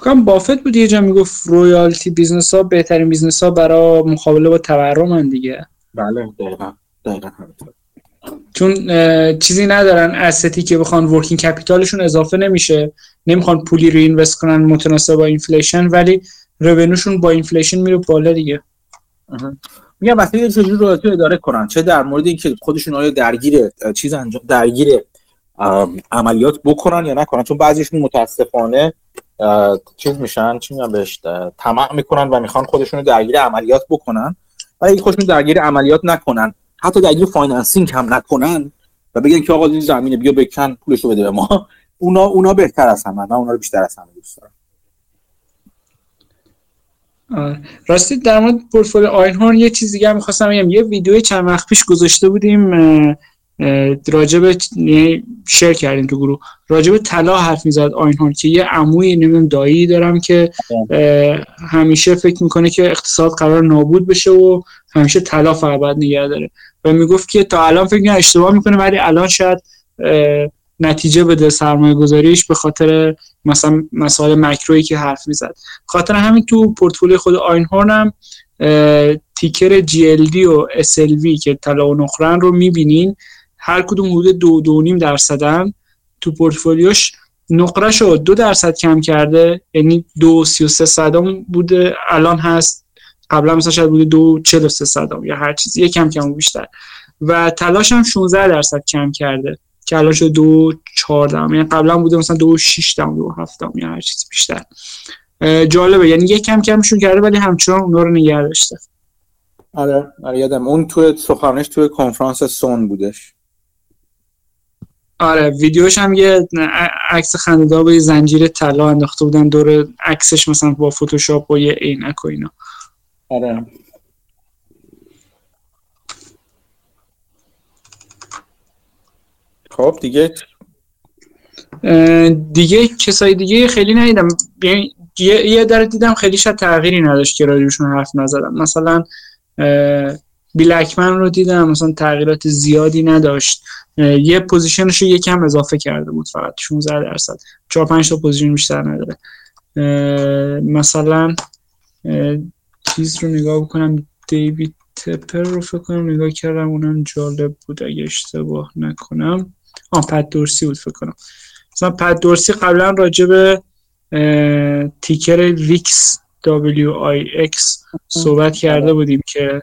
فکرم بافت بود یه جا می‌گفت royalty business ها بهترین business ها برای مقابله با تورم دیگه. بله دقیقا دقیقا چون چیزی ندارن asset ی که بخوان working capital شون اضافه نمیشه. نمی‌خوان پولی رو invest کنن متناسب با inflation ولی revenue شون با inflation میره بالا دیگه. میگم وقتی چجوری رو اداره کنن چه در مورد اینکه خودشون آیا درگیر چیز انجام درگیر عملیات بکنن یا نکنن چون بعضیشون متاسفانه چیز میشن چی میگم بهش طمع می‌کنن و می‌خوان خودشون درگیر عملیات بکنن ولی خودشون درگیر عملیات نکنن حتی درگیر financing هم نکنن و بگن که آقا این زمینه بیا بکن پولشو بده به ما. اونا اونا بهتر از همه من اونا رو بیشتر از همه دوست دارم راستی در مورد پورتفولیو آینهورن یه چیز دیگه می‌خواستم بگم. یه ویدیو چند وقت پیش گذاشته بودیم راجب یعنی شیر کردیم تو گروه. راجب طلا حرف می‌زد آینهورن که یه عموی نمی‌دونم دایی دارم که همیشه فکر می‌کنه که اقتصاد قرار نابود بشه و همیشه طلا فقط باید نگه داره. و می‌گفت که تا الان فکر اشتباه می‌کنه ولی الان شاید نتیجه بده سرمایه گذاریش به خاطر مثلا مسائل مکرویی که حرف می‌زد. خاطر همین تو پورتفولیو خود آینهورن هم تیکر GLD و SLV که طلا و نقرن رو می‌بینین هر کدوم حدود دو دو نیم درصدن تو پورتفولیوش نقرش رو دو درصد کم کرده. یعنی دو سی و سه صدام بوده. الان هست. قبلا مثلا شاید بوده دو چل و سه صدام یا هر چیزی. یکم کم بیشتر. و تلاش هم 16 درصد کم کرده. که الان شده دو چهاردهم. یعنی قبلا بوده مثلا دو شیشتم دو هفتم یا هر چیزی بیشتر. جالبه. یعنی یک کم کمشون کرده ولی همچنان اونا رو نگه آره. آره یادم. اون تو سخنرانیش توی کنفرانس سون بودش. آره ویدیوش هم یه عکس خنده‌دار با یه زنجیر طلا انداخته بودن دور عکسش مثلا با فتوشاپ و یه عینک و اینا. آره. خب دیگه؟ دیگه کسای دیگه خیلی ندیدم. یعنی یه یه در دیدم خیلی شاید تغییری نداشت که راجبشون حرف نزدم مثلا بیل اکمن رو دیدم مثلا تغییرات زیادی نداشت. یه position ش رو یکم اضافه کرده بود فقط 16 درصد. 4 5 تا position بیشتر نداره. مثلا چیز رو نگاه بکنم. دیوید تپر رو فکر کنم نگاه کردم اونم جالب بود اگه اشتباه نکنم. آه پت دورسی بود فکر کنم. مثلا پت دورسی قبلا راجع به ticker ویکس WIX صحبت کرده بودیم که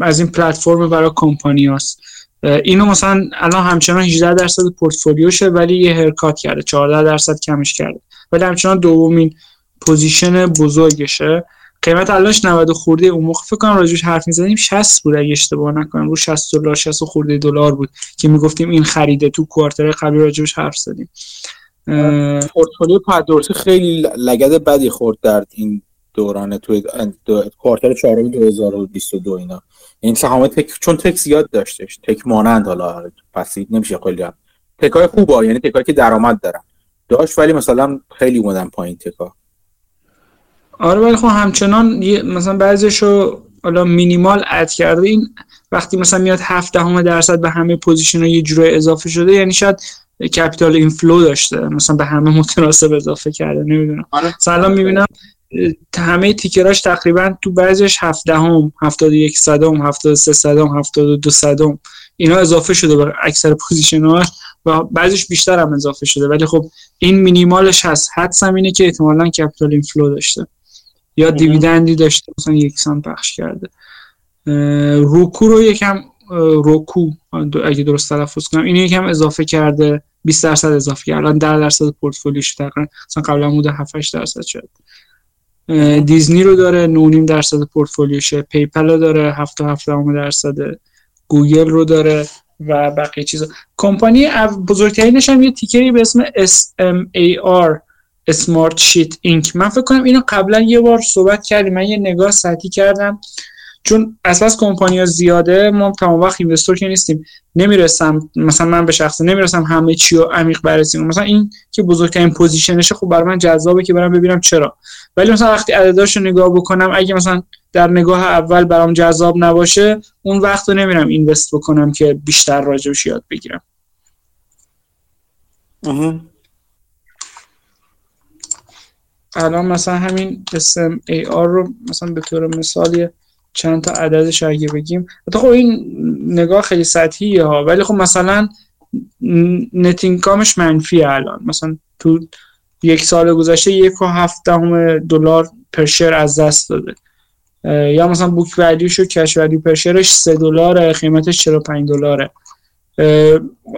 از این پلتفرم برای کمپانی هست اینو مثلا الان همچنان 18 درصد پورتفولیوشه ولی یه haircut کرده. 14 درصد کمش کرده. ولی همچنان دومین position بزرگشه. قیمت الانش 90 خورده. اون موقع فکر کنم راجعش حرف می‌زنیم 60 بود اگه اشتباه نکنم. رو 60 دلار 60 خورده دلار بود که می‌گفتیم این خریده. تو کوارتر قبلی راجعش حرف زدیم. پورتفولیو پدورسی خیلی لگد بدی خورد در این دوران تو کوارتر چهارم 2022 اینا. این سهام تک چون تک زیاد داشتش. تک مانند حالا پس نمیشه خیلی هم. تکای خوبا یعنی تکایی که درآمد دارن. داشت ولی مثلا خیلی اومدن پایین تکا. آره ولی خب همچنان مثلا بعضیشو حالا مینیمال اد کرده. این وقتی مثلا میاد 7 دهم درصد به همه position ها یه جوری اضافه شده یعنی شاید capital inflow داشته. مثلا به همه متناسب اضافه کرده نمی‌دونم. آره. الان می‌بینم همه ticker اش تقریبا تو بعضیش 7 دهم 71 صدم 73 صدم 72 صدم. اینا اضافه شده به اکثر position ها و بعضیش بیشتر هم اضافه شده. ولی خب این مینیمالش هست. حدسم اینه که احتمالا capital inflow داشته. یا dividend ی داشته مثلا یکسان پخش کرده. Roku رو یکم Roku اگه درست تلفظ کنم اینو یکم اضافه کرده 20 درصد اضافه کرده. الان 10 درصد پورتفولیوش تقریبا مثلا قبلا بوده 7 8 درصد شد. دیزنی رو داره 9.5 درصد پورتفولیوشه PayPal رو داره 7 7 درصد گوگل رو داره و بقیه چیزا. کمپانی بزرگترینش هم یه تیکری به اسم SMAR Smart Sheet Inc. من فکر کنم اینو قبلا یه بار صحبت کردیم. من یه نگاه سطحی کردم. چون اساس کمپانیا زیاده ما تمام وقت اینوستور که نیستیم. نمی‌رسم مثلا من به شخصه نمی‌رسم همه چی رو عمیق بررسی مثلا این که بزرگترین پوزیشنشه خب برای من جذابه که برم ببینم چرا. ولی مثلا وقتی عدداش رو نگاه بکنم اگه مثلا در نگاه اول برام جذاب نباشه اون وقت رو نمیرم اینوست بکنم که بیشتر راجبش یاد بگیرم. الان مثلا همین SMAR رو مثلا به طور مثالی چند تا عددش اگه بگیم. خب این نگاه خیلی سطحیه ها. ولی خب مثلا نت اینکامش منفی الان. مثلا تو یک سال گذشته یک و هفت دلار پر از دست داده. یا مثلا بوک ولیوش و کش ولیو پر شرش 3 دلار قیمتش 45 دلاره.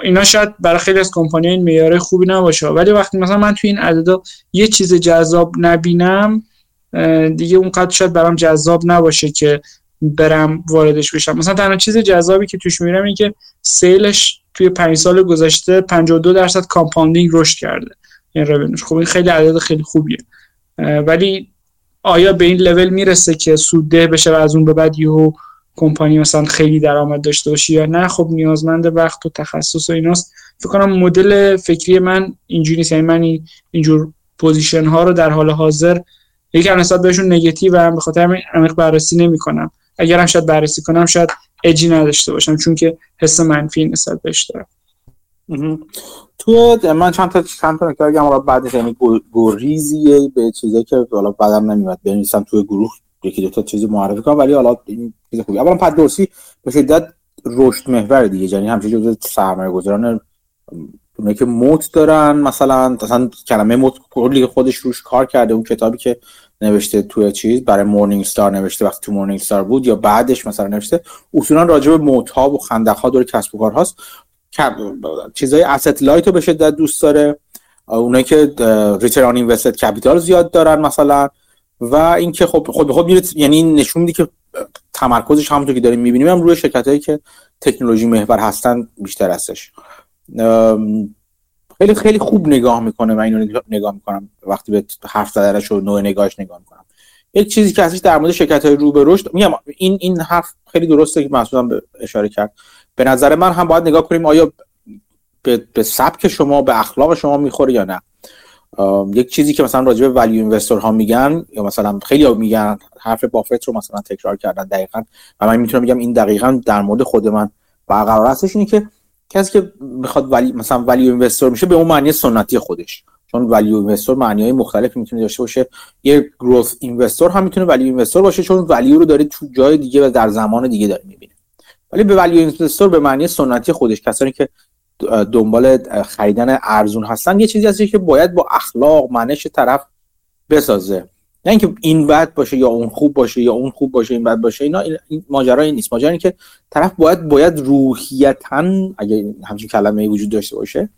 اینا شاید برای خیلی از کمپانی این معیار خوبی نباشه. ولی وقتی مثلا من توی این عددا یه چیز جذاب نبینم دیگه اونقدر شاید برام جذاب نباشه که برم واردش بشم. مثلا تنها چیز جذابی که توش می‌بینم این که sale ش توی پنج سال گذشته 52 درصد compounding رشد کرده. این revenue ش خب این خیلی عدد خیلی خوبیه. ولی آیا به این لول می‌رسه که سودده بشه و از اون به بعد یهو کمپانی مثلا خیلی درآمد داشته باشه یا نه؟ خب نیازمند وقت و تخصص و ایناست. فکر کنم مدل فکری من اینجوری نیست. یعنی من اینجور position ها رو در حال حاضر یکی نسبت بهشون نگاتیو و به خاطر همین عمیق بررسی نمی‌کنم. اگرم شاید بررسی کنم شاید اجی نداشته باشم چون که حس منفی نسبت بهش دارم. تو من چند تا چند تا نکته بگم. بعد یعنی گریزیه به چیزایی که حالا بعدم نمیاد. بنویسم توی گروه یکی دو تا چیزی معرفی کنم ولی حالا این چیز خوبی. اولا پت دورسی به شدت رشد محور دیگه. یعنی همچین جزء سرمایه گذاران اونایی که moat دارن مثلا مثلا کلمه moat کلی خودش روش کار کرده اون کتابی که نوشته توی چیز برای Morningstar نوشته وقتی تو Morningstar بود یا بعدش مثلا نوشته اصولا راجع به moat ها و خندق ها دور کسب و کار هاست. چیزای asset light رو به شدت دوست داره. اونایی که return invested capital زیاد دارن مثلا. و اینکه خب خود خود میره یعنی نشون میده که تمرکزش همونطور که داریم می‌بینیم هم روی شرکت هایی که تکنولوژی محور هستن بیشتر هستش خیلی خیلی خوب نگاه می‌کنه من اینو نگاه می‌کنم. وقتی به حرف زدنش و نوع نگاهش نگاه می‌کنم. یک چیزی که هستش در مورد شرکت های رو به رشد میگم این این حرف خیلی درسته که مسعودم اشاره کرد. به نظر من هم باید نگاه کنیم آیا به, به سبک شما به اخلاق شما می‌خوره یا نه. یک چیزی که مثلا راجع به ولیو اینوستر ها میگن یا مثلا خیلی میگن حرف بافت رو مثلا تکرار کردن دقیقا. و من می‌تونم بگم این دقیقا در مورد خود من برقرار هستش اینه که کسی که می‌خواد ولی مثلا ولیو اینوستر میشه به اون معنی سنتی خودش. چون ولیو اینوستر معنی های مختلفی می‌تونه داشته باشه. یه گروث اینوستر هم می‌تونه ولیو اینوستر باشه چون ولیو رو داره تو جای دیگه و در زمان دیگه داره می‌بینه. ولی به ولیو اینوستر به معنی سنتی خودش کسانی که دنبال خریدن ارزون هستن یه چیزی هست که باید با اخلاق منش طرف بسازه. نه اینکه این بد باشه یا اون خوب باشه یا اون خوب باشه این بد باشه اینا این ماجرا این نیست. ماجرا که طرف باید باید روحیتا اگه همچین کلمه وجود داشته باشه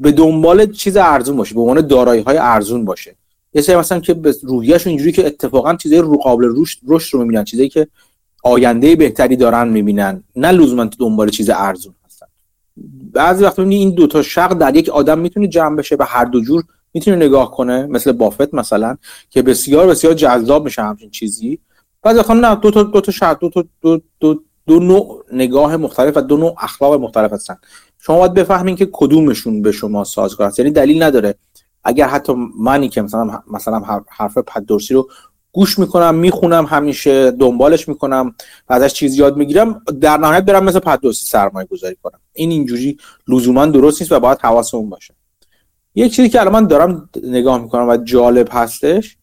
به دنبال چیز ارزون باشه به عنوان دارایی های ارزون باشه. یه سری مثلا که به روحیهشون اینجوری که اتفاقا چیزای رو قابل رشد رشد رو می‌بینن چیزایی که آینده بهتری دارن می‌بینن نه لزوما دنبال چیز ارزون بعضی وقت می‌بینی این دوتا شق در یک آدم می‌تونه جمع بشه به هر دو جور می‌تونه نگاه کنه مثل بافت مثلا که بسیار بسیار جذاب میشه همچین چیزی. بعضی وقت نه دو تا دو تا شق دو تا دو, دو, دو نوع نگاه مختلف و دو نوع اخلاق مختلف هستن. شما باید بفهمین که کدومشون به شما سازگار است یعنی دلیل نداره. اگر حتی منی که مثلا مثلا حرف پدورسی رو گوش می‌کنم می‌خونم همیشه دنبالش می‌کنم و ازش چیز یاد می‌گیرم در نهایت برم مثل پت دورسی سرمایه گذاری کنم. این اینجوری لزوما درست نیست و باید حواسمون باشه. یک چیزی که الان من دارم نگاه می‌کنم و جالب هستش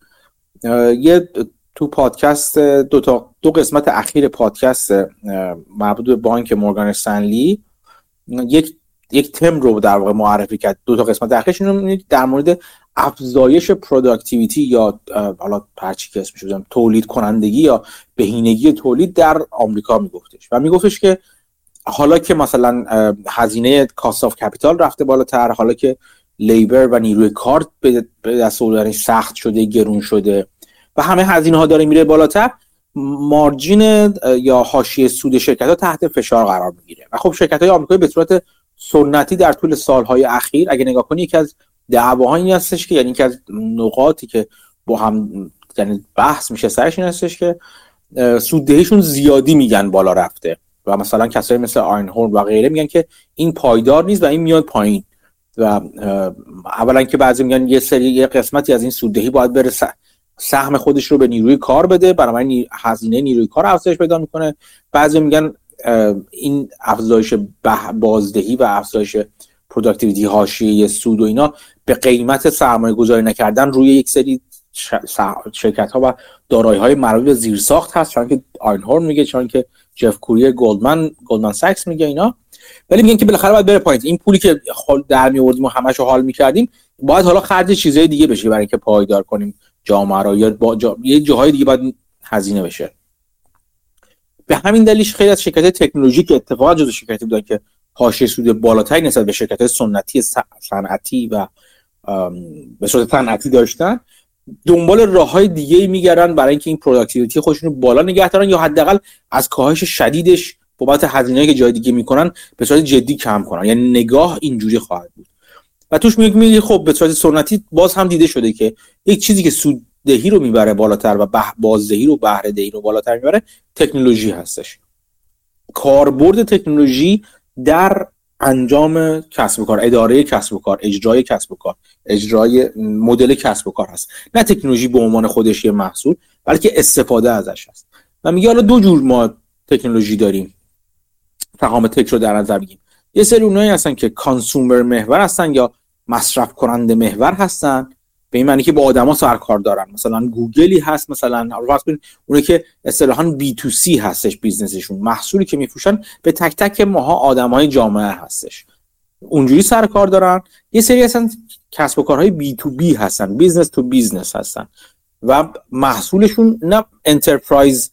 یه تو پادکست دو تا دو قسمت اخیر پادکست مربوط به بانک مورگان استنلی یک یک تم رو در واقع معرفی کرد. دو تا قسمت اخیرش در مورد افزایش productivity یا حالا پرچی که اسمش تولید کنندگی یا بهینگی تولید در آمریکا میگفتش. و میگفتش که حالا که مثلا هزینه cost of capital رفته بالاتر حالا که labor و نیروی کار به دست آوردن سخت شده گرون شده و همه هزینه ها داره میره بالاتر. margin یا حاشیه سود شرکت ها تحت فشار قرار می‌گیره. و خب شرکت های آمریکایی به صورت سنتی در طول سالهای اخیر اگه نگاه کنی یکی از دعواها این هستش که یعنی که از نقاطی که با هم یعنی بحث میشه سرش این هستش که سوددهیشون زیادی میگن بالا رفته. و مثلا کسایی مثل هورن و غیره میگن که این پایدار نیست و این میاد پایین. و اولا که بعضی میگن یه سری یه قسمتی از این سوددهی باید بره سهم خودش رو به نیروی کار بده بنابراین هزینه نیروی کار افزایش پیدا می‌کنه. بعضی میگن این افزایش بازدهی و افزایش productivity حاشیه سود و اینا به قیمت سرمایه گذاری نکردن روی یک سری شرکت ها و دارایی های مربوط به زیرساخت هست. چون که آینهورن میگه چون که جف کوری گلدمن گلدمن ساکس میگه اینا. ولی میگن که بالاخره باید بره پایین. این پولی که در میوردیم و همش رو حال می‌کردیم باید حالا خرج چیزای دیگه بشه برای اینکه پایدار کنیم. جامعه رو یا با جا... یه جاهای دیگه باید هزینه بشه. به همین دلیل خیلی از شرکت تکنولوژی که اتفاقا جزو شرکتی بودن که حاشیه سود بالاتری نسبت به شرکت سنتی صنعتی و به صورت صنعتی داشتن دنبال راه های دیگه میگردن برای اینکه این productivity خودشون رو بالا نگه دارن یا حداقل از کاهش شدیدش بابت هزینه‌ای که جای دیگه می‌کنن به صورت جدی کم کنن. یعنی نگاه اینجوری خواهد بود. و توش میگه خب به صورت سنتی باز هم دیده شده که یک چیزی که سوددهی رو می‌بره بالاتر و بازدهی رو بهره دهی رو بالاتر می‌بره تکنولوژی هستش. کاربرد تکنولوژی در انجام کسب و کار اداره کسب و کار اجرای کسب و کار اجرای مدل کسب و کار هست. نه تکنولوژی به عنوان خودش یه محصول بلکه استفاده ازش هست. و میگه حالا دو جور ما تکنولوژی داریم. تقام تک رو در نظر بگیم یه سری اونایی هستن که کانسومر محور هستن یا مصرف کننده محور هستن. به این معنی که با آدما سرکار دارن. مثلا گوگلی هست مثلا فرض اونه که اصطلاحا B2C هستش business شون. محصولی که میفروشن به تک تک ماها آدمای جامعه هستش. اونجوری سر کار دارن. یه سری هستن کسب و کارهای B2B هستن. business to business هستن. و محصولشون نه enterprise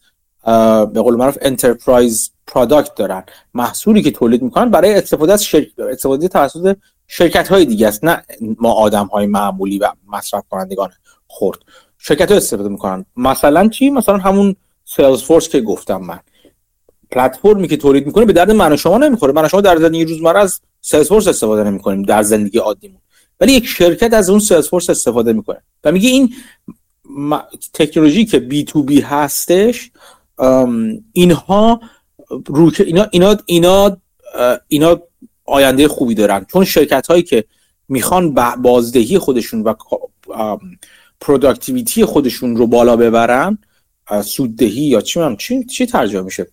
به قول معروف enterprise product دارن. محصولی که تولید می‌کنن برای استفاده از استفاده توسط شرکت های دیگه است نه ما آدم های معمولی و مصرف کنندگان خورد شرکت ها استفاده می‌کنن. مثلا چی؟ مثلا همون Salesforce که گفتم من. پلتفرمی که تولید می‌کنه به درد من و شما نمی‌خوره. من و شما در زندگی روزمره از Salesforce استفاده نمی‌کنیم در زندگی عادیمون. ولی یک شرکت از اون Salesforce استفاده می‌کنه. و میگه این تکنولوژی که B2B هستش اینها رو اینا اینا اینا اینا آینده خوبی دارن. چون شرکت هایی که می‌خوان بازدهی خودشون و productivity خودشون رو بالا ببرن سوددهی یا چی من چی چی ترجمه میشه؟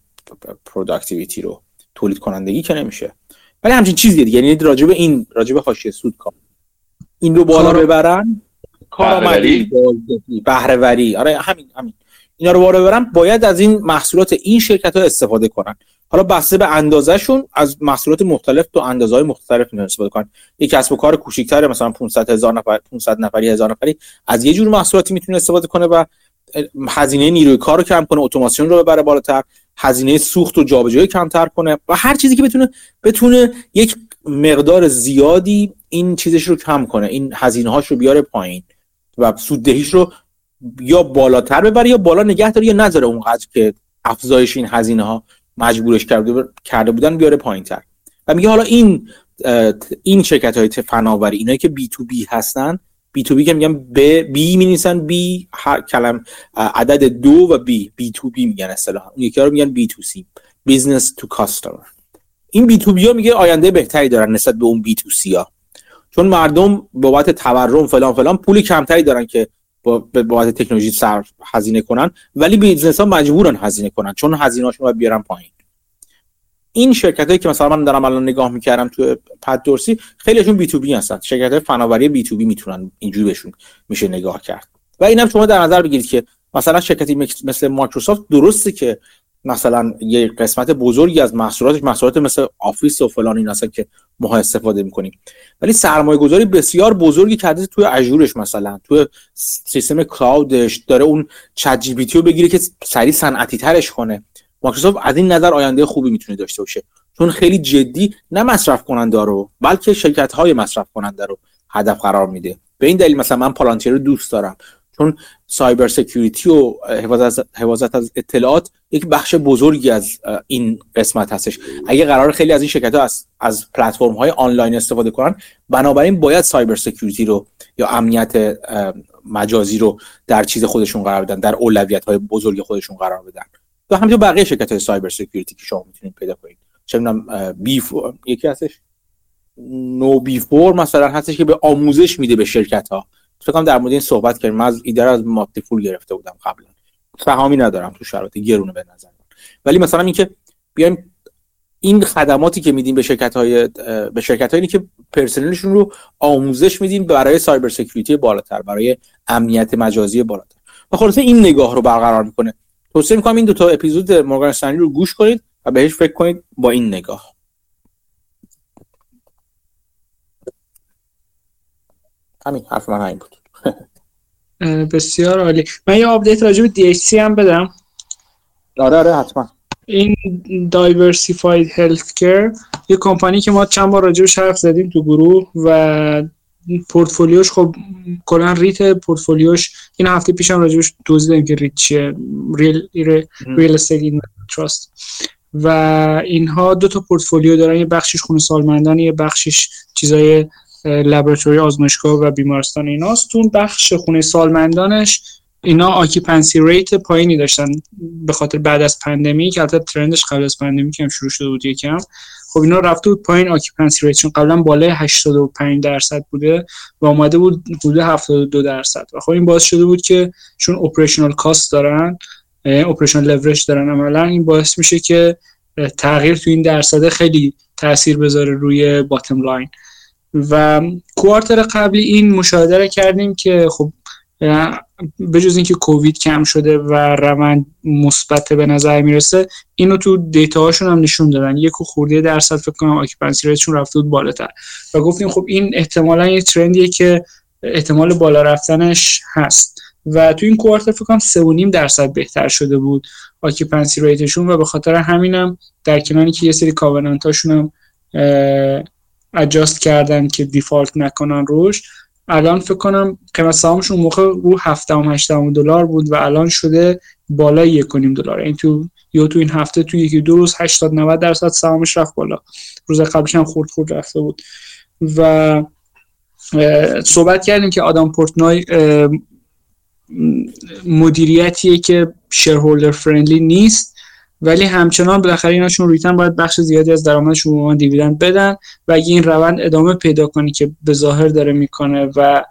productivity رو. تولید کنندگی که نمیشه. ولی همچین چیزی دیگه. یعنی راجب این راجب حاشیه سود کار. این رو بالا. ببرن. کارآمدی بهرهوری. آره همین همین. اینا رو بالا ببرن باید از این محصولات این شرکت ها استفاده کنن. حالا بسته به اندازهشون از محصولات مختلف تو اندازهای مختلف می‌تونن استفاده کنن. یک کسب و کار کوچیک‌تر مثلا 500 هزار نفر 500 نفری هزار نفری از یه جور محصولاتی می‌تونه استفاده کنه و هزینه نیروی کار رو کم کنه اتوماسیون رو ببره بالاتر هزینه سوخت و جابجایی کمتر کنه و هر چیزی که بتونه بتونه یک مقدار زیادی این چیزش رو کم کنه این هزینه هاش رو بیاره پایین و سوددهیش رو یا بالاتر ببره یا بالا نگه داره یا نذاره اونقدر که افزایش این هزینه ها مجبورش کرده بودن بیاره پایین تر و میگه حالا این این شرکت های فناوری اینایی که B2B هستن بی تو بی که میگن ب بی می نیسن بی هر کلم عدد دو و بی بی تو بی میگن اصطلاحا. اون یکی رو میگن B2C business to customer این B2B ها میگه آینده بهتری دارن نسبت به اون B2C ها. چون مردم بابت تورم فلان فلان پول کمتری دارن که با بابت تکنولوژی سر هزینه کنن ولی business ها مجبورن هزینه کنن چون هزینه‌هاشون رو بیارن پایین. این شرکت هایی که مثلا من دارم الان نگاه می‌کردم تو پت دورسی خیلیشون B2B هستن. شرکت های فناوری B2B می‌تونن اینجوری بهشون میشه نگاه کرد. و اینم شما در نظر بگیرید که مثلا شرکتی مثل مایکروسافت درسته که مثلا یه قسمت بزرگی از محصولاتش محصولات مثل آفیس و فلان این هستن که ما استفاده می‌کنیم. ولی سرمایه گذاری بسیار بزرگی کرده توی Azure ش مثلا توی سیستم cloud ش داره اون چت جی رو بگیره که سریع صنعتی ترش کنه. مایکروسافت از این نظر آینده خوبی می‌تونه داشته باشه. چون خیلی جدی نه مصرف کننده رو بلکه شرکت های مصرف کننده رو هدف قرار میده. به این دلیل مثلا من پالانتیر رو دوست دارم. چون cyber security و حفاظت از اطلاعات یک بخش بزرگی از این قسمت هستش. اگه قرار خیلی از این شرکت ها از, از پلتفرم های آنلاین استفاده کنن بنابراین باید cyber security رو یا امنیت مجازی رو در چیز خودشون قرار بدن در اولویت های بزرگ خودشون قرار بدن. و همینطور بقیه شرکت های cyber security که شما می‌تونید پیدا کنید. چه می‌دونم بی یکی هستش؟ نو بی فور مثلا هستش که به آموزش میده به شرکت ها فکر در مورد این صحبت کردیم. من از ایده از Motley Fool گرفته بودم قبلا. سهامی ندارم تو شرایط گرونه به نظر ولی مثلا اینکه بیایم این خدماتی که میدیم به شرکت های به شرکت هایی که پرسنلشون رو آموزش میدیم برای سایبر سکیوریتی بالاتر برای امنیت مجازی بالاتر. و خلاصه این نگاه رو برقرار می‌کنه. توصیه می‌کنم این دو تا اپیزود مورگان رو گوش کنید و بهش فکر کنید با این نگاه. همین حرف من همین بود. بسیار عالی. من یه update راجع به DHC هم بدم. آره آره حتما. این Diversified Healthcare یه کمپانی که ما چند بار راجبش حرف زدیم تو گروه و پورتفولیوش خب کلا REIT portfolio ش این هفته پیشم راجبش توضیح دادیم که REIT چیه؟ real real estate trust و اینها دو تا پورتفولیو دارن یه بخشش خونه سالمندان یه بخشش چیزای لابراتوری آزمایشگاه و بیمارستان ایناست. تو بخش خونه سالمندانش اینا occupancy rate پایینی داشتن به خاطر بعد از pandemic البته trend ش قبل از pandemic هم شروع شده بود یکم. خب اینا رفته بود پایین occupancy rate چون قبلا بالای 85 درصد بوده و اومده بود حدود 72 درصد. و خب این باعث شده بود که چون operational cost دارن operational leverage دارن عملا این باعث میشه که تغییر تو این درصد خیلی تاثیر بذاره روی bottom line و quarter قبلی این مشاهده کردیم که خب به جز اینکه کووید کم شده و روند مثبت به نظر می‌رسه اینو تو data هاشون هم نشون دادن. یک خورده درصد فکر کنم occupancy rate شون رفته بود بالاتر. و گفتیم خب این احتمالا یه trend یه که احتمال بالا رفتنش هست. و تو این quarter فکر کنم 3.5 درصد بهتر شده بود آکیپنسی ریتشون و به خاطر همینم در کناری که یه سری کاوننت هاشون هم اجاست کردن که دیفالت نکنن روش. الان فکر کنم قیمت سهامشون موقع رو 7 و 8 دلار بود و الان شده بالای 1 دلار این تو یا تو این هفته تو یکی دو روز 80 90 درصد سهامش رفت بالا. روز قبلش هم خورد خورد رفته بود. و صحبت کردیم که آدم پورتنوی مدیریتیه که shareholder friendly نیست. ولی همچنان بالاخره ایناشون REIT ن باید بخش زیادی از درآمدشون به dividend بدن و اگه این روند ادامه پیدا کنی که به ظاهر داره می‌کنه و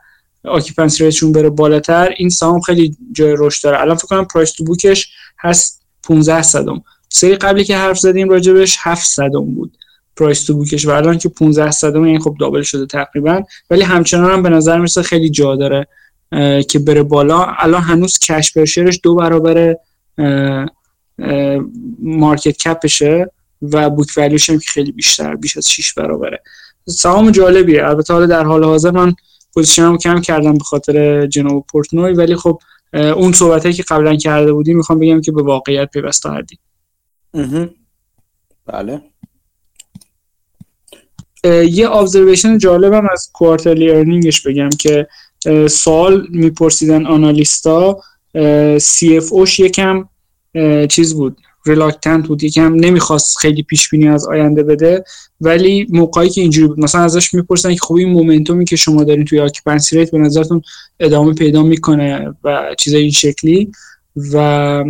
occupancy rate شون بره بالاتر این سهام خیلی جای رشد داره. الان فکر کنم price to book ش هست 15 صدم. سری قبلی که حرف زدیم راجبش 7 صدم بود price to book ش و الان که 15 صدم این خب double شده تقریبا. ولی همچنان هم به نظر می‌رسه خیلی جا داره که بره بالا. الان هنوز cash per share ش دو برابر market cap شه و book value ش هم خیلی بیشتر بیش از 6 برابره. سهام جالبیه. البته حالا در حال حاضر من position مو کم کردم به خاطر جناب پورتنوی ولی خب اون صحبتایی که قبلا کرده بودیم می‌خوام بگم که به واقعیت پیوسته هردیم بله. یه observation جالبم از quarterly earning ش بگم که سوال میپرسیدن analyst ا CFO ش یکم چیز بود reluctant بود یکم نمی‌خواست خیلی پیش بینی از آینده بده ولی موقعی که اینجوری بود مثلا ازش می‌پرسن که خب این momentum ی که شما دارین توی occupancy rate به نظرتون ادامه پیدا می‌کنه و چیزای این شکلی؟ و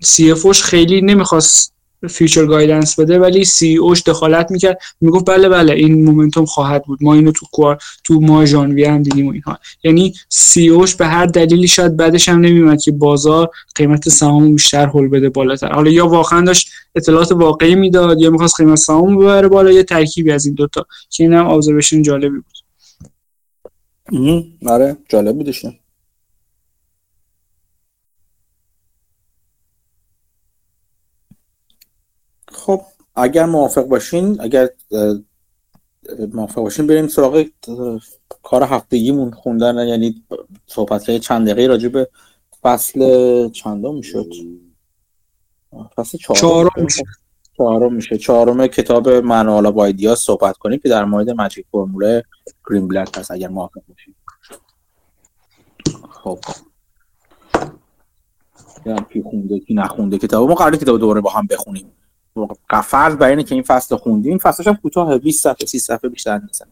CFO ش خیلی نمی‌خواست future guidance بده ولی CEO ش دخالت می‌کرد. می‌گفت بله بله این momentum خواهد بود. ما اینو تو quar تو ماه ژانویه هم دیدیم اینها. یعنی CEO ش به هر دلیلی شاید بعدش هم نمیومد که بازار قیمت سهام بیشتر هول بده بالاتر. حالا یا واقعا داشت اطلاعات واقعی می‌داد یا می‌خواست قیمت سهام ببره بالا یا ترکیبی از این دوتا که اینم observation جالبی بود. آره جالب بودش خب اگر موافق باشین اگر موافق باشین بریم سراغ کار هفتگیمون خوندن یعنی صحبت چند دقیقه راجع به فصل چندم می‌شد؟ فصل چهارم. چهارم میشه. چهارم کتاب منوالا بایدیا صحبت کنیم که در مورد مجیک فرموله گرین بلک هست اگر موافق باشین. خب. کی خونده کی نخونده کتاب ما قرار کتاب دوباره با هم بخونیم. فرض بر اینه که این فصل خوندیم. فصلش هم کوتاه 20 صفحه 30 صفحه بیشتر نیست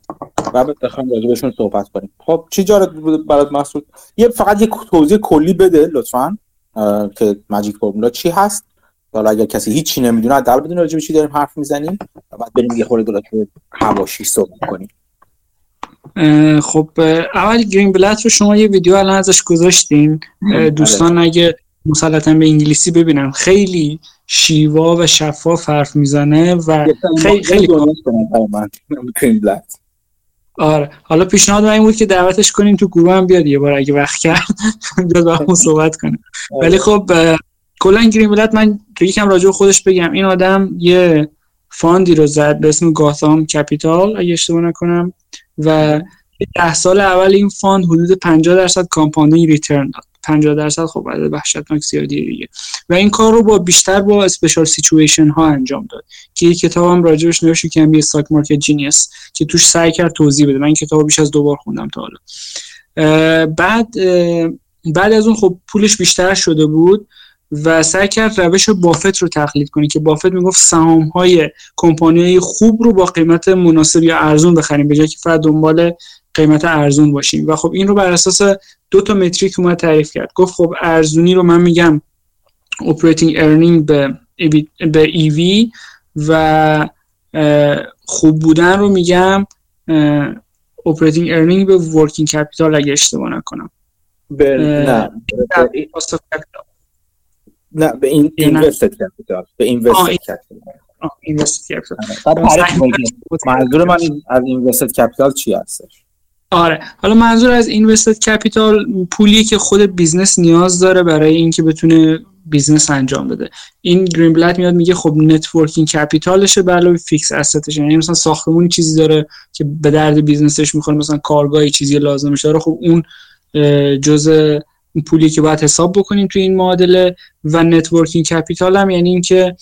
و بعد بخوام راجع بهشون صحبت کنیم. خب چی جالب بود برات مسعود یه فقط یه توضیح کلی بده لطفا که ماجیک فرمولا چی هست. حالا اگر کسی هیچی نمی‌دونه حداقل بدون راجع به چی داریم حرف می‌زنیم و بعد بریم یه خورده راجع حواشی صحبت کنیم. خب اول گرین بلت رو شما یه ویدیو الان ازش گذاشتین. دوستان اگه مسلطا به انگلیسی ببینن خیلی شیوا و شفاف حرف می‌زنه و خیلی خیلی آره. حالا پیشنهاد من این بود که دعوتش کنیم تو گروه هم بیاد یه بار اگه وقت کرد. بیاد با همون صحبت کنه. آره. ولی خب کلا گرین بلد من تو یکم راجع خودش بگم. این آدم یه فاندی رو زد به اسم گاثام کپیتال اگه اشتباه نکنم و ده سال اول این fund حدود 50 درصد compounding return داد. 50 درصد خب عدد وحشتناک زیادی دیگه. و این کار رو با بیشتر با special situation ها انجام داد که یک کتابم راجبش نوشته که یه stock market genius که توش سعی کرد توضیح بده. من این کتابو بیش از دو بار خوندم تا حالا. بعد بعد از اون خب پولش بیشتر شده بود و سعی کرد روش بافت رو تقلید کنه که بافت می‌گفت سهام های کمپانی خوب رو با قیمت مناسب یا ارزون بخریم. به جای که فقط دنبال قیمت ارزون باشیم. و خب این رو بر اساس دو تا متریک اومد تعریف کرد. گفت خب ارزونی رو من میگم operating earning به به EV و خوب بودن رو میگم operating earning به working capital اگه اشتباه نکنم. به نه. نه به این invested capital. به invested capital. منظور من از invested capital چی هستش آره. حالا منظور از invested capital پولی که خود business نیاز داره برای اینکه بتونه business انجام بده. این گرین‌بلت میاد میگه خب net working capital شه به علاوه fixed asset ش یعنی مثلا ساختمونی چیزی داره که به درد business ش می‌خوره. مثلا کارگاهی چیزی لازمش داره خب اون جزء پولی که باید حساب بکنیم تو این معادله و net working capital هم. یعنی اینکه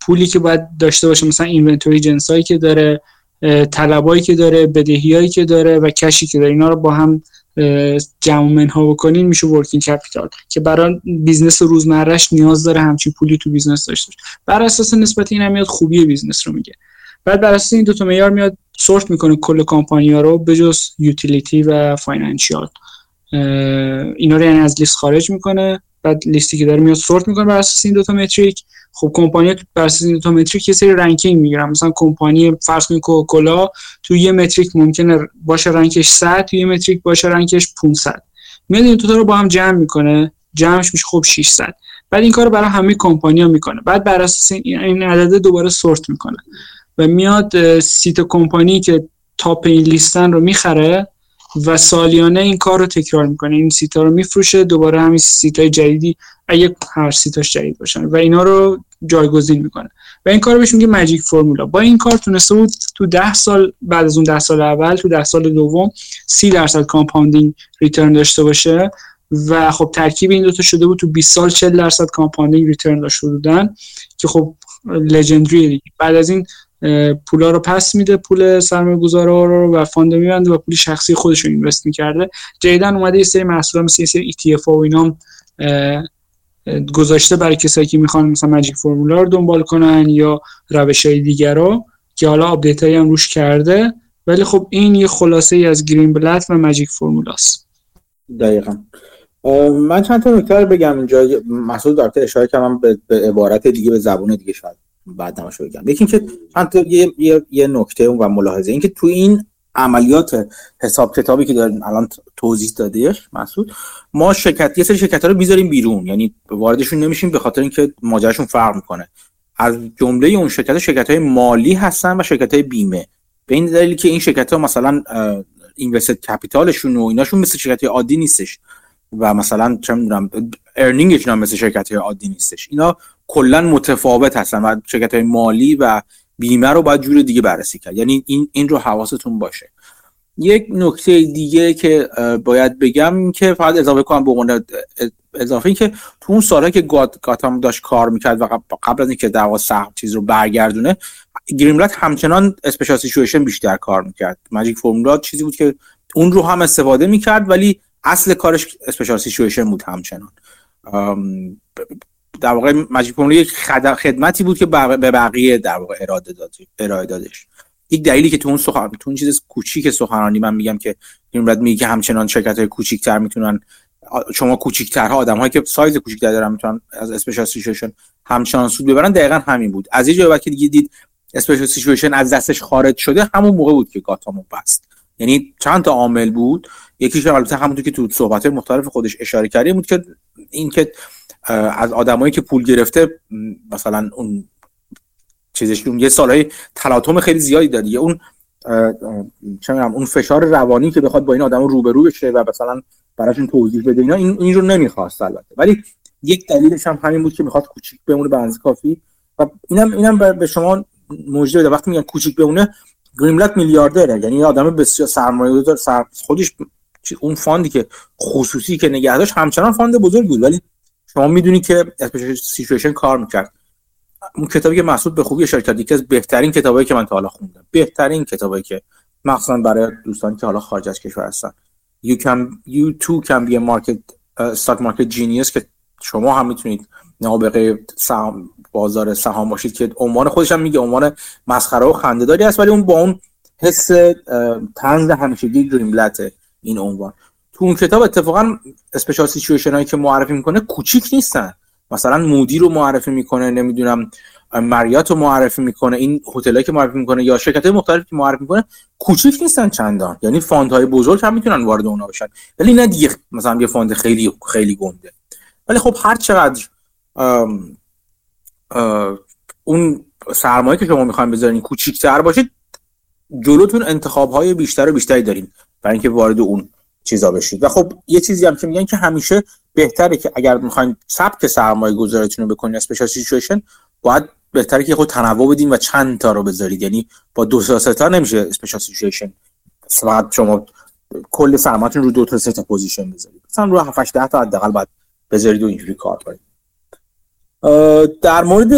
پولی که باید داشته باشه. مثلا inventory جنسایی که داره. طلبایی که داره بدهیایی که داره و cash ی که داره اینا رو با هم جمع منها بکنین میشه working capital که برای business روزمرهش نیاز داره همچین پولی تو business داشته باشه. بر اساس نسبت این هم میاد خوبی business رو میگه. بعد بر اساس این دو تا معیار میاد sort می‌کنه کل کمپانی ها رو بجز utility و financial. اینا رو یعنی از لیست خارج می‌کنه. بعد لیستی که داره میاد sort می‌کنه بر اساس این دو تا metric خب کمپانی بر اساس این metric یه سری ranking می‌گیرن. مثلا کمپانی فرض کنید کوکاکولا تو یه metric ممکنه باشه rank ش 100 تو یه metric باشه rank ش 500 میاد این دو تا رو با هم جمع می‌کنه جمعش میشه خب 600 بعد این کارو برای همه کمپانی‌ها می‌کنه. بعد بر اساس این عدد دوباره sort می‌کنه و میاد سیت کمپانی که top این لیست رو می‌خره و سالیانه این کار رو تکرار می‌کنه. این سی تا رو میفروشه دوباره همین سی تای جدیدی اگه هر سی تاش جدید باشن و اینا رو جایگزین می‌کنه. و این کار بهش میگه magic formula با این کار تونسته بود تو ده سال بعد از اون ده سال اول تو ده سال دوم سی درصد compounding return داشته باشه. و خب ترکیب این دوتا شده بود تو 20 سال 40 درصد compounding return داشته بودن که خب legendary بعد از این پولا رو پس میده پول سرمایه گذارا رو و fund میبنده و پول شخصی خودش رو invest می‌کرده. جدیدن اومده یه سری محصولات مثل یه سری ETF و اینا گذاشته برای کسایی که می‌خوان مثلا magic formula رو دنبال کنن یا روش های دیگر رو که حالا update هم روش کرده. ولی خب این یه خلاصه ای از گرین‌بلت و magic formula ست دقیقا. من چند تا نکته بگم اینجا. مسعود دکتر اشاره کردم به, به عبارت دیگه به زبون دیگه شاید بعد نماشو بگم. یکی اینکه چند تا یه, یه،, یه نکته و ملاحظه. اینکه تو این عملیات حساب کتابی که داریم الان توضیح دادیش مسعود ما شرکت یه سری شرکت ها رو می‌ذاریم بیرون. یعنی واردشون نمیشیم به خاطر اینکه ماجراشون فرق می‌کنه. از جمله اون شرکت شرکت های مالی هستن و شرکت های بیمه. به این دلیل که این شرکت ها مثلا اینوستد کپیتالشون و ایناشون مثل شرکت عادی نیستش. و مثلا چه می‌دونم ارنینگشون مثل شرکت های عادی نیستش. اینا کلا متفاوت هستن و شرکت های مالی و بیمه رو باید جور دیگه بررسی کرد. یعنی این این رو حواستون باشه. یک نکته دیگه که باید بگم که فقط اضافه کنم به عنوان اضافه این که تو اون سالها که گاتام داشت کار می‌کرد و قبل از اینکه دعوا سخت چیز رو برگردونه گریملت همچنان اسپیشال سیچویشن بیشتر کار می‌کرد. ماجیک فرمولا چیزی بود که اون رو هم استفاده می‌کرد ولی اصل کارش special situation بود همچنان. در واقع مجید یک خدمتی بود که به بقیه در واقع اراده داد ارائه دادش. یک دلیلی که تو اون سخن تو اون چیز کوچیک سخنرانی من میگم که این بعد میگه همچنان شرکت های کوچیک‌تر می‌تونن شما کوچیک‌ترها آدم‌هایی که سایز کوچیک‌تر دارن می‌تونن از special situation همچنان سود ببرن. دقیقا همین بود. از یه جایی که دیگه دید اسپیشال سیچویشن از دستش خارج شده همون موقع بود که گاتامو بست. یعنی چند تا عامل بود. یکیش البته همونطور که تو صحبت مختلف خودش اشاره کردیم بود که این که از آدمایی که پول گرفته مثلا اون چیزش اون یه سالهای تلاطم خیلی زیادی داره. اون چه اون فشار روانی که بخواد با این آدم روبرو بشه و مثلا براشون توضیح بده اینا این این رو نمی‌خواست البته. ولی یک دلیلش هم همین بود که می‌خواد کوچیک بمونه به کافی. و اینم اینم به شما موجود بده. وقتی میگن کوچیک بمونه گرین‌بلت میلیاردره. یعنی آدم بسیار سرمایه‌گذار سر خودش اون fund ی که خصوصی که نگه داشت همچنان fund بزرگی بود. ولی شما می‌دونید که سیچویشن کار می‌کرد. اون کتابی که مسعود به خوبی اشاره کرد یکی از بهترین کتابایی که من تا حالا خوندم. بهترین کتابایی که مخصوصا برای دوستانی که حالا خارج از کشور هستن. You can you too can be a market uh, stock market genius که شما هم می‌تونید نابغه سهام بازار سهام باشید که عنوان خودش هم میگه عنوان مسخره و خنده‌داری است ولی اون با اون حس طنز همیشگی گرین‌بلت این عنوان. تو اون کتاب اتفاقا special situation هایی که معرفی می‌کنه کوچیک نیستن. مثلا مودی رو معرفی می‌کنه نمی‌دونم Marriott رو معرفی می‌کنه این هتلایی که معرفی می‌کنه یا شرکت های مختلفی که معرفی می‌کنه کوچیک نیستن چندان. یعنی fund های بزرگ هم می‌تونن وارد اونا بشن. ولی نه دیگه مثلا یه fund خیلی خیلی گنده. ولی خب هر چقدر اون سرمایه که شما می‌خواین بذارین کوچیک‌تر باشید جلوتون انتخاب های بیشتر و بیشتری دارین. برای اینکه وارد اون چیزا بشید. و خب یه چیزی هم که میگن که همیشه بهتره که اگر می‌خواین سبک سرمایه گذاریتون رو بکنید special situation باید بهتره که خود تنوع بدین و چند تا رو بذارید. یعنی با دو تا تا نمیشه special situation بعد شما کل سرمایه‌تون رو دو تا سه تا position بذارید. مثلا رو 7 8 تا حداقل بعد بذارید و اینجوری کار کنید. در مورد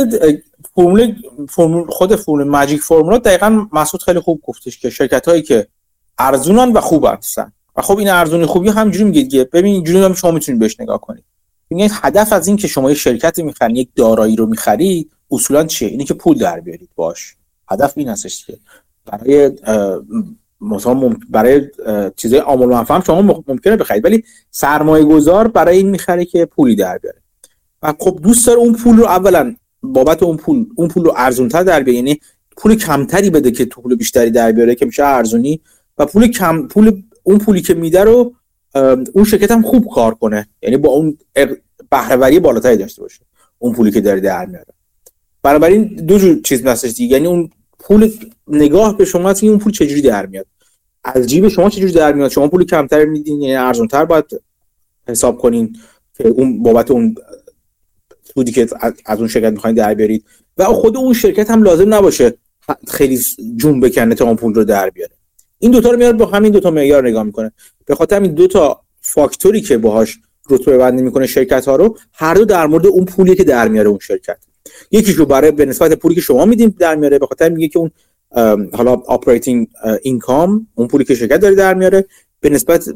فرمول خود فرمول magic formula دقیقا مسعود خیلی خوب گفتش که شرکت هایی که ارزونن و خوب هستن. و خب این ارزونی خوبی همینجوری میگه دیگه. ببین اینجوری هم شما می‌تونید بهش نگاه کنید میگه هدف از این که شما یه شرکتی می‌خرید یک دارایی رو می‌خرید اصولا چیه؟ اینه که پول در بیارید باش. هدف این هستش که برای مثلا برای چیزای عامل منفعه شما ممکنه بخرید. ولی سرمایه گذار برای این می‌خره که پولی در بیاره. و خب دوست داره اون پول رو اولا بابت اون پول اون پول رو ارزونتر در بیاره. یعنی پول کمتری بده که پول بیشتری در بیاره که میشه ارزونی. و پول کم پول اون پولی که میده رو اون شرکت هم خوب کار کنه. یعنی با اون بهرهوری بالاتری داشته باشه. اون پولی که داره در میاره. بنابراین دو جور چیز هستش دیگه. یعنی اون پول نگاه به شما هست اون پول چجوری در میاد؟ از جیب شما چجوری در میاد؟ شما پول کمتر میدین یعنی ارزونتر باید حساب کنین که اون بابت اون سودی که از اون شرکت می‌خواین در بیارید. و خود اون شرکت هم لازم نباشه خیلی جون بکنه تا اون پول رو در بیاره. این دوتا رو میاد با همین دوتا معیار نگاه می‌کنه. به خاطر همین دوتا فاکتوری که باهاش رتبه بندی می‌کنه شرکت ها رو هر دو در مورد اون پولی که در میاره اون شرکت. یکیشو برای به نسبت پولی که شما میدین در میاره به خاطر میگه که اون حالا operating income اون پولی که شرکت داره در میاره به نسبت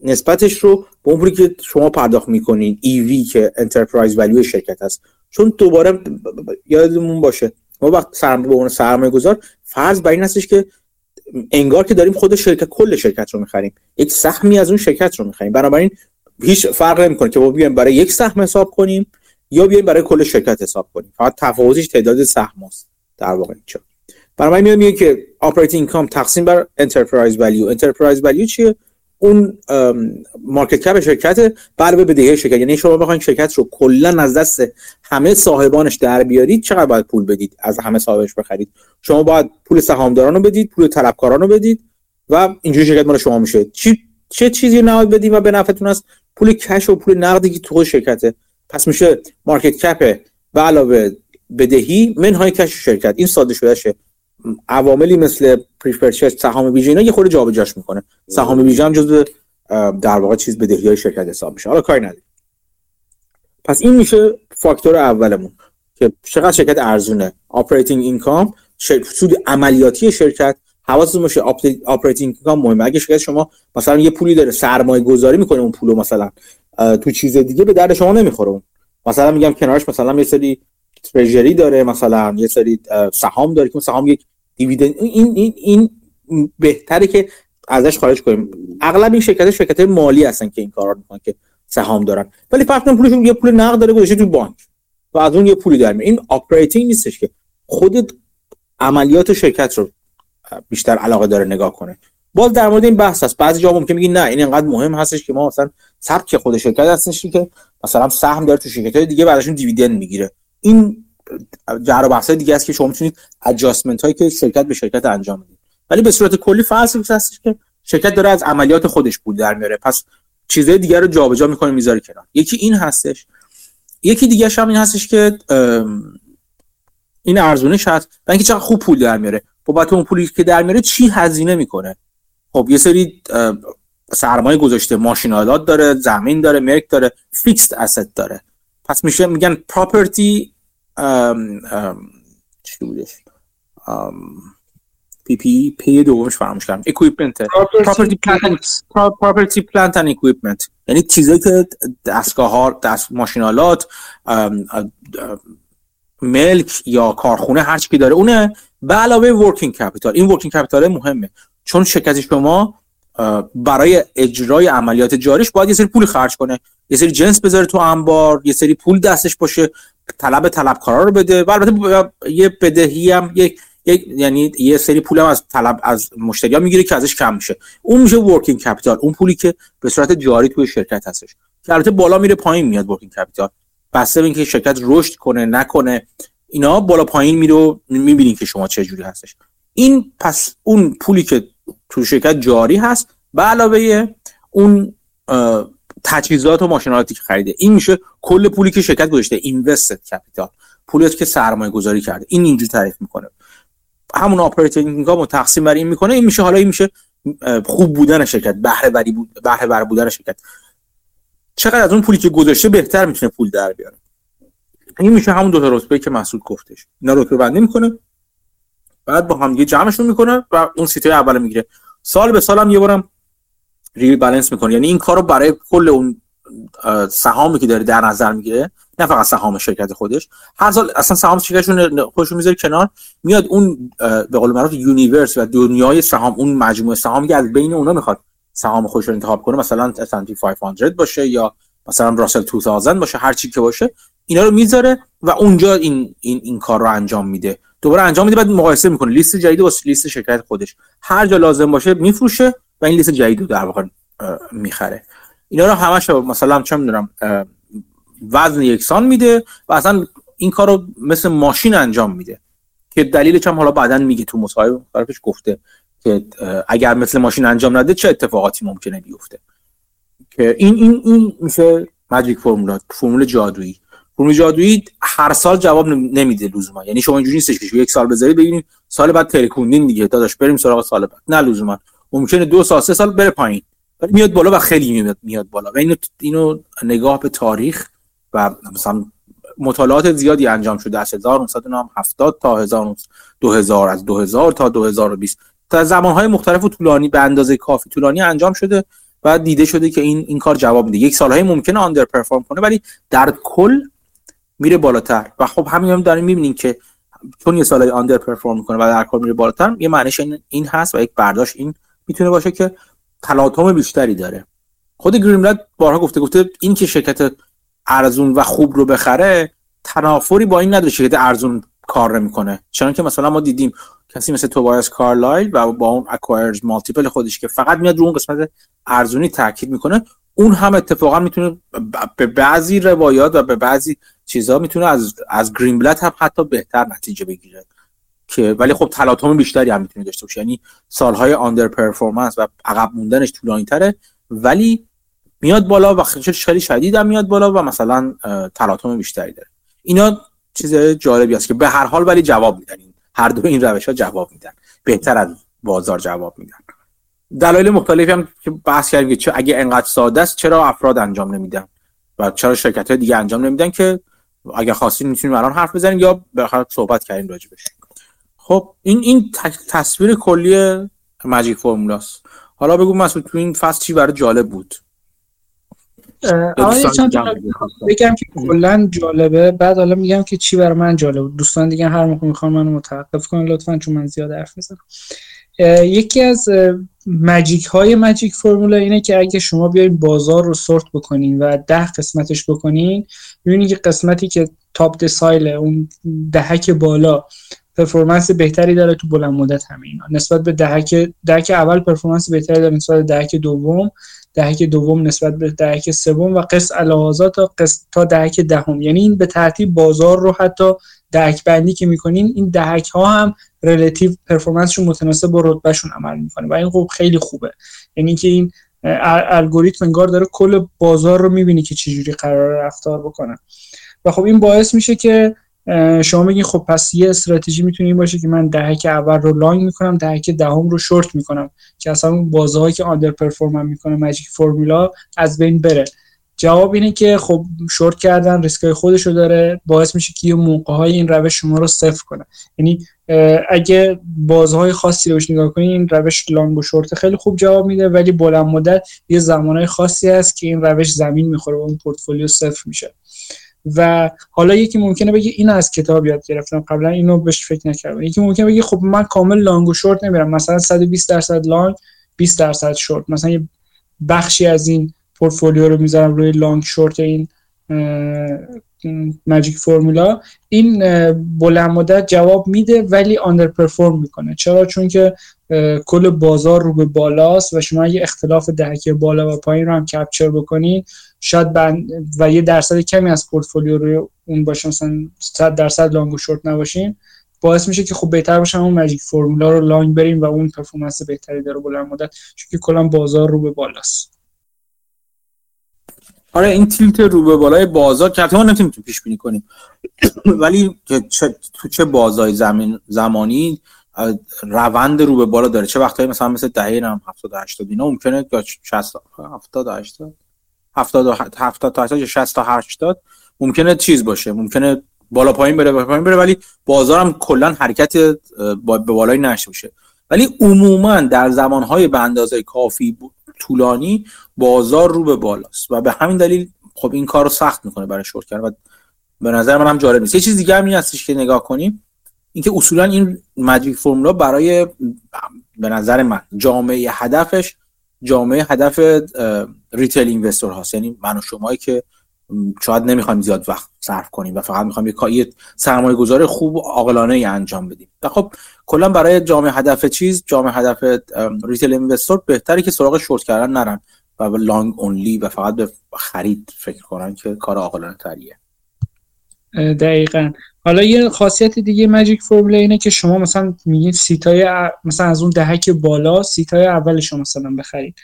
نسبتش رو به اون پولی که شما پرداخت می‌کنین وی e که enterprise value شرکت هست چون دوباره یادمون باشه ما وقت سرمایه به اون سرمایه گذار فرض بر این هستش که انگار که داریم خود شرکت کل شرکت رو می‌خریم. یک سهمی از اون شرکت رو می‌خریم. بنابراین هیچ فرق نمی‌کنه که ما بیایم برای یک سهم حساب کنیم یا بیایم برای کل شرکت حساب کنیم. فقط تفاوتش تعداد سهم است در واقع اینجا. بنابراین میگه که operating income تقسیم بر enterprise value enterprise value چیه؟ اون market cap شرکت به بدهی شرکت. یعنی شما بخواید شرکت رو کلا از دست همه صاحبانش در بیارید چقدر باید پول بدید؟ از همه صاحبش بخرید. شما باید پول سهامداران رو بدید پول طلبکاران رو بدید و اینجوری شرکت مال شما میشه. چی چه چیزی نهاد بدید و به نفعتون است پول cash و پول نقدی که تو شرکته. پس میشه market cap به علاوه بدهی منهای cash شرکت. این ساده شده شه. عواملی مثل preferred shares سهام ویژه اینا یه خورده جابجاش می‌کنه. سهام ویژه هم جزو در واقع چیز بدهی های شرکت حساب میشه. حالا کاری نداره پس این میشه فاکتور اولمون که چقدر شرکت ارزونه. operating income سود عملیاتی شرکت حواستون باشه operating income مهمه. اگه شرکت شما مثلا یه پولی داره سرمایه گذاری می‌کنه اون پولو مثلا تو چیز دیگه به درد شما نمی‌خوره مثلا میگم کنارش مثلا یه سری treasury داره مثلا یه سری سهام داره که سهام یک dividend این این این بهتره که ازش خارج کنیم. اغلب این شرکت شرکت مالی هستن که این کارا می‌کنن که سهام دارن. ولی فرض پولشون یه پول نقد داره گذاشته تو بانک و از اون یه پولی داره. این operating نیستش که خود عملیات شرکت رو بیشتر علاقه داره نگاه کنه. باز در مورد این بحث هست. بعضی جا ممکن میگی نه این انقدر مهم هستش که ما مثلا سبک خود شرکت هستش که مثلا سهم داره تو شرکت های دیگه بعدشون dividend می‌گیره. این جر و بحث دیگه است که شما می‌تونید adjustment هایی که شرکت به شرکت انجام بدید ولی به صورت کلی فرض هستش که شرکت داره از عملیات خودش پول در میاره. پس چیزهای دیگر رو جابجا می‌کنه می‌ذاره کنار. یکی این هستش. یکی دیگه هم این هستش که این ارزونش هست. و اینکه چقدر خوب پول در میاره. بابت اون پولی که در میاره چی هزینه می‌کنه؟ خب یه سری سرمایه گذاشته. ماشین‌آلات داره زمین داره ملک داره fixed asset داره. پس میشه میگن property چی بودش PP پی دومش فراموش کردم. equipment property plant property plant and equipment یعنی چیزایی که دستگاه ها دست ماشین‌آلات ملک یا کارخونه هر چی داره اونه. به علاوه working capital این working capital مهمه. چون شرکت شما برای اجرای عملیات جاریش باید یه سری پول خرج کنه. یه سری جنس بذاره تو انبار یه سری پول دستش باشه طلب طلبکارا رو بده. و البته یه بدهی هم یک یعنی یه سری پول هم از طلب از مشتری ها می‌گیره که ازش کم میشه. اون میشه working capital اون پولی که به صورت جاری توی شرکت هستش. که البته بالا میره پایین میاد working capital بسته به اینکه شرکت رشد کنه نکنه اینا بالا پایین میره و می‌بینین که شما چه جوری هستش. این پس اون پولی که تو شرکت جاری هست. به علاوه اون تجهیزات و ماشین‌آلاتی که خریده. این میشه کل پولی که شرکت گذاشته invested capital پولی که سرمایه گذاری کرده. این اینجوری تعریف می‌کنه. همون operating income تقسیم بر این می‌کنه. این میشه حالا این میشه خوب بودن شرکت بهره وری بود بهره ور بودن شرکت. چقدر از اون پولی که گذاشته بهتر می‌تونه پول در بیاره. این میشه همون دو تا رتبه که مسعود گفتش اینا رتبه بندی می‌کنه. بعد با هم دیگه جمعشون می‌کنه و اون سی تای اول می‌گیره. سال به سال هم یه بارم rebalance می‌کنه. یعنی این کارو برای کل اون سهامی که داره در نظر می‌گیره نه فقط سهام شرکت خودش هر سال اصلا سهام شرکتشون خودشون می‌ذاره کنار میاد اون به قول معروف universe و دنیای سهام اون مجموعه سهامی که از بین اونا می‌خواد سهام خودش رو انتخاب کنه مثلا S&P 500 باشه یا مثلا راسل 2000 باشه هر چی که باشه اینا رو می‌ذاره و اونجا این این این کار رو انجام میده. دوباره انجام میده بعد مقایسه می‌کنه. لیست جدید با لیست شرکت خودش. هر جا لازم باشه میفروشه و این لیست جدید رو در واقع می‌خره. اینا رو همش مثلا چه می‌دونم وزن یکسان میده و اصلا این کار رو مثل ماشین انجام میده. که دلیلش هم حالا بعدا میگه تو مصاحبه مختلفش گفته که اگر مثل ماشین انجام نده چه اتفاقاتی ممکنه بیفته. که این این این میشه ماجیک فرمولا فرمول جادویی. فرمول جادویی هر سال جواب نمیده لزوما. یعنی شما اینجوری نیستش که یک سال بذارید ببینید سال بعد ترکوندین دیگه. داداش بریم سراغ سال بعد. نه لزوما. ممکنه دو سال سه سال بره پایین. ولی میاد بالا و خیلی میاد میاد بالا. و اینو اینو نگاه به تاریخ و مثلا مطالعات زیادی انجام شده. از 1970 تا 2000 از 2000 تا 2020 تا زمانهای مختلف و طولانی به اندازه کافی طولانی انجام شده و دیده شده که این این کار جواب میده. یک سالهای ممکنه آندر پرفورم کنه ولی در کل میره بالاتر. و خب همین هم داریم می‌بینیم که چون یه سالهای آندر پرفورم می‌کنه و در کل میره بالاتر یه معنیش این, این هست و یک برداشت این می‌تونه باشه که تلاطم بیشتری داره. خود گریملت بارها گفته گفته این که شرکت ارزون و خوب رو بخره تنافری با این نداره شرکت ارزون کار نمی‌کنه. چون که مثلا ما دیدیم کسی مثل توبایس کارلایل و با اون اکوایرز مالتیپل خودش که فقط میاد رو اون قسمت ارزونی تاکید می‌کنه اون هم اتفاقا می‌تونه به بعضی روایات و به بعضی چیزها می‌تونه از از گرین بلد هم حتی بهتر نتیجه بگیره. که ولی خب تلاطم بیشتری هم می‌تونه داشته باشه یعنی سالهای آندر پرفورمنس و عقب موندنش طولانی تره ولی میاد بالا و خیلی شدید هم میاد بالا و مثلا تلاطم بیشتری داره. اینا چیز جالبی است که به هر حال ولی جواب میدن. هر دو این روش ها جواب میدن. بهتر از بازار جواب میدن. دلایل مختلفی هم که بحث کردیم که اگه انقدر ساده است چرا افراد انجام نمیدن؟ و چرا شرکت های دیگه انجام نمیدن که اگه خواستین می‌تونیم الان حرف بزنیم یا به صحبت کردیم راجبش. خب این این تصویر کلی ماجیک فرمولاست حالا بگو مسعود تو این فصل چی برای جالب بود؟ بگم که کلا جالبه. بعد حالا میگم که چی برای من جالبه دوستان دیگه هر موقع می‌خوان منو متوقف کنن لطفا چون من زیاد حرف می‌زنم. یکی از مجیک های مجیک فرمولا اینه که اگه شما بیاین بازار رو سورت بکنین و ده قسمتش بکنین می‌بینید که قسمتی که top decile اون دهک بالا performance بهتری داره تو بلند مدت همین نسبت به دهک دهک اول performance بهتری داره نسبت به دهک دوم دهک دوم نسبت به دهک سوم و قس علی هذا تا قس تا دهک دهم. یعنی این به ترتیب بازار رو حتی دهک بندی که می‌کنین این دهک ها هم relative performance شون متناسب با رتبهشون عمل می‌کنه و این خب خیلی خوبه. یعنی که این الگوریتم انگار داره کل بازار رو می‌بینی که چجوری قرار رفتار بکنه. و خب این باعث میشه که شما بگین خب پس یه استراتژی می‌تونه این باشه که من دهک اول رو لانگ می‌کنم دهک دهم رو شورت می‌کنم که اصلا اون بازه‌هایی که آندر پرفورم می‌کنه ماجیک فرمولا از بین بره. جواب اینه که خب شورت کردن ریسکای خودشو داره باعث میشه که یه موقع های این روش شما رو صفر کنه. یعنی اگه بازهای خاصی روش نگاه کنید این روش لانگ و شورت خیلی خوب جواب میده ولی بلند مدت یه زمانهای خاصی هست که این روش زمین می‌خوره و اون پورتفولیو صفر میشه. و حالا یکی ممکنه بگه این از کتاب یاد گرفتم قبلا اینو بهش فکر نکردم. یکی ممکنه بگه خب من کامل لانگ و شورت نمیرم مثلا 120 درصد لانگ 20 درصد شورت. مثلا یه بخشی از این پورتفولیو رو می‌ذارم روی لانگ شورت این ماجیک فرمولا این بلند مدت جواب میده ولی آندر پرفورم می‌کنه. چرا؟ چون که کل بازار رو به بالاست و شما اگه اختلاف دهکه بالا و پایین رو هم کپچر بکنین شاید بند و یه درصد کمی از پورتفولیو رو اون باشه مثلا 100 درصد لانگ و شورت نباشین باعث میشه که خب بهتر باشه اون ماجیک فرمولا رو لانگ بریم و اون پرفورمنس بهتری داره بلند مدت چون که کلا بازار رو به بالاست. آره این تیلت رو به بالای بازار که ما نمی‌تونیم پیش بینی کنیم. ولی چه تو چه بازای زمین زمانی روند رو به بالا داره. چه وقتایی مثلا مثل دهه هم 70 80 اینا ممکنه یا 60 70 80 70 70 تا 80 60 تا 80 ممکنه چیز باشه. ممکنه بالا پایین بره بالا پایین بره ولی بازار هم کلا حرکت به بالای نشه باشه. ولی عموما در زمانهای به اندازه کافی طولانی بازار رو به بالاست. و به همین دلیل خب این کار رو سخت می‌کنه برای شورت کردن و به نظر من هم جالب نیست. یه چیز دیگه هم این هستش که نگاه کنیم اینکه اصولا این ماجیک فرمولا برای به نظر من جامعه هدفش جامعه هدف retail investor هاست. یعنی من و شمایی که شاید نمی‌خوایم زیاد وقت صرف کنیم و فقط می‌خوایم یه سرمایه گذاری خوب و عاقلانه انجام بدیم. و خب کلا برای جامعه هدف چیز جامعه هدف retail investor بهتره که سراغ شورت کردن نرن و long only و فقط به خرید فکر کنن که کار عاقلانه تریه دقیقا. حالا یه خاصیت دیگه magic formula اینه که شما مثلا میگین سی تای مثلا از اون دهک بالا سی تای اول شما مثلا بخرید.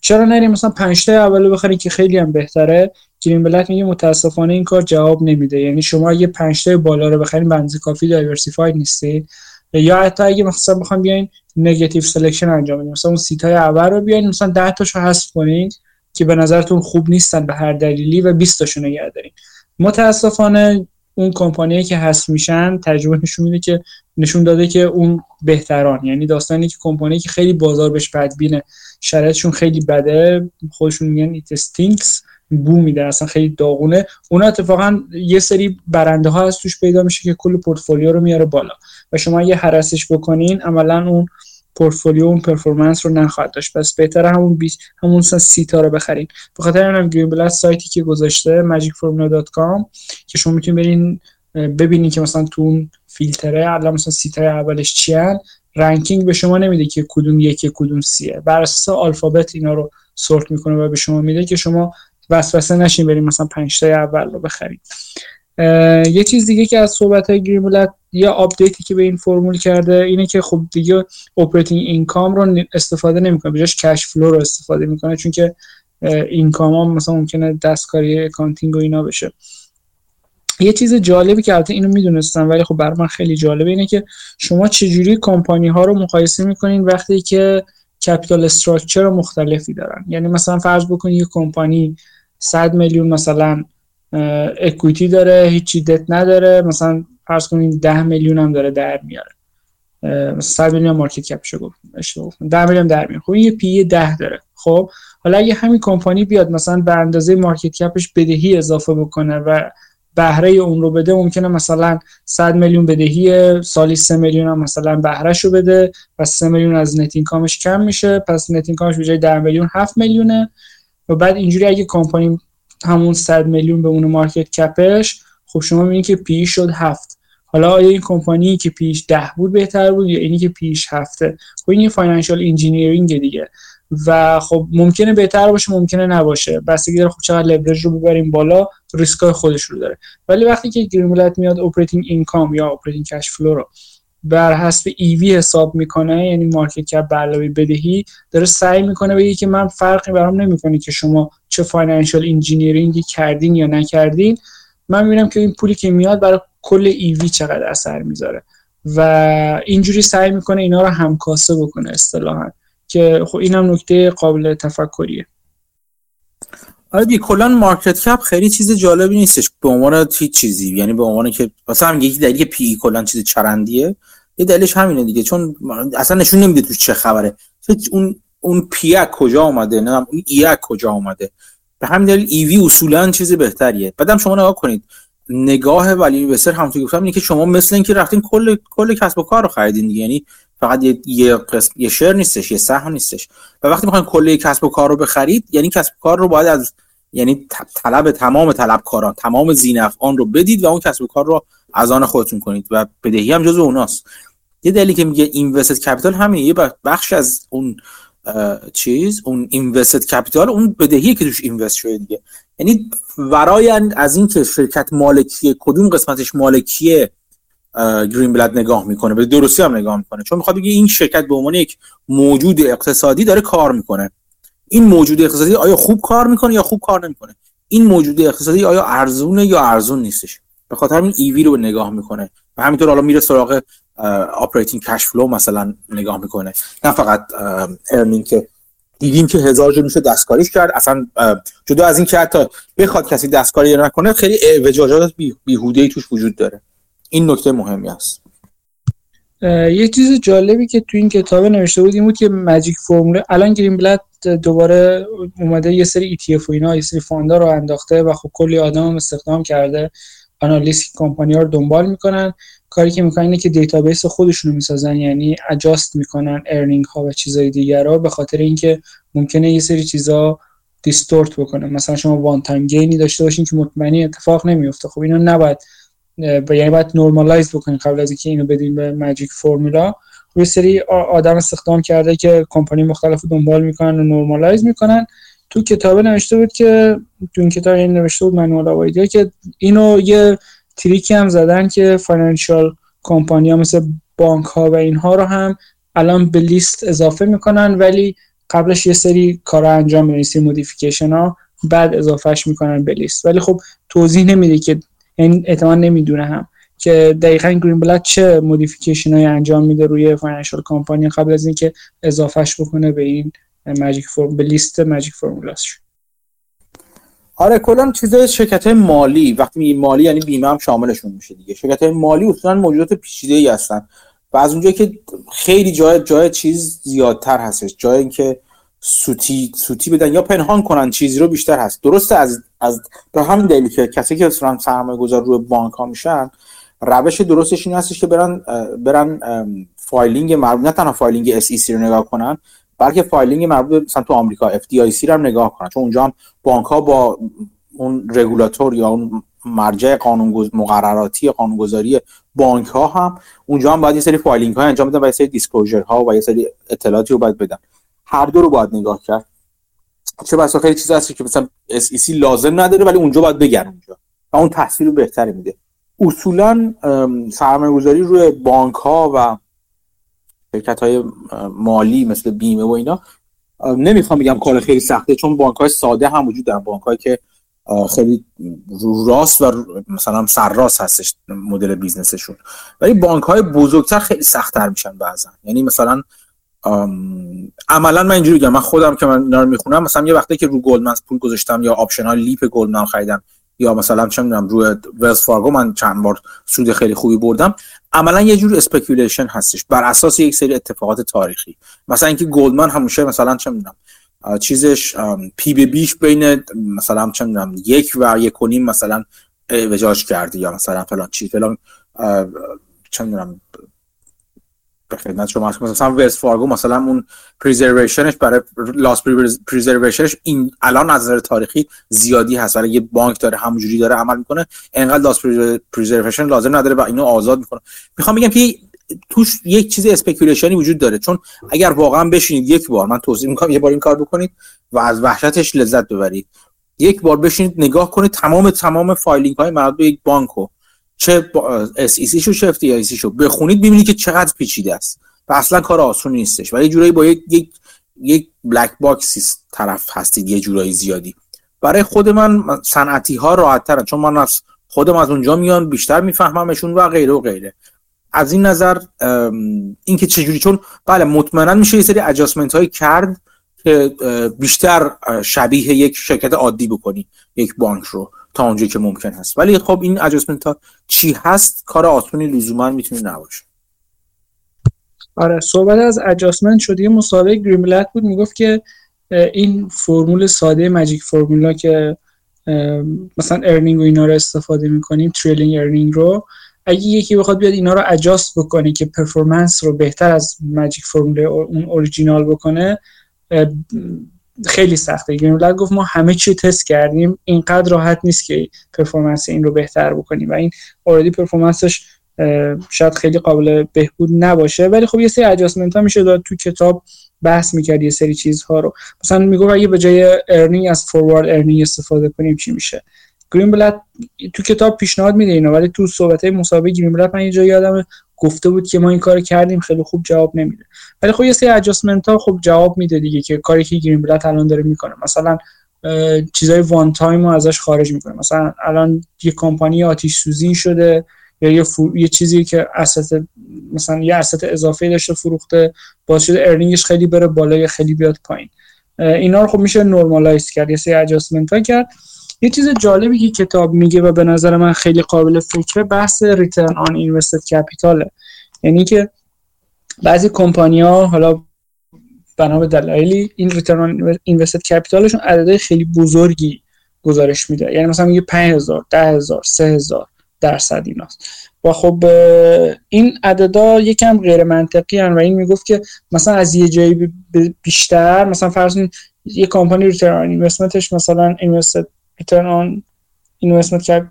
چرا نریم مثلا 5 تا اول بخرید که خیلی هم بهتره؟ گرین‌بلت میگه متاسفانه این کار جواب نمیده. یعنی شما اگه 5 تا بالا رو بخرید به اندازه کافی diversified نیستی یا حتی اگه مثلا بخوام بیاین negative selection انجام بدین مثلا اون سی تای اول رو بیاین مثلا 10 تاشو حذف کنین که به نظرتون خوب نیستن به هر دلیلی و 20 تاشو نگه دارین. متاسفانه اون کمپانیایی که هست میشن تجربه نشون میده که نشون داده که اون بهتران. یعنی داستانی که کمپانی که خیلی بازار بهش بدبینه شرایطشون خیلی بده خودشون میگن it stinks بو میده اصلا خیلی داغونه. اونا اتفاقا یه سری برنده ها از توش پیدا میشه که کل پورتفولیو رو میاره بالا. و شما یه هرسش بکنین عملا اون پورتفولیو اون performance رو نخواهد داشت. پس بهتره همون base همون سی تا رو بخرین. به خاطر اینم گرین‌بلت سایتی که گذاشته magicformula.com که شما می‌تونید برین ببینید که مثلا تو اون فیلتره الان مثلا سی تای اولش چی ranking به شما نمیده که کدوم یکی کدوم سیه. بر اساس alphabet اینا رو sort می‌کنه و به شما میده که شما وسوسه نشین بریم مثلا 5 تا اول رو بخرید یه چیز دیگه که از صحبت های گرین‌بلت یه update ی که به این فرمول کرده اینه که خب دیگه operating income رو استفاده نمی‌کنه بجاش cash flow رو استفاده می‌کنه چون که income ها مثلا ممکنه دستکاری accounting و اینا بشه. یه چیز جالبی که البته اینو می‌دونستم ولی خب برای من خیلی جالبه اینه که شما چجوری کمپانی ها رو مقایسه می‌کنین وقتی که capital structure مختلفی دارن. یعنی مثلا فرض بکنید یه کمپانی 100 میلیون مثلا equity داره هیچی دت نداره. مثلا فرض کنید 10 میلیون هم داره در میاره. مثلا 100 میلیون market cap ش گفت 10 میلیون در میاره. خب یه P/E 10 داره. خب حالا اگه همین کمپانی بیاد مثلا به اندازه market cap ش بدهی اضافه بکنه و بهره اون رو بده ممکنه مثلا 100 میلیون بدهی سالی 3 میلیون هم مثلا بهرهش رو بده و 3 میلیون از net income ش کم میشه. پس net income ش به جای 10 میلیون 7 میلیونه. و بعد اینجوری اگه کمپانی همون 100 میلیون به اون market cap ش خب شما می‌بینید که P/E شد 7 حالا آیا این کمپانی که P/E ش ده بود بهتر بود یا اینی که P/E ش هفته؟ خب این financial engineering دیگه. و خب ممکنه بهتر باشه ممکنه نباشه. بستگی داره خب چقدر لورج رو ببریم بالا ریسکای خودش رو داره. ولی وقتی که گرین‌بلت میاد operating income یا operating cash flow رو بر حسب EV حساب می‌کنه یعنی market cap به بدهی داره سعی می‌کنه بگه که من فرقی برام نمی‌کنه که شما چه financial engineering ی کردین یا نکردین من می‌بینم که این پولی که میاد برای کل EV چقدر اثر می‌ذاره. و اینجوری سعی می‌کنه اینا رو همکاسه بکنه اصطلاحا که خب اینم نکته قابل تفکریه. آره کلا market cap خیلی چیز جالبی نیستش. به عنوان هیچ چیزی؟ یعنی به عنوان که مثلا یکی دلیل P/E کلا چیز چرندیه یه دلیلش همینه دیگه. چون اصلا نشون نمیده توش چه خبره. اون اون P کجا اومده نه اون E کجا اومده. به همین دلیل ایوی اصولا چیز بهتریه. بعدم شما نگاه کنید نگاه ولی بسر همونطور گفتم اینه که شما مثل اینکه رفتین کل کل کسب و کار رو خریدین دیگه. یعنی فقط یه یه قسم یه شیر نیستش یه سهم نیستش. و وقتی می‌خواین کل کسب و کار رو بخرید یعنی کسب و کار رو باید از یعنی طلب تمام طلبکاران تمام زینفعان رو بدید و اون کسب و کار رو از آن خودتون کنید. و بدهی هم جزو اوناست. یه دلیلی که میگه اینوستد کپیتال همین یه بخش از اون چیز اون اینوستد کپیتال اون بدهی که توش اینوست شده دیگه. یعنی ورای از این که شرکت مالکی کدوم قسمتش مالکیه گرین بلد نگاه می‌کنه به درستی هم نگاه می‌کنه. چون می‌خواد بگه این شرکت به عنوان یک موجود اقتصادی داره کار می‌کنه. این موجود اقتصادی آیا خوب کار می‌کنه یا خوب کار نمی‌کنه؟ این موجود اقتصادی آیا ارزونه یا ارزون نیستش؟ به خاطر همین ایوی رو نگاه می‌کنه. و همینطور حالا میره سراغ operating cash flow مثلا نگاه می‌کنه. نه فقط earning که دیدیم که هزار جور میشه دستکاریش کرد. اصلا جدا از این که حتی بخواد کسی دستکاری نکنه خیلی اعوجاجات بیهوده ای توش وجود داره. این نکته مهمی است. یه چیز جالبی که تو این کتاب نوشته بود این بود که magic formula الان گرین‌بلت دوباره اومده یه سری ETF و اینا یه سری fund ا رو انداخته و خب کلی آدم استخدام کرده. analyst company رو دنبال می‌کنن. کاری که می‌کنن اینه که database خودشون رو می‌سازن یعنی adjust می‌کنن earning ها و چیزای دیگر رو به خاطر اینکه ممکنه یه سری چیزا distort بکنه. مثلا شما one time gain ی داشته باشین که مطمئنی اتفاق نمیفته خب اینو نباید یعنی باید normalize بکنین قبل از اینکه اینو بدین به magic formula یه سری آدم استخدام کرده که کمپانی مختلف دنبال می‌کنن و normalize می‌کنن. تو کتابه نوشته بود که تو این کتاب این نوشته بود Manual of Ideas که اینو یه trick ی هم زدن که financial company ها مثل بانک ها و اینها رو هم الان به لیست اضافه می‌کنن ولی قبلش یه سری کارا انجام میدن سری modification ها بعد اضافهش می‌کنن به لیست. ولی خب توضیح نمیده که این احتمال نمی‌دونه هم که دقیقا گرین‌بلت چه modification های انجام میده روی financial company قبل از اینکه اضافهش بکنه به این ماجیک فرم به لیست ماجیک فرمولاش آره کلا چیز شرکت مالی وقتی مالی یعنی بیمه هم شاملشون میشه دیگه. شرکت مالی اصولا موجودات پیچیده ای هستن. و از اونجایی که خیلی جای جای چیز زیادتر هستش. جای اینکه سوتی سوتی بدن یا پنهان کنن چیزی رو بیشتر هست. درسته از از به همین دلیلی که کسی که اصلا سرمایه گذار روی بانک ها میشن روش درستش این هستش که برن برن filing مربوط نه تنها filing SEC رو نگاه کنن بلکه filing مربوط مثلا تو آمریکا FDIC رو هم نگاه کنن. چون اونجا هم بانک ها با اون رگولاتور یا اون مرجع قانون مقرراتی قانونگذاری بانک ها هم اونجا هم باید یه سری filing ها انجام بدن و یه سری disclosure ها و یه سری اطلاعاتی رو باید بدن. هر دو رو باید نگاه کرد. چه بسا خیلی چیز هست که مثلا SEC لازم نداره ولی اونجا باید بگن اونجا. و اون تصویر بهتری میده. اصولا سرمایه گذاری روی بانک ها و شرکت های مالی مثل بیمه و اینا نمی‌خوام بگم کار خیلی سخته چون بانک های ساده هم وجود دارن. بانک های که خیلی رو راست و مثلا سرراست هستش مدل business شون. ولی بانک های بزرگتر خیلی سختتر میشن بعضا. یعنی مثلا عملا من اینجوری بگم من خودم که من اینا رو می‌خونم مثلا یه وقتی که رو گلدمن پول گذاشتم یا option های LEAP گلدمن خریدم یا مثلا چه می‌دونم روی ولز فارگو من چند بار سود خیلی خوبی بردم. عملا یه جور speculation هستش بر اساس یک سری اتفاقات تاریخی. مثلا اینکه گلدمن همیشه مثلا چه می‌دونم چیزش P/B ش بین مثلا چه می‌دونم یک و یک و نیم مثلا اعوجاج کرده یا مثلا فلان چی فلان چه می‌دونم به خدمت شما مثلا ولز فارگو مثلا اون preservation ش برای loss preservation ش این الان از نظر تاریخی زیادی هست. ولی یه بانک داره همونجوری داره عمل می‌کنه. انقدر loss preservation لازم نداره و اینو آزاد می‌کنه. می‌خوام بگم که توش یک چیز speculation ی وجود داره. چون اگر واقعا بشینید یک بار من توصیه می‌کنم یه بار این کار بکنید و از وحشتش لذت ببرید. یک بار بشینید نگاه کنید تمام تمام filing های مربوط به یک بانکو. چه SEC شو چه F شو. بخونید ببینید که چقدر پیچیده است. و اصلا کار آسونی نیستش. و یه جورایی با یک یک یک black box طرف هستید یه جورایی زیادی. برای خود من صنعتی ها راحت ترن چون من از خودم از اونجا میان بیشتر میفهممشون و غیره و غیره. از این نظر اینکه چجوری چون بله مطمئنا میشه یه سری adjustment های کرد که بیشتر شبیه یک شرکت عادی بکنی. یک بانک رو. تا اونجایی که ممکن هست. ولی خب این adjustment ها چی هست؟ کار آسونی لزوما می‌تونه نباشه. آره صحبت از adjustment شد. یه مصاحبه گرین‌بلت بود می‌گفت که این فرمول ساده magic formula که مثلا earning و اینا رو استفاده می‌کنیم trailing earning رو اگه یکی بخواد بیاد اینا رو adjust بکنه که performance رو بهتر از magic formula اون اوریجینال بکنه خیلی سخته. گرین‌بلت گفت ما همه چی تست کردیم اینقدر راحت نیست که performance این رو بهتر بکنیم. و این already performance ش شاید خیلی قابل بهبود نباشه ولی خب یه سری adjustment ها میشه داد تو کتاب بحث می‌کرد یه سری چیزها رو. مثلا میگه اگه به جای earning از forward earning استفاده کنیم چی میشه؟ گرین‌بلت تو کتاب پیشنهاد میده اینو ولی تو صحبت های مصاحبه گرین‌بلت من جایی یادم گفته بود که ما این کار کردیم خیلی خوب جواب نمیده. ولی خب یه سری adjustment ها خوب جواب میده دیگه که کاری که گرین‌بلت الان داره می‌کنه. مثلا چیزای one time رو ازش خارج می‌کنه. مثلا الان یه کمپانی آتیش سوزی شده یا یه, یه چیزی که asset مثلا یه asset اضافه داشته فروخته باعث شده earning ش خیلی بره بالا یا خیلی بیاد پایین. اینا رو خب میشه normalize کرد یه سری adjustment ها کرد. یه چیز جالبی که کتاب میگه و به نظر من خیلی قابل فکره بحث return on invested capital ه یعنی که بعضی کمپانی ها حالا بنا به دلایلی این return on invested capital شون عدد خیلی بزرگی گزارش میده. یعنی مثلا میگه 5000 10000 3000 درصد ایناست. و خب این عددا یکم غیر منطقی هن و این می‌گفت که مثلا از یه جایی بیشتر مثلا فرض یه کمپانی return investment ش مثلا invested return on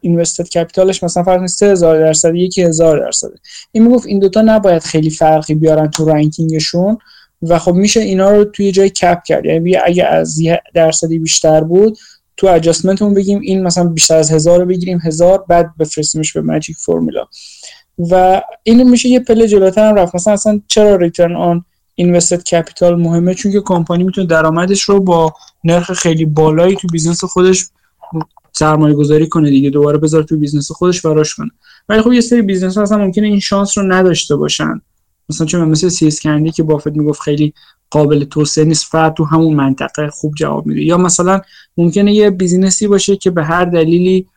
invested capital ش مثلا فرض 3000 درصد 1000 درصد. این می‌گفت این دوتا نباید خیلی فرقی بیارن تو ranking شون و خب میشه اینا رو توی جای cap کرد. یعنی اگه از یه درصدی بیشتر بود تو adjustment مون بگیم این مثلا بیشتر از هزار رو بگیریم هزار بعد بفرستیمش به magic formula و این میشه یه پله جلوتر هم رفت. مثلا اصلا چرا return on invested capital مهمه؟ چون که کمپانی می‌تونه درآمدش رو با نرخ خیلی بالایی تو business خودش سرمایه گذاری کنه دیگه دوباره بذاره تو business خودش براش کنه. ولی خب یه سری business اصلا ممکنه این شانس رو نداشته باشن. مثلا چون مثل See's Candy که بافت می‌گفت خیلی قابل توسعه نیست فقط تو همون منطقه خوب جواب میده. یا مثلا ممکنه یه business ی باشه که به هر دلیلی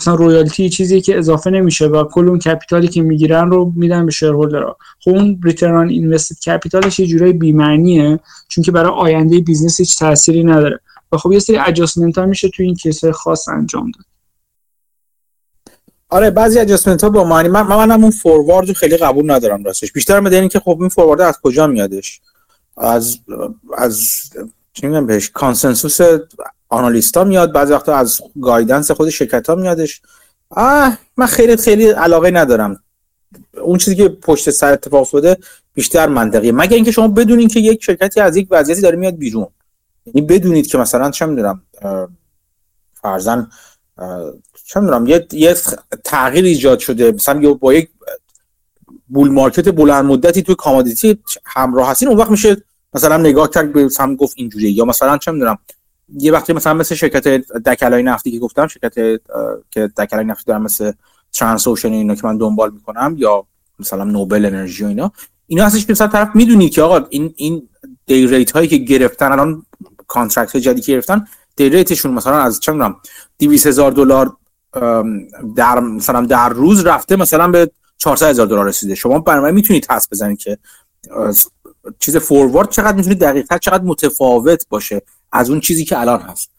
مثلا royalty چیزی که اضافه نمیشه و کل اون capital ی که می‌گیرن رو میدن به shareholder ها خب اون return invested capital ش یه جورایی بی‌معنیه چون که برای آینده business هیچ تأثیری نداره. و خب یه سری adjustment ها میشه تو این case خاص انجام داد. آره بعضی ادجاستمنت ها با معنی من منم اون فوروارد خیلی قبول ندارم راستش. بیشتر مدنی که خب این فوروارد از کجا میادش؟ از از چی میگم بهش؟ کانسنسوس آنالیستا میاد بعضی وقتا از گایدنس خود شرکت ها میادش. آه من خیلی خیلی علاقه ندارم. اون چیزی که پشت سر اتفاق افتاده بیشتر منطقیه. مگر اینکه شما بدونین که یک شرکتی از یک وضعیتی داره میاد بیرون. یعنی بدونید که مثلا چه می‌دونم فرضا چه می‌دونم یه یه تغییر ایجاد شده مثلا با یک bull market بلند مدتی توی commodity همراه هستین اون وقت میشه مثلا نگاه کرد به سم گفت اینجوریه. یا مثلا چه می‌دونم یه وقتی مثلا مثل شرکت دکلای نفتی که گفتم شرکت که دکلای نفتی دارم مثل Transocean اینا که من دنبال می‌کنم یا مثلا Noble Energy و اینا اینا هستش که مثلا طرف می‌دونی که آقا این این day rate هایی که گرفتن الان contract های گرفتن day rate شون مثلا از چه می‌دونم 200 هزار دلار در مثلا در روز رفته مثلا به 400 هزار دلار رسیده. شما برنامه می‌تونید حدس بزنید که چیز forward چقدر می‌تونه دقیق چقدر متفاوت باشه از اون چیزی که الان هست.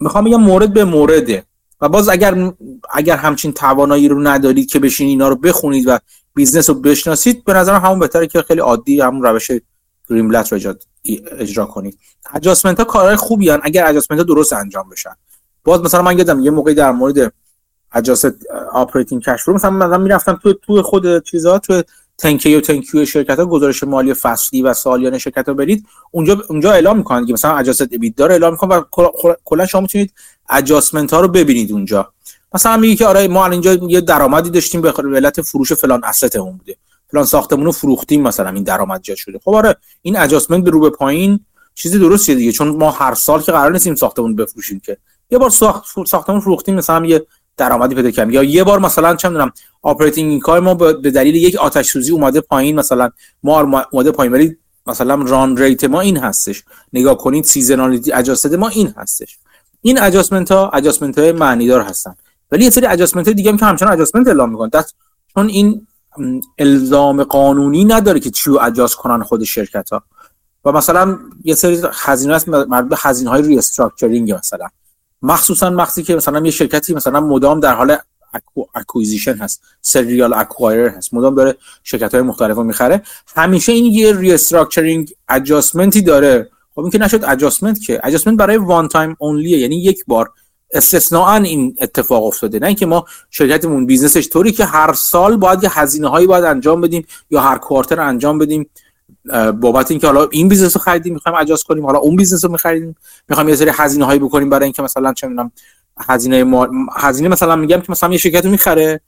می‌خوام بگم مورد به مورده و باز اگر اگر همچین توانایی رو ندارید که بشین اینا رو بخونید و business رو بشناسید به نظر همون بهتره که خیلی عادی همون روش Greenblatt رو اجرا کنید. adjustment ها کارهای خوبی هن اگر adjustment ها درست انجام بشن. باز مثلا من یادم یه موقعی در مورد adjusted operating cash رو مثلا من می‌رفتم تو تو خود چیزا تو تنکی و تنکیو شرکت ها گزارش مالی فصلی و سالیانه شرکت ها برید. اونجا اونجا اعلام می‌کنن که مثلا adjusted EBITDA رو اعلام می‌کنن و کلا شما می‌تونید adjustment ها رو ببینید اونجا. مثلا میگه که آره ما اینجا یه درآمدی داشتیم به علت فروش فلان asset مون بوده. فلان ساختمون رو فروختیم مثلا این درآمد جا شده. خب آره این adjustment به رو به پایین چیزی درستیه دیگه. چون ما هر سال که قرار نیستیم ساختمون بفروشیم که. یه بار ساخت ساختمون فروختیم مثلا یه درآمدی پیدا کردیم. یا یه بار مثلا چه می‌دونم operating income ما به دلیل یک آتش سوزی اومده پایین. مثلا ما اومده پایین ولی مثلا run rate ما این هستش. نگاه کنید seasonality adjusted ما این هستش. این adjustment ها adjustment های معنی دار هستن. ولی یه سری adjustment های دیگه هم که همچنان adjustment اعلام می‌کنن. چون این الزام قانونی نداره که چیو اجاز کنن خود شرکت ها و مثلا یه سری هزینه هست مربوط به هزینه های re مثلا. مخصوصا وقتی که مثلا یه شرکتی مثلا مدام در حال acquisition هست serial acquirer هست مدام داره شرکت های مختلف رو می‌خره. همیشه این یه restructuring adjustment ی داره. خب این که نشد adjustment که؟ adjustment برای one time only ه یعنی یک بار استثناء این اتفاق افتاده. نه اینکه ما شرکتمون business ش طوری که هر سال باید یه هزینه هایی باید انجام بدیم یا هر quarter انجام بدیم. بابت اینکه حالا این business رو خریدیم می‌خوایم اجاز کنیم حالا اون business رو میخریدیم. می‌خوایم یه سری هزینه هایی بکنیم برای اینکه مثلا چه می‌دونم هزینه ما... هزینه مثلا میگم که مثلا یه شرکت رو می‌خره.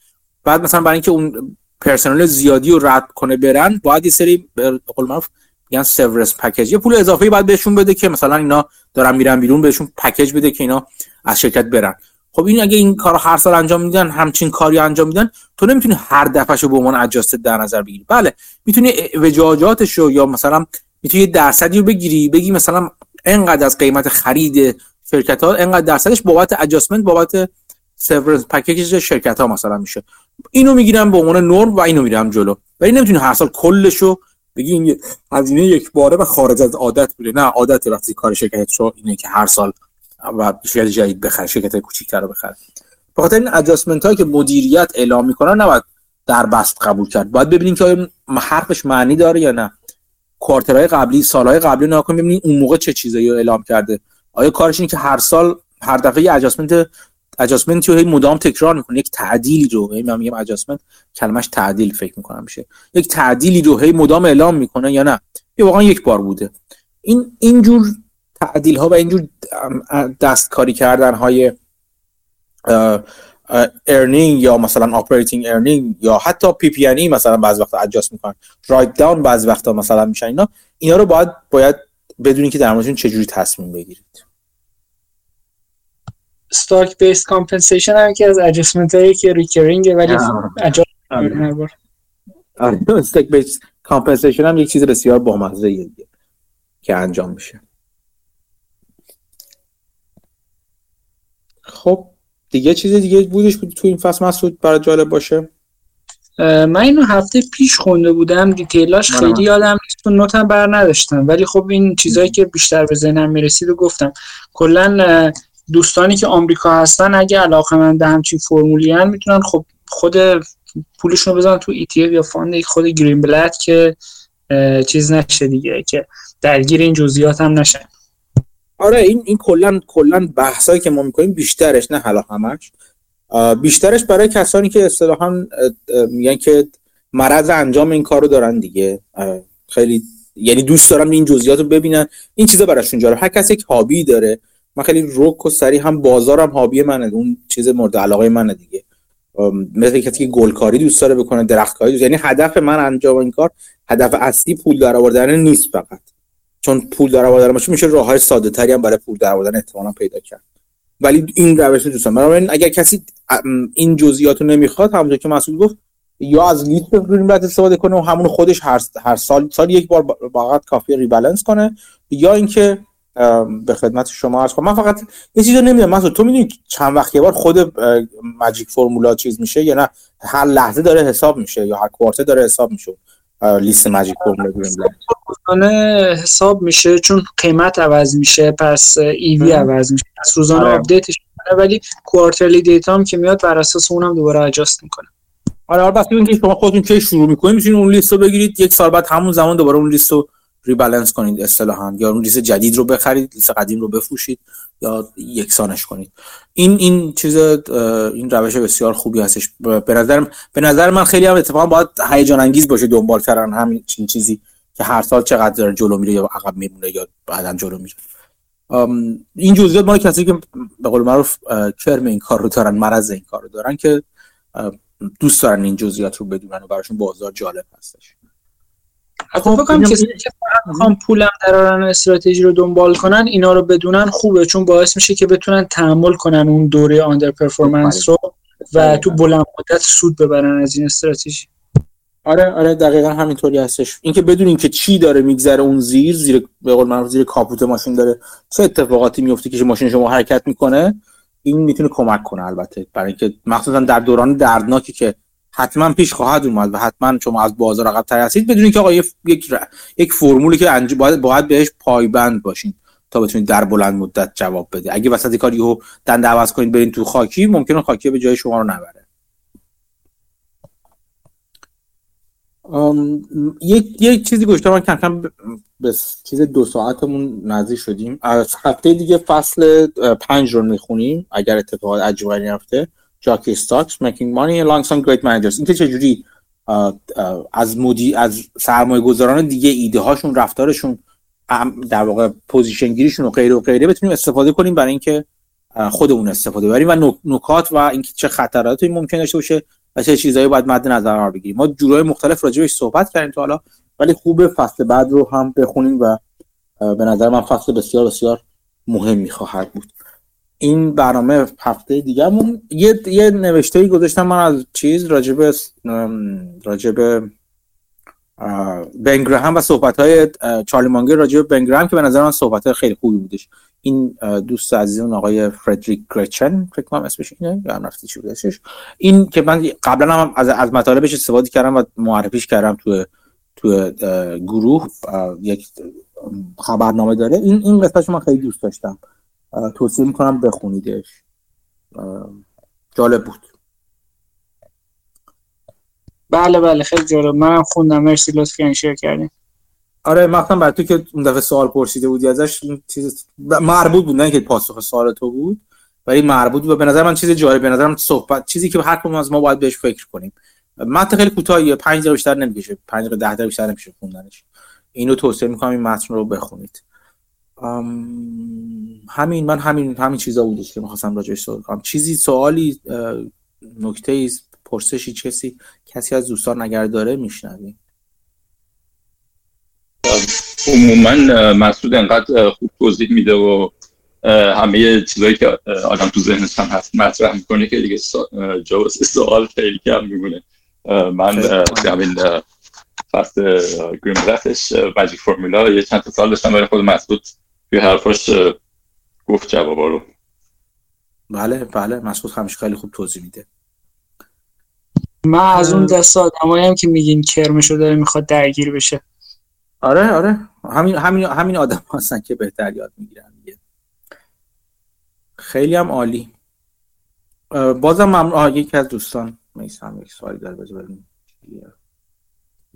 بعد مثلا برای اینکه اون پرسنل زیادی رو رد کنه برن باید یه سری به قول معروف میگن severance package یه پول اضافه باید بهشون بده که مثلا اینا دارن میرن بیرون بهشون پکیج بده که اینا از شرکت برن. خب این اگه این کار هر سال انجام میدن همچین کاری انجام میدن تو نمی‌تونی هر دفعهشو به عنوان اجاست در نظر بگیری. بله می‌تونی وجاجاتش رو یا مثلا می‌تونی درصدی رو بگیری بگی مثلا انقدر از قیمت خرید شرکت ها انقدر درصدش بابت اجاستمنت بابت سرورنس پکیج شرکت ها مثلا میشه. اینو می‌گیرم به عنوان نرم و اینو میرم جلو. ولی نمی‌تونی هر سال کلشو بگی این هزینه یک باره و خارج از عادت بوده. نه عادت وقتی کار شرکت رو اینه که هر سال و شرکت جدید بخره شرکت کوچیک‌تر رو بخره. به خاطر این ادجاستمنت هایی که مدیریت اعلام می‌کنن نباید در بست قبول کرد. باید ببینیم که حرفش معنی داره یا نه. کوارترهای قبلی سالهای قبلی نگاه کنیم ببینیم اون موقع چه چیزایی اعلام کرده. آیا کارش اینه که هر سال هر دفعه یه ادجاستمنت ادجاستمنت رو مدام تکرار می‌کنه. یک تعدیلی رو من میگم ادجاستمنت کلمش تعدیل فکر می‌کنم میشه. یک تعدیلی رو هی مدام اعلام می‌کنه یا نه؟ یا واقعا یک بار بوده. این اینجور تعدیل ها و اینجور دستکاری کردن های earning یا مثلا operating earning یا حتی PP&E مثلا بعض وقتا adjust می‌کنن. write down بعض وقتا مثلا میشن اینا. اینا رو باید باید بدونی که در موردشون چجوری تصمیم بگیرید. stock based compensation هم یکی از adjustment هایی که recurring ولی stock based compensation هم یک چیز بسیار بامزه که انجام میشه. خب دیگه چیز دیگه بودش بود تو این فصل؟ مسعود برای جالب باشه. من اینو هفته پیش خونده بودم detail اش خیلی یادم نیست تو note م بر نداشتم ولی خب این چیزایی که بیشتر به ذهنم می‌رسید و گفتم. کلا دوستانی که آمریکا هستن اگه علاقه من به همچین فرمولی هم می‌تونن خب خود پولشون رو بزنن تو ETF یا فاند خود گرین بلد که چیز نشه دیگه که درگیر این جزئیات هم نشن. آره این این کلا کلا بحثایی که ما می‌کنیم بیشترش نه حالا همش بیشترش برای کسانی که اصطلاحا میگن که مرض انجام این کارو دارن دیگه. خیلی یعنی دوست دارن این جزئیات رو ببینن. این چیزا براشون جالب. هر کسی یک هابی داره من خیلی رک و سری هم بازارم هابی منه اون چیز مورد علاقه منه دیگه. مثل کسی که گلکاری دوست داره بکنه درختکاری دوست یعنی هدف من انجام این کار هدف اصلی پول در آوردن نیست فقط. چون پول در آوردن باشه میشه راه های ساده تری هم برای پول در آوردن احتمالا پیدا کرد. ولی این روش رو دوستم. بنابراین اگر کسی این جزئیات رو نمی‌خواد همونطور که مسئول گفت یا از لیست گرین استفاده کنه و همون خودش هر, هر سال سال یک بار فقط کافی rebalance کنه یا اینکه به خدمت شما عرض کنم. من فقط یه چیزی نمی‌دونم. مثلا تو می‌دونی چند وقت یه بار خود magic formula چیز میشه یا نه؟ هر لحظه داره حساب میشه یا هر quarter داره حساب میشه. لیست magic formula حساب میشه چون قیمت عوض میشه پس EV عوض میشه. پس روزانه update ش ولی کوارترلی دیتا هم که میاد بر اساس اونم دوباره اجاست می‌کنه. آره آره بس اینکه شما خودتون چه شروع می‌کنید می‌تونید اون لیست رو بگیرید. یک سال بعد همون زمان دوباره اون لیست رو ریبالانس کنید اصطلاحا یا اون لیست جدید رو بخرید لیست قدیم رو بفروشید یا یکسانش کنید. این این چیز این روش بسیار خوبی هستش. به نظر به نظر من خیلی هم اتفاقا باید هیجان انگیز باشه دنبال کردن همین چیزی که هر سال چقدر داره جلو میره یا عقب میمونه یا بعدا جلو میره. این جزئیات مال کسی که به قول معروف کرم این کار رو دارن مرض این کار رو دارن که دوست دارن این جزئیات رو بدونن و براشون بازار جالب هستش. خب فکر کسی که می‌خوان پولم درارن استراتژی رو دنبال کنن اینا رو بدونن خوبه چون باعث میشه که بتونن تحمل کنن اون دوره آندر پرفورمنس رو و تو بلند مدت سود ببرن از این استراتژی. آره آره دقیقا همینطوری هستش. اینکه بدونین که چی داره میگذره اون زیر زیر به قول معروف زیر کاپوت ماشین داره چه اتفاقاتی میفته که ماشین شما حرکت می‌کنه این می‌تونه کمک کنه البته. برای اینکه مخصوصا در دوران دردناکی که حتما پیش خواهد اومد و حتما شما از بازار عقب تر هستید بدونید که آقا یک یک فرمولی که انج... باید باید بهش پایبند باشین تا بتونید در بلند مدت جواب بده اگه وسط کار یهو دنده عوض کنید برین تو خاکی ممکنه خاکی به جای شما رو نبره. یک یک چیزی گوشتم من کم کم به چیز دو ساعتمون نزدیک شدیم. از هفته دیگه فصل پنج رو می‌خونیم اگر اتفاقات عجیبی نیفته jockey stocks making money alongside great managers. اینکه چجوری از مدی از سرمایه گذاران دیگه ایده هاشون رفتارشون در واقع position گیریشون و غیره و غیره بتونیم استفاده کنیم برای اینکه خودمون استفاده بریم و نکات و اینکه چه خطراتی ممکن داشته باشه و چه چیزایی باید مد نظر قرار بگیریم. ما جورای مختلف راجع صحبت کردیم تا حالا ولی خوبه فصل بعد رو هم بخونیم و به نظر من فصل بسیار بسیار مهمی خواهد بود. این برنامه هفته دیگهمون. یه یه نوشته گذاشتم من از چیز راجب راجب بنگرهم و صحبت های چارلی مانگر راجب بنگرهم که به نظر من صحبت خیلی خوبی بودش. این دوست عزیزمون آقای فردریک گرچن فکر کنم اسمش اینه یا هم چی بودش این که من قبلا هم از از مطالبش استفاده کردم و معرفیش کردم تو تو گروه. یک خبرنامه داره. این این قسمتش من خیلی دوست داشتم. توصیه می‌کنم بخونیدش. جالب بود. بله بله خیلی جالب. منم خوندم. مرسی لطفی شیر کردین آره مثلا برای تو که اون دفعه سوال پرسیده بودی ازش چیز مربوط بود نه که پاسخ سوال تو بود ولی مربوط بود. و به نظر من چیز جالب به نظرم صحبت چیزی که هر کدوم از ما باید بهش فکر کنیم. متن خیلی کوتاهیه. 5 دقیقه بیشتر نمی‌کشه. 5 دقیقه 10 دقیقه بیشتر نمیشه خوندنش. اینو توصیه می‌کنم این متن رو بخونید. همین من همین همین چیزا بودش که می‌خواستم راجعش صحبت کنم. چیزی سوالی نکته ای پرسشی کسی کسی از دوستان نگر داره میشنویم عموما مسعود انقدر خوب توضیح میده و همه چیزایی که آدم تو ذهنش هم هست مطرح می‌کنه که دیگه جواب سوال خیلی کم میمونه. من همین فصل گریم رفتش ماجیک فرمولا یه چند تا سال داشتم برای خود مسعود توی حرفاش گفت جوابا رو. بله بله مسعود همیشه خیلی خوب توضیح میده. من از اون دست آدمایی هم که میگین کرمشو داره می‌خواد درگیر بشه. آره آره همین همین همین آدم هستن که بهتر یاد می‌گیرن دیگه. خیلی هم عالی. بازم ممنون. یکی از دوستان میسم یک سوالی داره بذار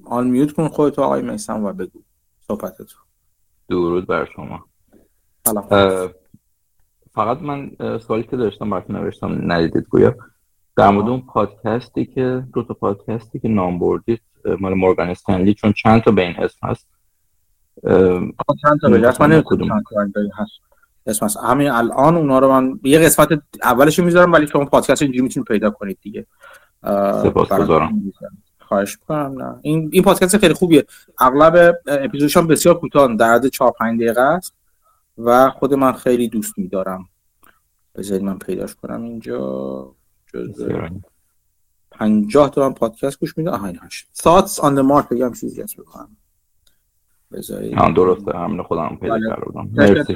آن میوت کن خودتو آقای میسم و بگو صحبتتو. درود بر شما. فقط. من سوالی که داشتم براتون نوشتم ندیدید گویا. در مورد اون پادکستی که دو تا پادکستی که نام بردید مال مورگان استنلی چون چند تا به این اسم هست. چند تا به اسم کدوم هست. اسم هست. همین الان اونا رو من یه قسمت اولش می‌ذارم ولی شما پادکست اینجوری می‌تونید پیدا کنید دیگه. سپاسگزارم خواهش می‌کنم. نه. این این پادکست خیلی خوبیه. اغلب اپیزودش هم بسیار کوتاه در حد 4 5 دقیقه است. و خود من خیلی دوست میدارم. بذارید من پیداش کنم اینجا. جز 50 تا من پادکست گوش میدم. آها این هاش thoughts on the market هم چیزی هست بکنم. بذارید. هم درسته. همین خودم پیدا بله. کردم مرسی.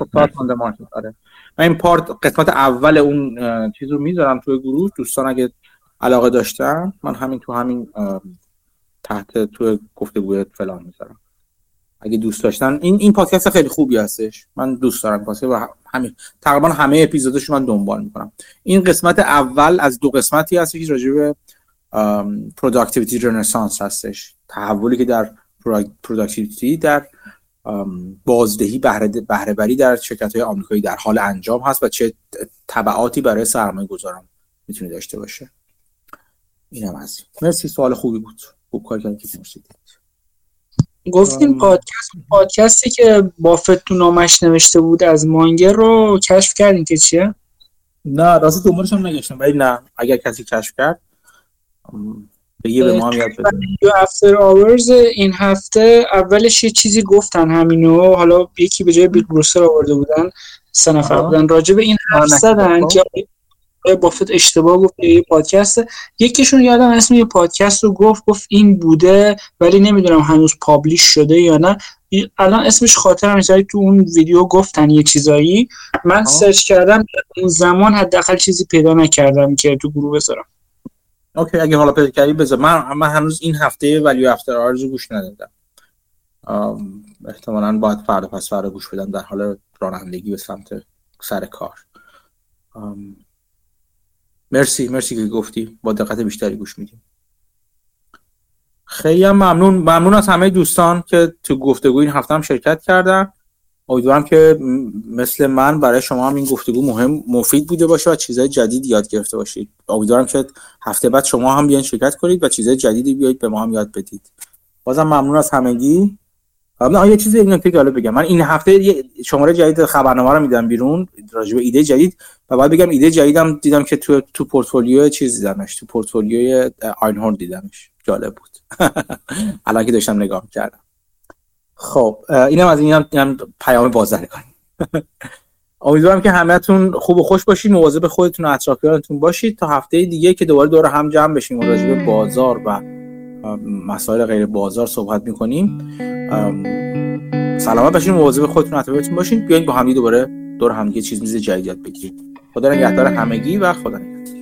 آره. من این پارت قسمت اول اون چیز رو می‌ذارم توی گروه. دوستان اگه علاقه داشتن من همین تو همین تحت تو گفتگوی فلان می‌ذارم. اگه دوست داشتن. این این پادکست خیلی خوبی هستش. من دوست دارم پادکست و همین تقریبا همه اپیزودش من دنبال می‌کنم. این قسمت اول از دو قسمتی هست که راجع به productivity renaissance هستش. تحولی که در productivity در بازدهی بهره بری در شرکت های آمریکایی در حال انجام هست و چه تبعاتی برای سرمایه گذارم می‌تونه داشته باشه. اینم از مرسی. سوال خوبی بود. خوب کار کردید که پرسیدید گفتیم پادکست پادکستی که بافت تو نامه‌ش نوشته بود از مانگر رو کشف کردین که چیه؟ نه راست دنبالش هم نگشتم ولی نه اگر کسی کشف کرد بگه به ما هم یاد بده. این هفته اولش یه چیزی گفتن همینو حالا یکی به جای بیل بروسر آورده بودن سه نفر بودن راجع به این حرف زدن که بافت اشتباه گفت یه پادکست. یکیشون یادم اسم یه پادکست رو گفت گفت این بوده ولی نمی‌دونم هنوز پابلیش شده یا نه. الان اسمش خاطرم نیست تو اون ویدیو گفتن یه چیزایی. من سرچ کردم اون زمان حداقل چیزی پیدا نکردم که تو گروه بذارم. okay اگه حالا پیدا کردی بذار. من من هنوز این هفته Value After Hours گوش ندادم. احتمالا باید فردا پس فردا گوش بدم در حال رانندگی به سمت سر کار. مرسی مرسی که گفتی. با دقت بیشتری گوش میدیم. خیلی هم ممنون ممنون از همه دوستان که تو گفتگو این هفته هم شرکت کردن. امیدوارم که مثل من برای شما هم این گفتگو مهم مفید بوده باشه و چیزهای جدید یاد گرفته باشید. امیدوارم که هفته بعد شما هم بیان شرکت کنید و چیزهای جدیدی بیایید به ما هم یاد بدید. بازم ممنون از همگی. نه یه چیزی این نکته حالا بگم. من این هفته یه شماره جدید خبرنامه رو میدم بیرون راجع به ایده جدید. و بعد بگم ایده جدیدم دیدم که تو تو پورتفولیو چیز دیدمش تو پورتفولیوی آینهورن دیدمش. جالب بود. الان که داشتم نگاه کردم خب اینم از این هم پیام بازرگانی امیدوارم که همهتون خوب و خوش باشید مواظب خودتون و اطرافیانتون باشید. تا هفته دیگه که دوباره دور هم جمع بشیم راجع به بازار و مسائل غیر بازار صحبت می‌کنیم. سلامت باشین مواظب خودتون و اطرافیانتون باشین. بیاین با هم دوباره دور هم یه چیز میز جدید یاد بگیرید خدا نگهدار همگی و خدا نگهدار.